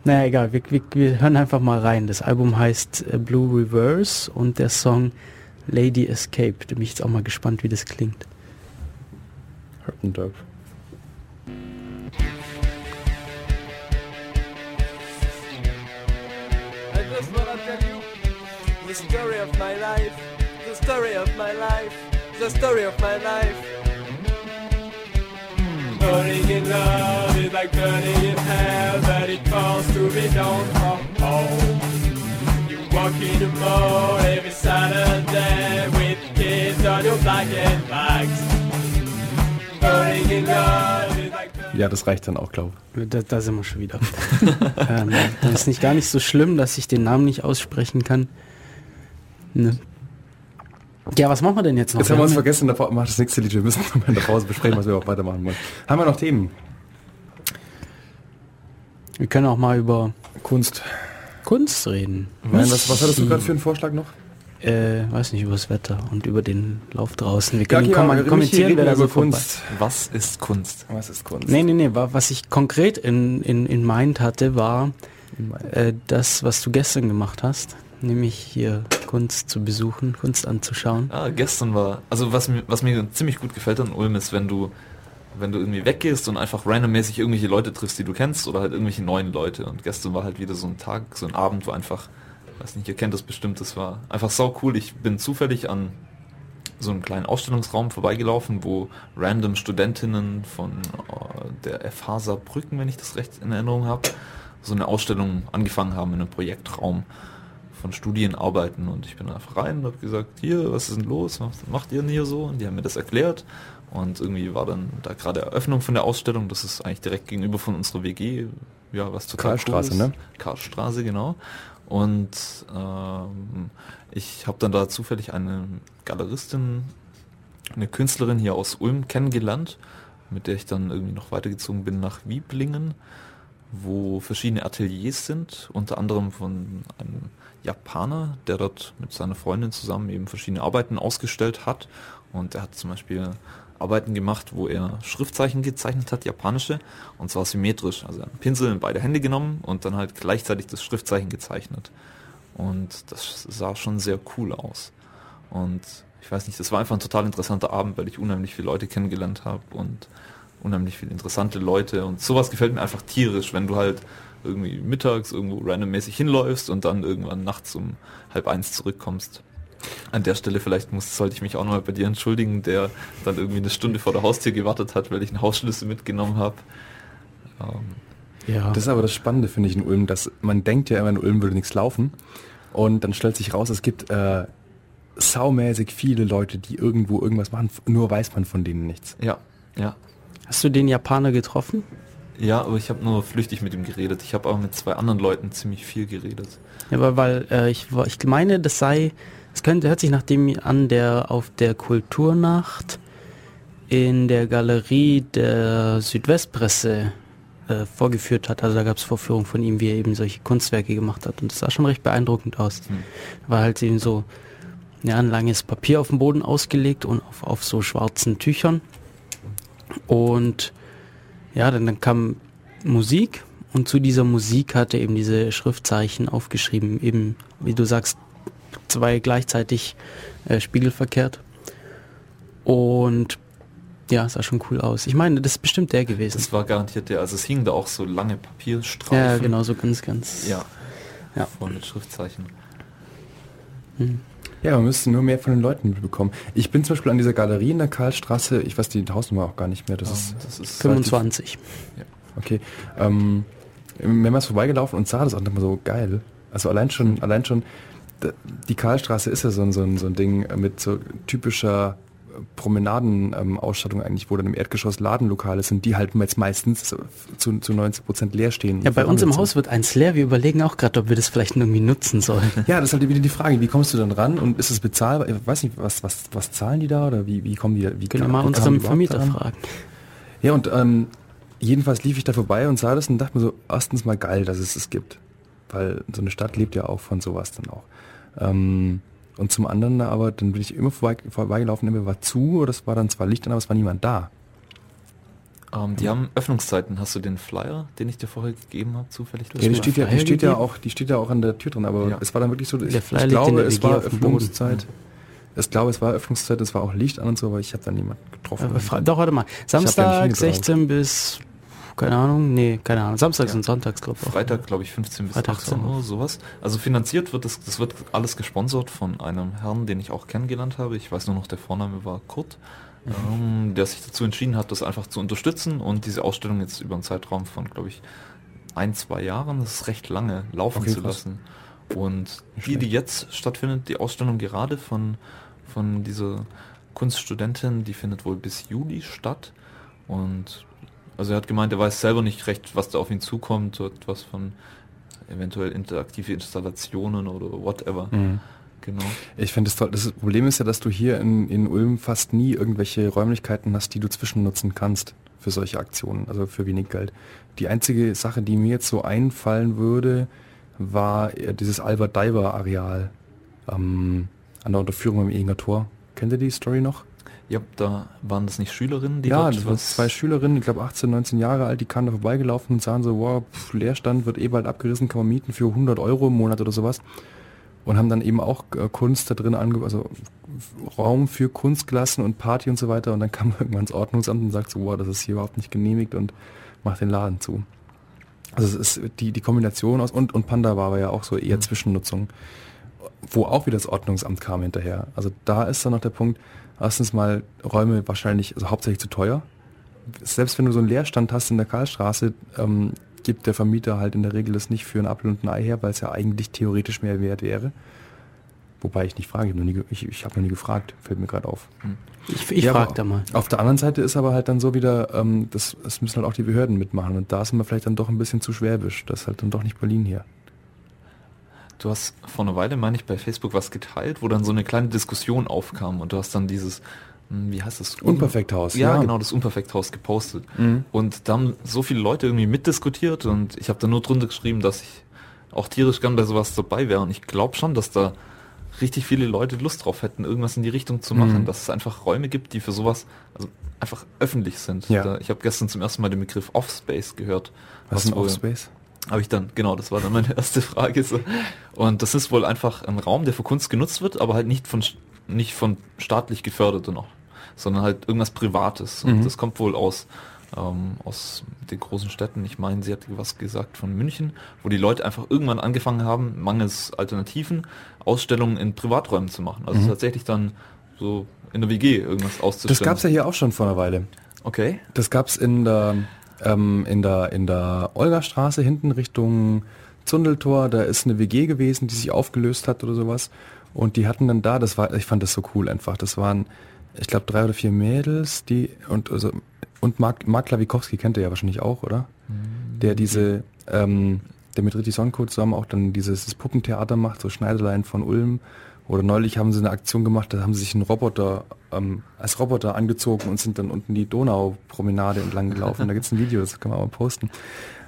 Naja, egal, wir, wir, wir hören einfach mal rein. Das Album heißt äh, Blue Reverse und der Song Lady Escape. Da bin ich jetzt auch mal gespannt, wie das klingt. You the story of my life, the story of my life, the story of my life. Burning in love is like burning in hell, but it costs to be done from home. You walk in the mall every Saturday with kids on your black and bags. Burning in love is like burning Ja, das reicht dann auch, glaube Da, da sind wir schon wieder. ähm, das ist nicht gar nicht so schlimm, dass ich den Namen nicht aussprechen kann. Ne. Ja, was machen wir denn jetzt noch? Jetzt haben wir uns ja- vergessen, Pause, macht das nächste Lied. Wir müssen noch in der Pause besprechen, was wir auch weitermachen wollen. Haben wir noch Themen? Wir können auch mal über Kunst. Kunst reden. Nein, was, was hattest du gerade für einen Vorschlag noch? Äh, weiß nicht, über das Wetter und über den Lauf draußen. Wir können kom Michi, kommentieren, wer da so vorbei- Kunst. Was ist Kunst? Was ist Kunst? Nee, nee, nee, wa- was ich konkret in, in, in Mind hatte, war äh, das, was du gestern gemacht hast, nämlich hier Kunst zu besuchen, Kunst anzuschauen. Ah, gestern war, also was mir, was mir ziemlich gut gefällt an Ulm ist, wenn du, wenn du irgendwie weggehst und einfach randommäßig irgendwelche Leute triffst, die du kennst oder halt irgendwelche neuen Leute. Und gestern war halt wieder so ein Tag, so ein Abend, wo einfach, weiß nicht, ihr kennt das bestimmt, das war einfach sau cool. Ich bin zufällig an so einen kleinen Ausstellungsraum vorbeigelaufen, wo random Studentinnen von äh, der FH Saarbrücken, wenn ich das recht in Erinnerung habe, so eine Ausstellung angefangen haben in einem Projektraum von Studienarbeiten und ich bin einfach rein und habe gesagt, hier, was ist denn los, was macht ihr denn hier so? Und die haben mir das erklärt und irgendwie war dann da gerade Eröffnung von der Ausstellung, das ist eigentlich direkt gegenüber von unserer WG, ja, was total Karlstraße, cool ne? Karlstraße, genau. Und ähm, ich habe dann da zufällig eine Galeristin, eine Künstlerin hier aus Ulm kennengelernt, mit der ich dann irgendwie noch weitergezogen bin nach Wieblingen, wo verschiedene Ateliers sind, unter anderem von einem Japaner, der dort mit seiner Freundin zusammen eben verschiedene Arbeiten ausgestellt hat. Und er hat zum Beispiel Arbeiten gemacht, wo er Schriftzeichen gezeichnet hat, japanische, und zwar symmetrisch. Also einen Pinsel in beide Hände genommen und dann halt gleichzeitig das Schriftzeichen gezeichnet. Und das sah schon sehr cool aus. Und ich weiß nicht, das war einfach ein total interessanter Abend, weil ich unheimlich viele Leute kennengelernt habe und unheimlich viele interessante Leute. Und sowas gefällt mir einfach tierisch, wenn du halt irgendwie mittags irgendwo randommäßig hinläufst und dann irgendwann nachts um halb eins zurückkommst. An der Stelle vielleicht muss, sollte ich mich auch nochmal bei dir entschuldigen, der dann irgendwie eine Stunde vor der Haustür gewartet hat, weil ich einen Hausschlüssel mitgenommen habe. Ähm, Ja. Das ist aber das Spannende, finde ich, in Ulm, dass man denkt ja immer, in Ulm würde nichts laufen. Und dann stellt sich raus, es gibt äh, saumäßig viele Leute, die irgendwo irgendwas machen, nur weiß man von denen nichts. ja, ja. Hast du den Japaner getroffen? Ja, aber ich habe nur flüchtig mit ihm geredet. Ich habe aber mit zwei anderen Leuten ziemlich viel geredet. Ja, weil, weil äh, ich, ich meine, das sei, es könnte, hört sich nach dem an, der auf der Kulturnacht in der Galerie der Südwestpresse äh, vorgeführt hat. Also da gab es Vorführungen von ihm, wie er eben solche Kunstwerke gemacht hat. Und das sah schon recht beeindruckend aus. Hm. War halt eben so ja, ein langes Papier auf dem Boden ausgelegt und auf, auf so schwarzen Tüchern. Und ja, dann, dann kam Musik und zu dieser Musik hat er eben diese Schriftzeichen aufgeschrieben, eben, wie du sagst, zwei gleichzeitig äh, spiegelverkehrt. Und ja, sah schon cool aus. Ich meine, das ist bestimmt der gewesen. Das war garantiert der, also es hingen da auch so lange Papierstreifen. ja, genau, so ganz, ganz. Ja, Ja. voll mit Schriftzeichen. Ja, man müsste nur mehr von den Leuten mitbekommen. Ich bin zum Beispiel an dieser Galerie in der Karlstraße, ich weiß die Hausnummer auch gar nicht mehr, das ist das ist 25. Okay. Ähm, mehrmals vorbeigelaufen und sah das auch nochmal so geil. Also allein schon, allein schon, die Karlstraße ist ja so ein, so ein, so ein Ding mit so typischer Promenadenausstattung eigentlich, wo dann im Erdgeschoss Ladenlokale sind, die halt jetzt meistens zu, zu 90 Prozent leer stehen. Ja, bei uns im Haus wird eins leer. Wir überlegen auch gerade, ob wir das vielleicht irgendwie nutzen sollen. Ja, das ist halt wieder die Frage, wie kommst du dann ran und ist es bezahlbar? Ich weiß nicht, was, was, was zahlen die da oder wie, wie kommen die da? Wie Können wir kam- mal unseren Vermieter daran? fragen. Ja, und ähm, jedenfalls lief ich da vorbei und sah das und dachte mir so, erstens mal geil, dass es es gibt. Weil so eine Stadt lebt ja auch von sowas dann auch. Ähm, und zum anderen aber, dann bin ich immer vorbei, vorbeigelaufen, immer war zu, oder es war dann zwar Licht an, aber es war niemand da. Ähm, die haben Öffnungszeiten. Hast du den Flyer, den ich dir vorher gegeben habe, zufällig? Ja, die steht ja, die steht ja auch, die steht ja auch an der Tür drin, aber Ja. es war dann wirklich so, ich, ich glaube, es war. Öffnungszeit. Ich glaube, es war Öffnungszeit, es war auch Licht an und so, aber ich habe dann niemanden getroffen. Fra- Doch, warte mal. ja Samstag nicht hingetraut. 16 bis, keine Ahnung, nee, keine Ahnung. Samstags Ja. und Sonntags, glaube ich. Freitag, glaube ich, 15 bis Freitag 18 auch. Uhr, sowas. Also finanziert wird das, das wird alles gesponsert von einem Herrn, den ich auch kennengelernt habe. Ich weiß nur noch, der Vorname war Kurt, ähm, der sich dazu entschieden hat, das einfach zu unterstützen und diese Ausstellung jetzt über einen Zeitraum von, glaube ich, ein, zwei Jahren, das ist recht lange, laufen Okay, zu krass. lassen. Und die, die jetzt stattfindet, die Ausstellung gerade von, von dieser Kunststudentin, die findet wohl bis Juli statt. Und also er hat gemeint, er weiß selber nicht recht, was da auf ihn zukommt, so etwas von eventuell interaktive Installationen oder whatever. Mhm. Genau. Ich finde es toll. Das Problem ist ja, dass du hier in, in Ulm fast nie irgendwelche Räumlichkeiten hast, die du zwischennutzen kannst für solche Aktionen, also für wenig Geld. Die einzige Sache, die mir jetzt so einfallen würde, war eher dieses Albert Diver Areal ähm, an der Unterführung im Ehinger Tor. Kennt ihr die Story noch? Ja, da waren das nicht Schülerinnen, die ja, das waren zwei Schülerinnen, ich glaube 18, 19 Jahre alt, die kamen da vorbeigelaufen und sahen so, wow, pff, Leerstand wird eh bald abgerissen, kann man mieten für 100 Euro im Monat oder sowas. Und haben dann eben auch äh, Kunst da drin, ange also Raum für Kunst gelassen und Party und so weiter. Und dann kam irgendwann das Ordnungsamt und sagt so, wow, das ist hier überhaupt nicht genehmigt und macht den Laden zu. Also es ist die, die Kombination aus, und, und Panda war aber ja auch so eher Zwischennutzung, wo auch wieder das Ordnungsamt kam hinterher. Also da ist dann noch der Punkt, erstens mal Räume wahrscheinlich, also hauptsächlich zu teuer. Selbst wenn du so einen Leerstand hast in der Karlstraße, ähm, gibt der Vermieter halt in der Regel das nicht für ein Apfel und ein Ei her, weil es ja eigentlich theoretisch mehr wert wäre. Wobei ich nicht frage, ich habe noch, nie ich, ich hab noch nie gefragt, fällt mir gerade auf. Ich, ich Ja, frage da mal. Auf der anderen Seite ist aber halt dann so wieder, ähm, das, das müssen halt auch die Behörden mitmachen. Und da sind wir vielleicht dann doch ein bisschen zu schwäbisch. Das ist halt dann doch nicht Berlin hier. Du hast vor einer Weile, meine ich, bei Facebook was geteilt, wo dann so eine kleine Diskussion aufkam und du hast dann dieses, hm, wie heißt das? Unperfekthaus, Ja, ja. genau, das Unperfekthaus gepostet. Mhm. Und da haben so viele Leute irgendwie mitdiskutiert und ich habe da nur drunter geschrieben, dass ich auch tierisch gern bei sowas dabei wäre. Und ich glaube schon, dass da richtig viele Leute Lust drauf hätten, irgendwas in die Richtung zu machen, Mhm. dass es einfach Räume gibt, die für sowas also einfach öffentlich sind. Ja. Da, ich habe gestern zum ersten Mal den Begriff Offspace gehört. Was ist ein Offspace? Habe ich dann, genau, das war dann meine erste Frage. So. Und das ist wohl einfach ein Raum, der für Kunst genutzt wird, aber halt nicht von nicht von staatlich gefördert noch, sondern halt irgendwas Privates. Und Mhm. das kommt wohl aus, ähm, aus den großen Städten. Ich meine, sie hat was gesagt von München, wo die Leute einfach irgendwann angefangen haben, mangels Alternativen, Ausstellungen in Privaträumen zu machen. Also Mhm. tatsächlich dann so in der WG irgendwas auszustellen. Das gab es ja hier auch schon vor einer Weile. Okay. Das gab es in der, ähm, in der, in der Olgastraße hinten Richtung Zundeltor. Da ist eine WG gewesen, die sich aufgelöst hat oder sowas. Und die hatten dann da, das war, ich fand das so cool einfach. Das waren, ich glaube, drei oder vier Mädels, die und also und Mark, Mark Klawikowski kennt ihr ja wahrscheinlich auch, oder? Der diese, ähm, der mit Ritti Sonnenko zusammen auch dann dieses Puppentheater macht, so Schneiderlein von Ulm. Oder neulich haben sie eine Aktion gemacht, da haben sie sich einen Roboter ähm, als Roboter angezogen und sind dann unten die Donaupromenade entlang gelaufen. da gibt's ein Video, das kann man mal posten.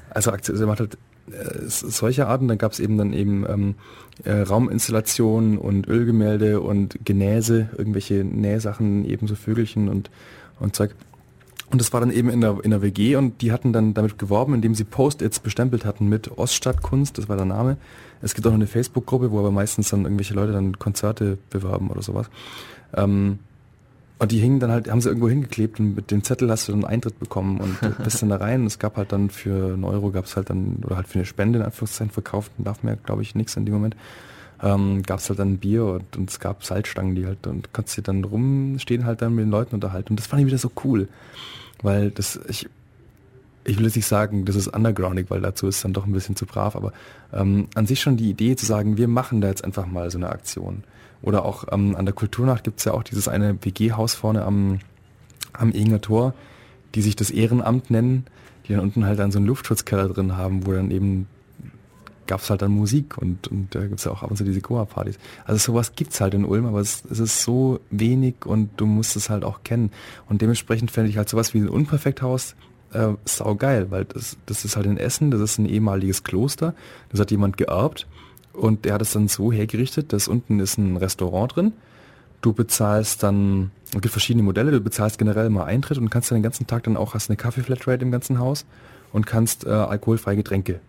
Also Aktion, sie macht halt äh, solche Arten, dann gab's eben dann eben ähm, äh, Rauminstallationen und Ölgemälde und Genäse, irgendwelche Nähsachen, ebenso Vögelchen und, und Zeug. Und das war dann eben in der, in der WG und die hatten dann damit geworben, indem sie Post-its bestempelt hatten mit Oststadtkunst, das war der Name. Es gibt auch noch eine Facebook-Gruppe, wo aber meistens dann irgendwelche Leute dann Konzerte bewerben oder sowas. Ähm, und die hingen dann halt, haben sie irgendwo hingeklebt und mit dem Zettel hast du dann Eintritt bekommen und du bist dann da rein. Und es gab halt dann für einen Euro gab es halt dann, oder halt für eine Spende in Anführungszeichen verkauft, darf ja glaube ich nichts in dem Moment. Ähm, gab es halt dann Bier und, und es gab Salzstangen, die halt, und konntest dir dann rumstehen halt dann mit den Leuten unterhalten. Und das fand ich wieder so cool. Weil das, ich, ich will jetzt nicht sagen, das ist undergroundig, weil dazu ist dann doch ein bisschen zu brav, aber ähm, an sich schon die Idee zu sagen, wir machen da jetzt einfach mal so eine Aktion. Oder auch ähm, an der Kulturnacht gibt's ja auch dieses eine WG-Haus vorne am, am Ehinger Tor, die sich das Ehrenamt nennen, die dann unten halt dann so einen Luftschutzkeller drin haben, wo dann eben gab's halt dann Musik und, und da gibt's ja auch ab und zu diese Goa-Partys. Also sowas gibt's halt in Ulm, aber es, es ist so wenig und du musst es halt auch kennen. Und dementsprechend fände ich halt sowas wie ein Unperfekthaus äh, sau geil, weil das, das ist halt in Essen, das ist ein ehemaliges Kloster, das hat jemand geerbt und der hat es dann so hergerichtet, dass unten ist ein Restaurant drin. Du bezahlst dann, es gibt verschiedene Modelle, du bezahlst generell mal Eintritt und kannst dann den ganzen Tag dann auch, hast eine Kaffee-Flatrate im ganzen Haus und kannst äh, alkoholfreie Getränke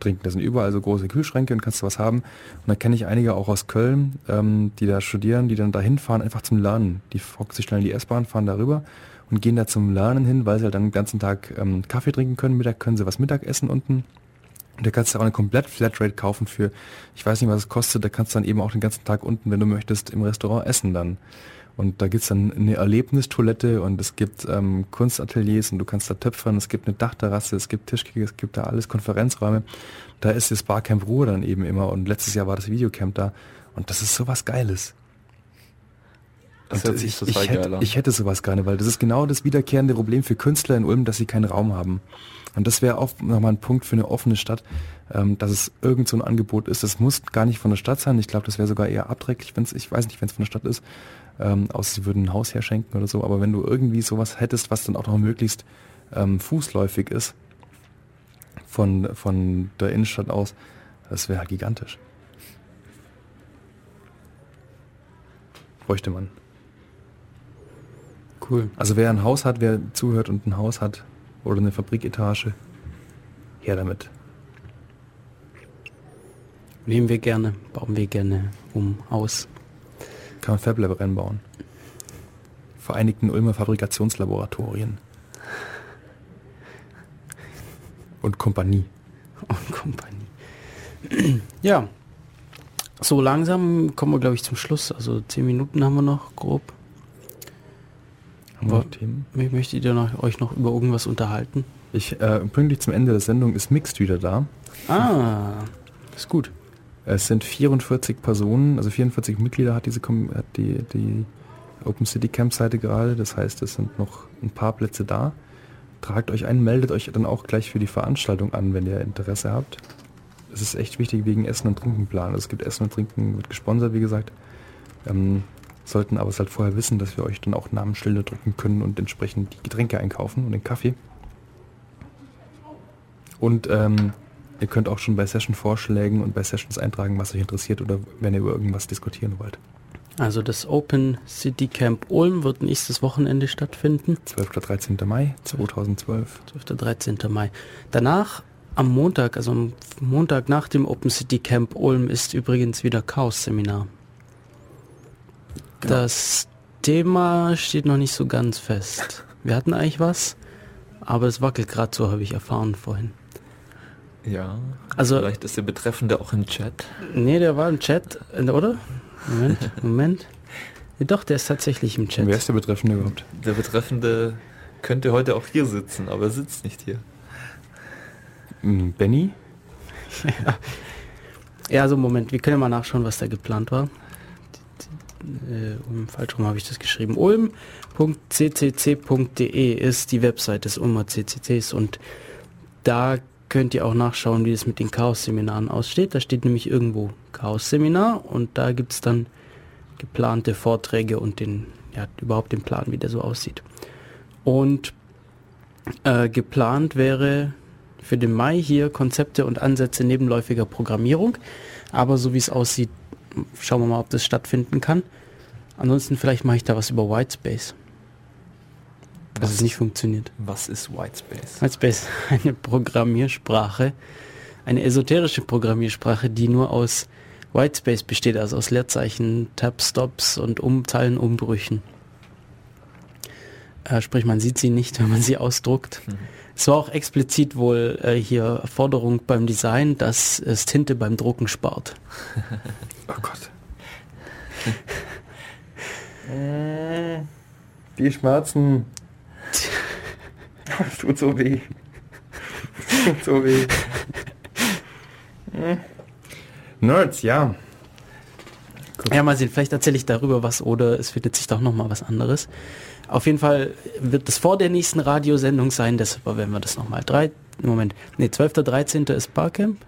trinken. Da sind überall so große Kühlschränke und kannst du was haben. Und da kenne ich einige auch aus Köln, ähm, die da studieren, die dann da hinfahren, einfach zum Lernen. Die hocken sich schnell in die S-Bahn, fahren darüber und gehen da zum Lernen hin, weil sie halt dann den ganzen Tag ähm, Kaffee trinken können. Mittag können sie was Mittag essen unten. Und da kannst du auch eine komplett Flatrate kaufen für, ich weiß nicht, was es kostet, da kannst du dann eben auch den ganzen Tag unten, wenn du möchtest, im Restaurant essen dann. Und da gibt's dann eine Erlebnistoilette und es gibt ähm, Kunstateliers und du kannst da töpfern, es gibt eine Dachterrasse, es gibt Tischkicke, es gibt da alles Konferenzräume. Da ist das Barcamp Ruhr dann eben immer und letztes Jahr war das Videocamp da und das ist sowas Geiles. Das hört sich ich, total ich, hätte, geil an. ich hätte sowas gerne, weil das ist genau das wiederkehrende Problem für Künstler in Ulm, dass sie keinen Raum haben. Und das wäre auch nochmal ein Punkt für eine offene Stadt, ähm, dass es irgend so ein Angebot ist. Das muss gar nicht von der Stadt sein. Ich glaube, das wäre sogar eher abträglich, wenn es, ich weiß nicht, wenn es von der Stadt ist, ähm, außer sie würden ein Haus herschenken oder so. Aber wenn du irgendwie sowas hättest, was dann auch noch möglichst ähm, fußläufig ist von, von der Innenstadt aus, das wäre gigantisch. Bräuchte man. Cool. Also wer ein Haus hat, wer zuhört und ein Haus hat oder eine Fabriketage, her damit. Nehmen wir gerne, bauen wir gerne um aus. Kann man Fab Lab reinbauen. Vereinigten Ulmer Fabrikationslaboratorien. Und Kompanie. und Kompanie. ja. So langsam kommen wir, glaube ich, zum Schluss. Also zehn Minuten haben wir noch, grob. Haben wir noch Themen? M- Möchtet ihr noch, euch noch über irgendwas unterhalten? Ich, äh, pünktlich zum Ende der Sendung ist Mixed wieder da. Ah, ist gut. Es sind 44 Personen, also 44 Mitglieder hat diese hat die, die Open City Camp Seite gerade. Das heißt, es sind noch ein paar Plätze da. Tragt euch ein, meldet euch dann auch gleich für die Veranstaltung an, wenn ihr Interesse habt. Es ist echt wichtig wegen Essen und Trinken planen. Also es gibt Essen und Trinken, wird gesponsert, wie gesagt. Ähm, sollten aber es halt vorher wissen, dass wir euch dann auch Namensschilder drucken können und entsprechend die Getränke einkaufen und den Kaffee. Und ähm, ihr könnt auch schon bei Session-Vorschlägen und bei Sessions eintragen, was euch interessiert oder wenn ihr über irgendwas diskutieren wollt. Also das Open City Camp Ulm wird nächstes Wochenende stattfinden. 12. oder 13. Mai 2012. 12. 13. Mai. Danach am Montag, also am Montag nach dem Open City Camp Ulm ist übrigens wieder Chaos-Seminar. Genau. Das Thema steht noch nicht so ganz fest. Wir hatten eigentlich was, aber es wackelt gerade so, habe ich erfahren vorhin. Ja. Also- vielleicht ist der Betreffende auch im Chat. Nee, der war im Chat, äh, oder? Moment, Moment. Ja, doch, der ist tatsächlich im Chat. Wer ist der Betreffende überhaupt? Der Betreffende könnte heute auch hier sitzen, aber er sitzt nicht hier. Hm, Benny? Ja, also Moment, wir können ja mal nachschauen, was da geplant war. Äh, um, falsch rum habe ich das geschrieben. ulm.ccc.de ist die Website des Ulmer CCCs und da könnt ihr auch nachschauen, wie es mit den Chaos-Seminaren aussteht. Da steht nämlich irgendwo Chaos-Seminar und da gibt es dann geplante Vorträge und den, ja, überhaupt den Plan, wie der so aussieht. Und äh, geplant wäre für den Mai hier Konzepte und Ansätze nebenläufiger Programmierung. Aber so wie es aussieht, schauen wir mal, ob das stattfinden kann. Ansonsten vielleicht mache ich da was über Whitespace. Dass es nicht funktioniert. Was ist Whitespace? Whitespace, eine Programmiersprache, eine esoterische Programmiersprache, die nur aus Whitespace besteht, also aus Leerzeichen, Tab-Stops und Umzeilenumbrüchen. Äh, sprich, man sieht sie nicht, wenn man sie ausdruckt. Mhm. Es war auch explizit wohl äh, hier Forderung beim Design, dass es Tinte beim Drucken spart. Oh Gott. Die Schmerzen. Es tut so weh. Es tut so weh. Nerds, ja. Ja, mal sehen, vielleicht erzähle ich darüber was oder es findet sich doch nochmal was anderes. Auf jeden Fall wird es vor der nächsten Radiosendung sein, deshalb werden wir das nochmal. Drei, Moment, nee, 12. 13. ist Barcamp,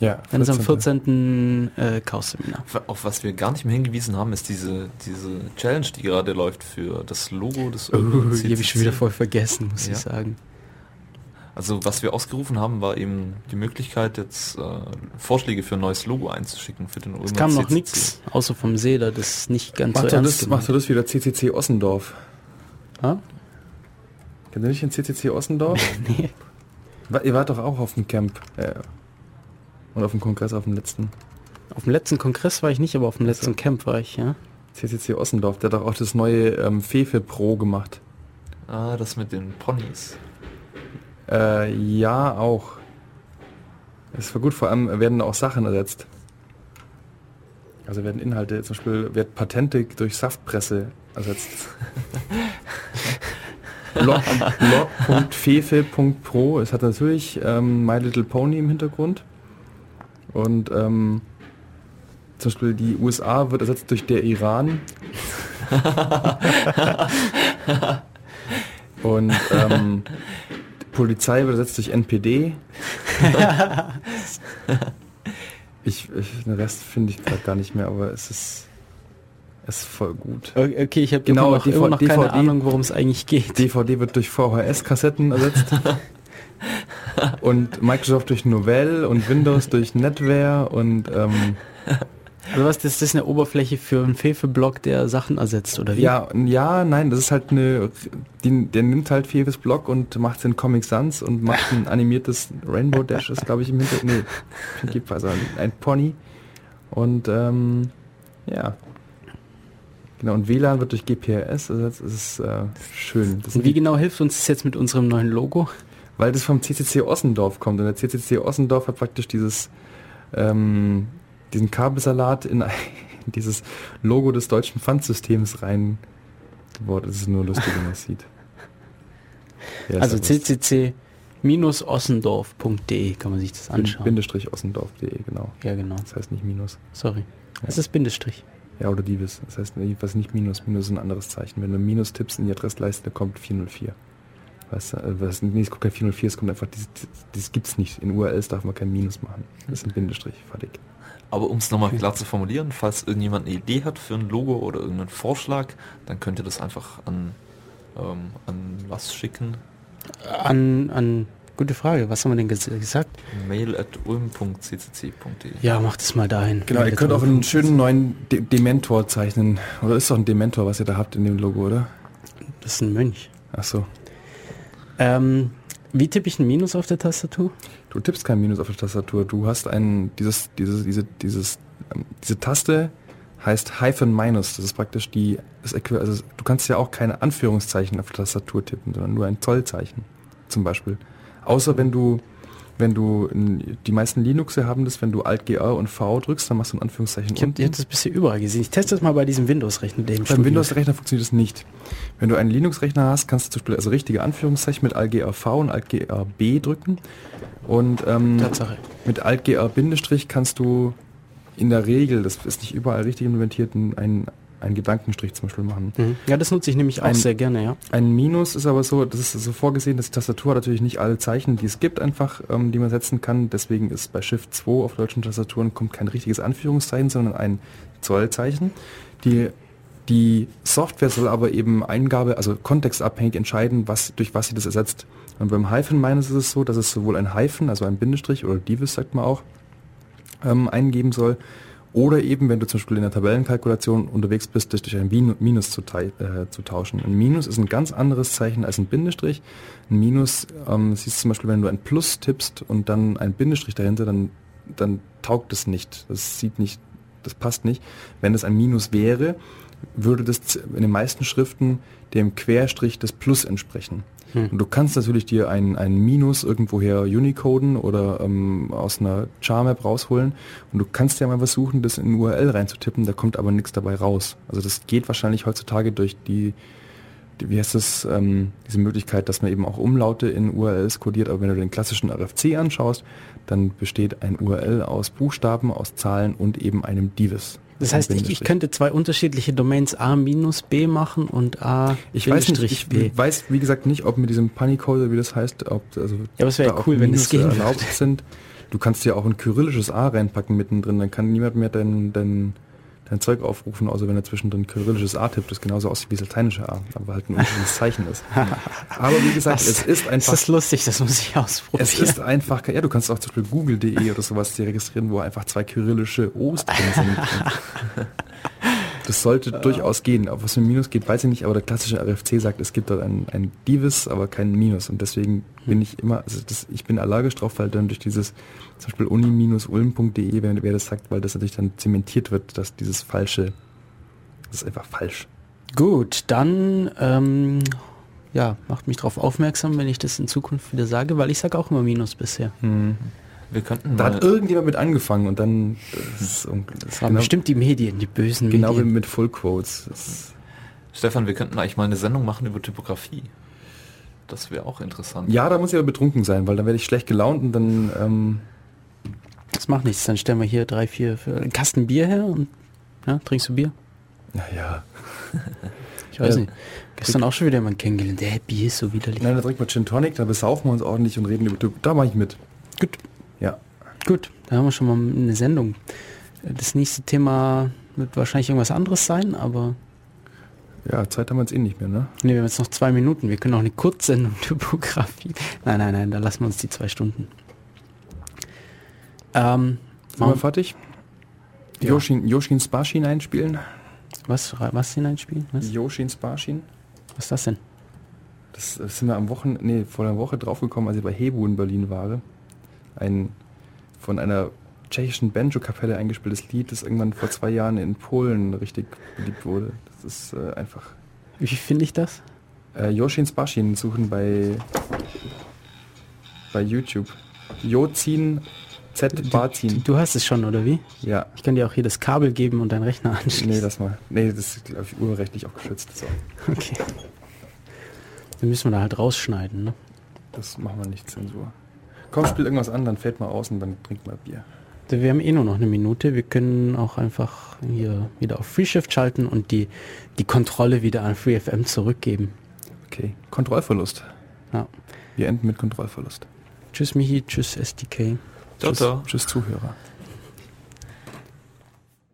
Ja, dann ist am 14. Äh, Chaos-Seminar. Auf was wir gar nicht mehr hingewiesen haben, ist diese, diese Challenge, die gerade läuft für das Logo des Oh, die habe ich schon wieder voll vergessen, muss Ja. ich sagen. Also was wir ausgerufen haben, war eben die Möglichkeit, jetzt äh, Vorschläge für ein neues Logo einzuschicken für den Ulmer Es kam noch CCC. nichts, außer vom Seeler, das ist nicht ganz Macht so er ernst das, macht er das wieder CCC Ossendorf? Ha? Kennt ihr nicht den CCC Ossendorf? Nee. Ihr wart doch auch auf dem Camp. Äh, und auf dem Kongress auf dem letzten. Auf dem letzten Kongress war ich nicht, aber auf dem letzten Camp war ich, ja. CCC Ossendorf, der hat doch auch das neue ähm, Fefe Pro gemacht. Ah, das mit den Ponys. Äh, ja, auch. Es war gut, vor allem werden auch Sachen ersetzt. Also werden Inhalte, zum Beispiel wird Patente durch Saftpresse ersetzt. Log- Log.fefe.pro, es hat natürlich ähm, My Little Pony im Hintergrund. Und ähm, zum Beispiel die USA wird ersetzt durch der Iran. Und ähm, Polizei übersetzt durch NPD. ich, ich, den Rest finde ich gerade gar nicht mehr, aber es ist, es ist voll gut. Okay, ich habe Genau, immer noch, DVD immer noch keine DVD. Ahnung, worum es eigentlich geht. DVD wird durch VHS-Kassetten ersetzt. und Microsoft durch Novell und Windows durch NetWare und ähm, Also was, das ist eine Oberfläche für einen Fefe-Block, der Sachen ersetzt, oder wie? ja, ja, nein, das ist halt eine, die, der nimmt halt Fewes Block und macht es in Comic Sans und macht ein animiertes Rainbow Dash, ist glaube ich im Hintergrund, nee, also ein, ein Pony und ähm, ja. Genau, und WLAN wird durch GPRS ersetzt, das ist äh, schön. Das Und wie genau hilft uns das jetzt mit unserem neuen Logo? Weil das vom CCC Ossendorf kommt. Und der CCC Ossendorf hat praktisch dieses, ähm, diesen Kabelsalat in, in dieses Logo des deutschen Pfandsystems reingebaut. Das ist nur lustig, wenn man es sieht. Ja, also ist aber- cc-ossendorf.de kann man sich das anschauen. Bindestrich Ossendorf.de, genau. ja, genau. Das heißt nicht Minus. Sorry. Das ist Bindestrich. Ja, oder Divis. Das heißt jedenfalls nicht Minus. Minus ist ein anderes Zeichen. Wenn du Minus tippst in die Adressleiste, kommt 404. Weißt du, äh, was, nee, es kommt kein 404, es kommt einfach, das, das gibt's nicht. In URLs darf man kein Minus machen. Das ist ein Bindestrich, fertig. Aber um es nochmal klar zu formulieren, falls irgendjemand eine Idee hat für ein Logo oder irgendeinen Vorschlag, dann könnt ihr das einfach an, ähm, an was schicken? An, an, gute Frage, was haben wir denn ges gesagt? Mail at ulm.ccc.de. Ja, mach das mal dahin. Genau, ihr könnt auch einen schönen neuen De Dementor zeichnen. Oder ist doch ein Dementor, was ihr da habt in dem Logo, oder? Das ist ein Mönch. Ach so. Ähm, wie tippe ich ein Minus auf der Tastatur? Du tippst kein Minus auf der Tastatur. Du hast ein, dieses, dieses, diese, dieses, ähm, diese Taste heißt Hyphen Minus. Das ist praktisch die, das also du kannst ja auch keine Anführungszeichen auf der Tastatur tippen, sondern nur ein Zollzeichen. Zum Beispiel. Außer wenn du, wenn du, die meisten Linuxe haben das, wenn du Alt GR und V drückst, dann machst du ein Anführungszeichen Ich habe das bisher überall gesehen. Ich teste das mal bei diesem Windows-Rechner. Beim Windows-Rechner funktioniert das nicht. Wenn du einen Linux-Rechner hast, kannst du zum Beispiel also richtige Anführungszeichen mit Alt-GR-V und Alt-GR-B drücken. Und ähm, Tatsache. mit Alt-GR-Bindestrich kannst du in der Regel, das ist nicht überall richtig implementiert, einen, einen Gedankenstrich zum Beispiel machen. Mhm. Ja, das nutze ich nämlich auch Ein- sehr gerne, ja. Ein Minus ist aber so, das ist so vorgesehen, dass die Tastatur hat natürlich nicht alle Zeichen, die es gibt, einfach, ähm, die man setzen kann. Deswegen ist bei Shift 2 auf deutschen Tastaturen kommt kein richtiges Anführungszeichen, sondern ein Zollzeichen. Die, die Software soll aber eben Eingabe, also kontextabhängig entscheiden, was, durch was sie das ersetzt. Und beim Hyphen Minus ist es so, dass es sowohl ein Hyphen, also ein Bindestrich oder Divis sagt man auch, ähm, eingeben soll. Oder eben, wenn du zum Beispiel in der Tabellenkalkulation unterwegs bist, dich durch ein Min- Minus zu, äh, zu tauschen. Ein Minus ist ein ganz anderes Zeichen als ein Bindestrich. Ein Minus ähm, siehst du zum Beispiel, wenn du ein Plus tippst und dann ein Bindestrich dahinter, dann, dann taugt es nicht. Das sieht nicht, das passt nicht. Wenn es ein Minus wäre, würde das in den meisten Schriften dem Querstrich des Plus entsprechen. Und du kannst natürlich dir ein, ein Minus irgendwoher Unicoden oder ähm, aus einer Char-Map rausholen und du kannst ja mal versuchen, das in URL reinzutippen, da kommt aber nichts dabei raus. Also das geht wahrscheinlich heutzutage durch die, die wie heißt das, ähm, diese Möglichkeit, dass man eben auch Umlaute in URLs kodiert, aber wenn du den klassischen RFC anschaust, dann besteht ein URL aus Buchstaben, aus Zahlen und eben einem Divis. Das heißt, ich, ich könnte zwei unterschiedliche Domains A minus B machen und A Ich weiß nicht, ich B. weiß wie gesagt nicht, ob mit diesem Punycode, wie das heißt, ob also Ja, aber es wäre cool, wenn es Minus gehen erlaubt würde. sind. Du kannst ja auch ein kyrillisches A reinpacken mittendrin, dann kann niemand mehr dein, dein, dein Zeug aufrufen, außer wenn er zwischendrin kyrillisches A tippt, das genauso aussieht wie das lateinische A, aber halt ein unterschiedliches Zeichen ist. Aber wie gesagt, Das- es ist Das einfach ist lustig, das muss ich ausprobieren. es ist einfach, ja, du kannst auch zum Beispiel google.de oder sowas dir registrieren, wo einfach zwei kyrillische O's drin sind. Das sollte durchaus gehen. Ob was mit Minus geht, weiß ich nicht, aber der klassische RFC sagt, es gibt dort ein, ein Divis, aber kein Minus. Und deswegen bin ich immer, also das, ich bin allergisch drauf, weil dann durch dieses, zum Beispiel uni-ulm.de, wer, wer das sagt, weil das natürlich dann zementiert wird, dass dieses falsche, das ist einfach falsch. Gut, dann ähm, ja, macht mich darauf aufmerksam, wenn ich das in Zukunft wieder sage, weil ich sage auch immer Minus bisher. Wir könnten Da hat irgendjemand mit angefangen und dann, das un- das Das waren genau, bestimmt die Medien, die bösen genau wie Medien. mit Full Quotes. Das, Stefan, wir könnten eigentlich mal eine Sendung machen über Typografie. Das wäre auch interessant. Ja, da muss ich aber betrunken sein, weil dann werde ich schlecht gelaunt und dann, ähm, Das macht nichts, dann stellen wir hier drei, vier, vier einen Kasten Bier her und ja, trinkst du Bier? Naja. Ich weiß Ja. nicht. Gestern auch schon wieder jemand kennengelernt. Der Bier ist so widerlich. Nein, dann trinken wir Gin Tonic, dann besaufen wir uns ordentlich und reden über Typ. Da mache ich mit. Gut. Gut, da haben wir schon mal eine Sendung. Das nächste Thema wird wahrscheinlich irgendwas anderes sein, aber Ja, Zeit haben wir jetzt eh nicht mehr, ne? ne, wir haben jetzt noch zwei Minuten. Wir können auch eine Kurzsendung Typografie. Nein, nein, nein, da lassen wir uns die zwei Stunden. Ähm, Sind wir fertig? Ja. Yoshin, Yoshin Sparshin einspielen? was, was hineinspielen? Was? Yoshin Sparshin? was ist das denn? Das sind wir am Wochen, nee, vor einer Woche draufgekommen, als ich bei Hebu in Berlin war. Ein von einer tschechischen Banjo-Kapelle eingespieltes Lied, das irgendwann vor zwei Jahren in Polen richtig beliebt wurde. Das ist äh, einfach. Wie finde ich das? Äh, Yoshin Sparshin suchen bei bei YouTube. Jozin Z Barzin. Du hast es schon, oder wie? Ja. Ich kann dir auch hier das Kabel geben und deinen Rechner anschließen. Nee, das mal. Nee, das ist, glaube ich, urrechtlich auch geschützt. So. Okay. Dann müssen wir da halt rausschneiden, ne? Das machen wir nicht Zensur. Komm, spiel irgendwas an, dann fällt mal aus und dann trinkt mal Bier. Wir haben eh nur noch eine Minute. Wir können auch einfach hier wieder auf FreeShift schalten und die, die Kontrolle wieder an FreeFM zurückgeben. Okay. Kontrollverlust. Ja. Wir enden mit Kontrollverlust. Tschüss Michi, tschüss SDK. Ciao, tschüss, ciao. tschüss Zuhörer.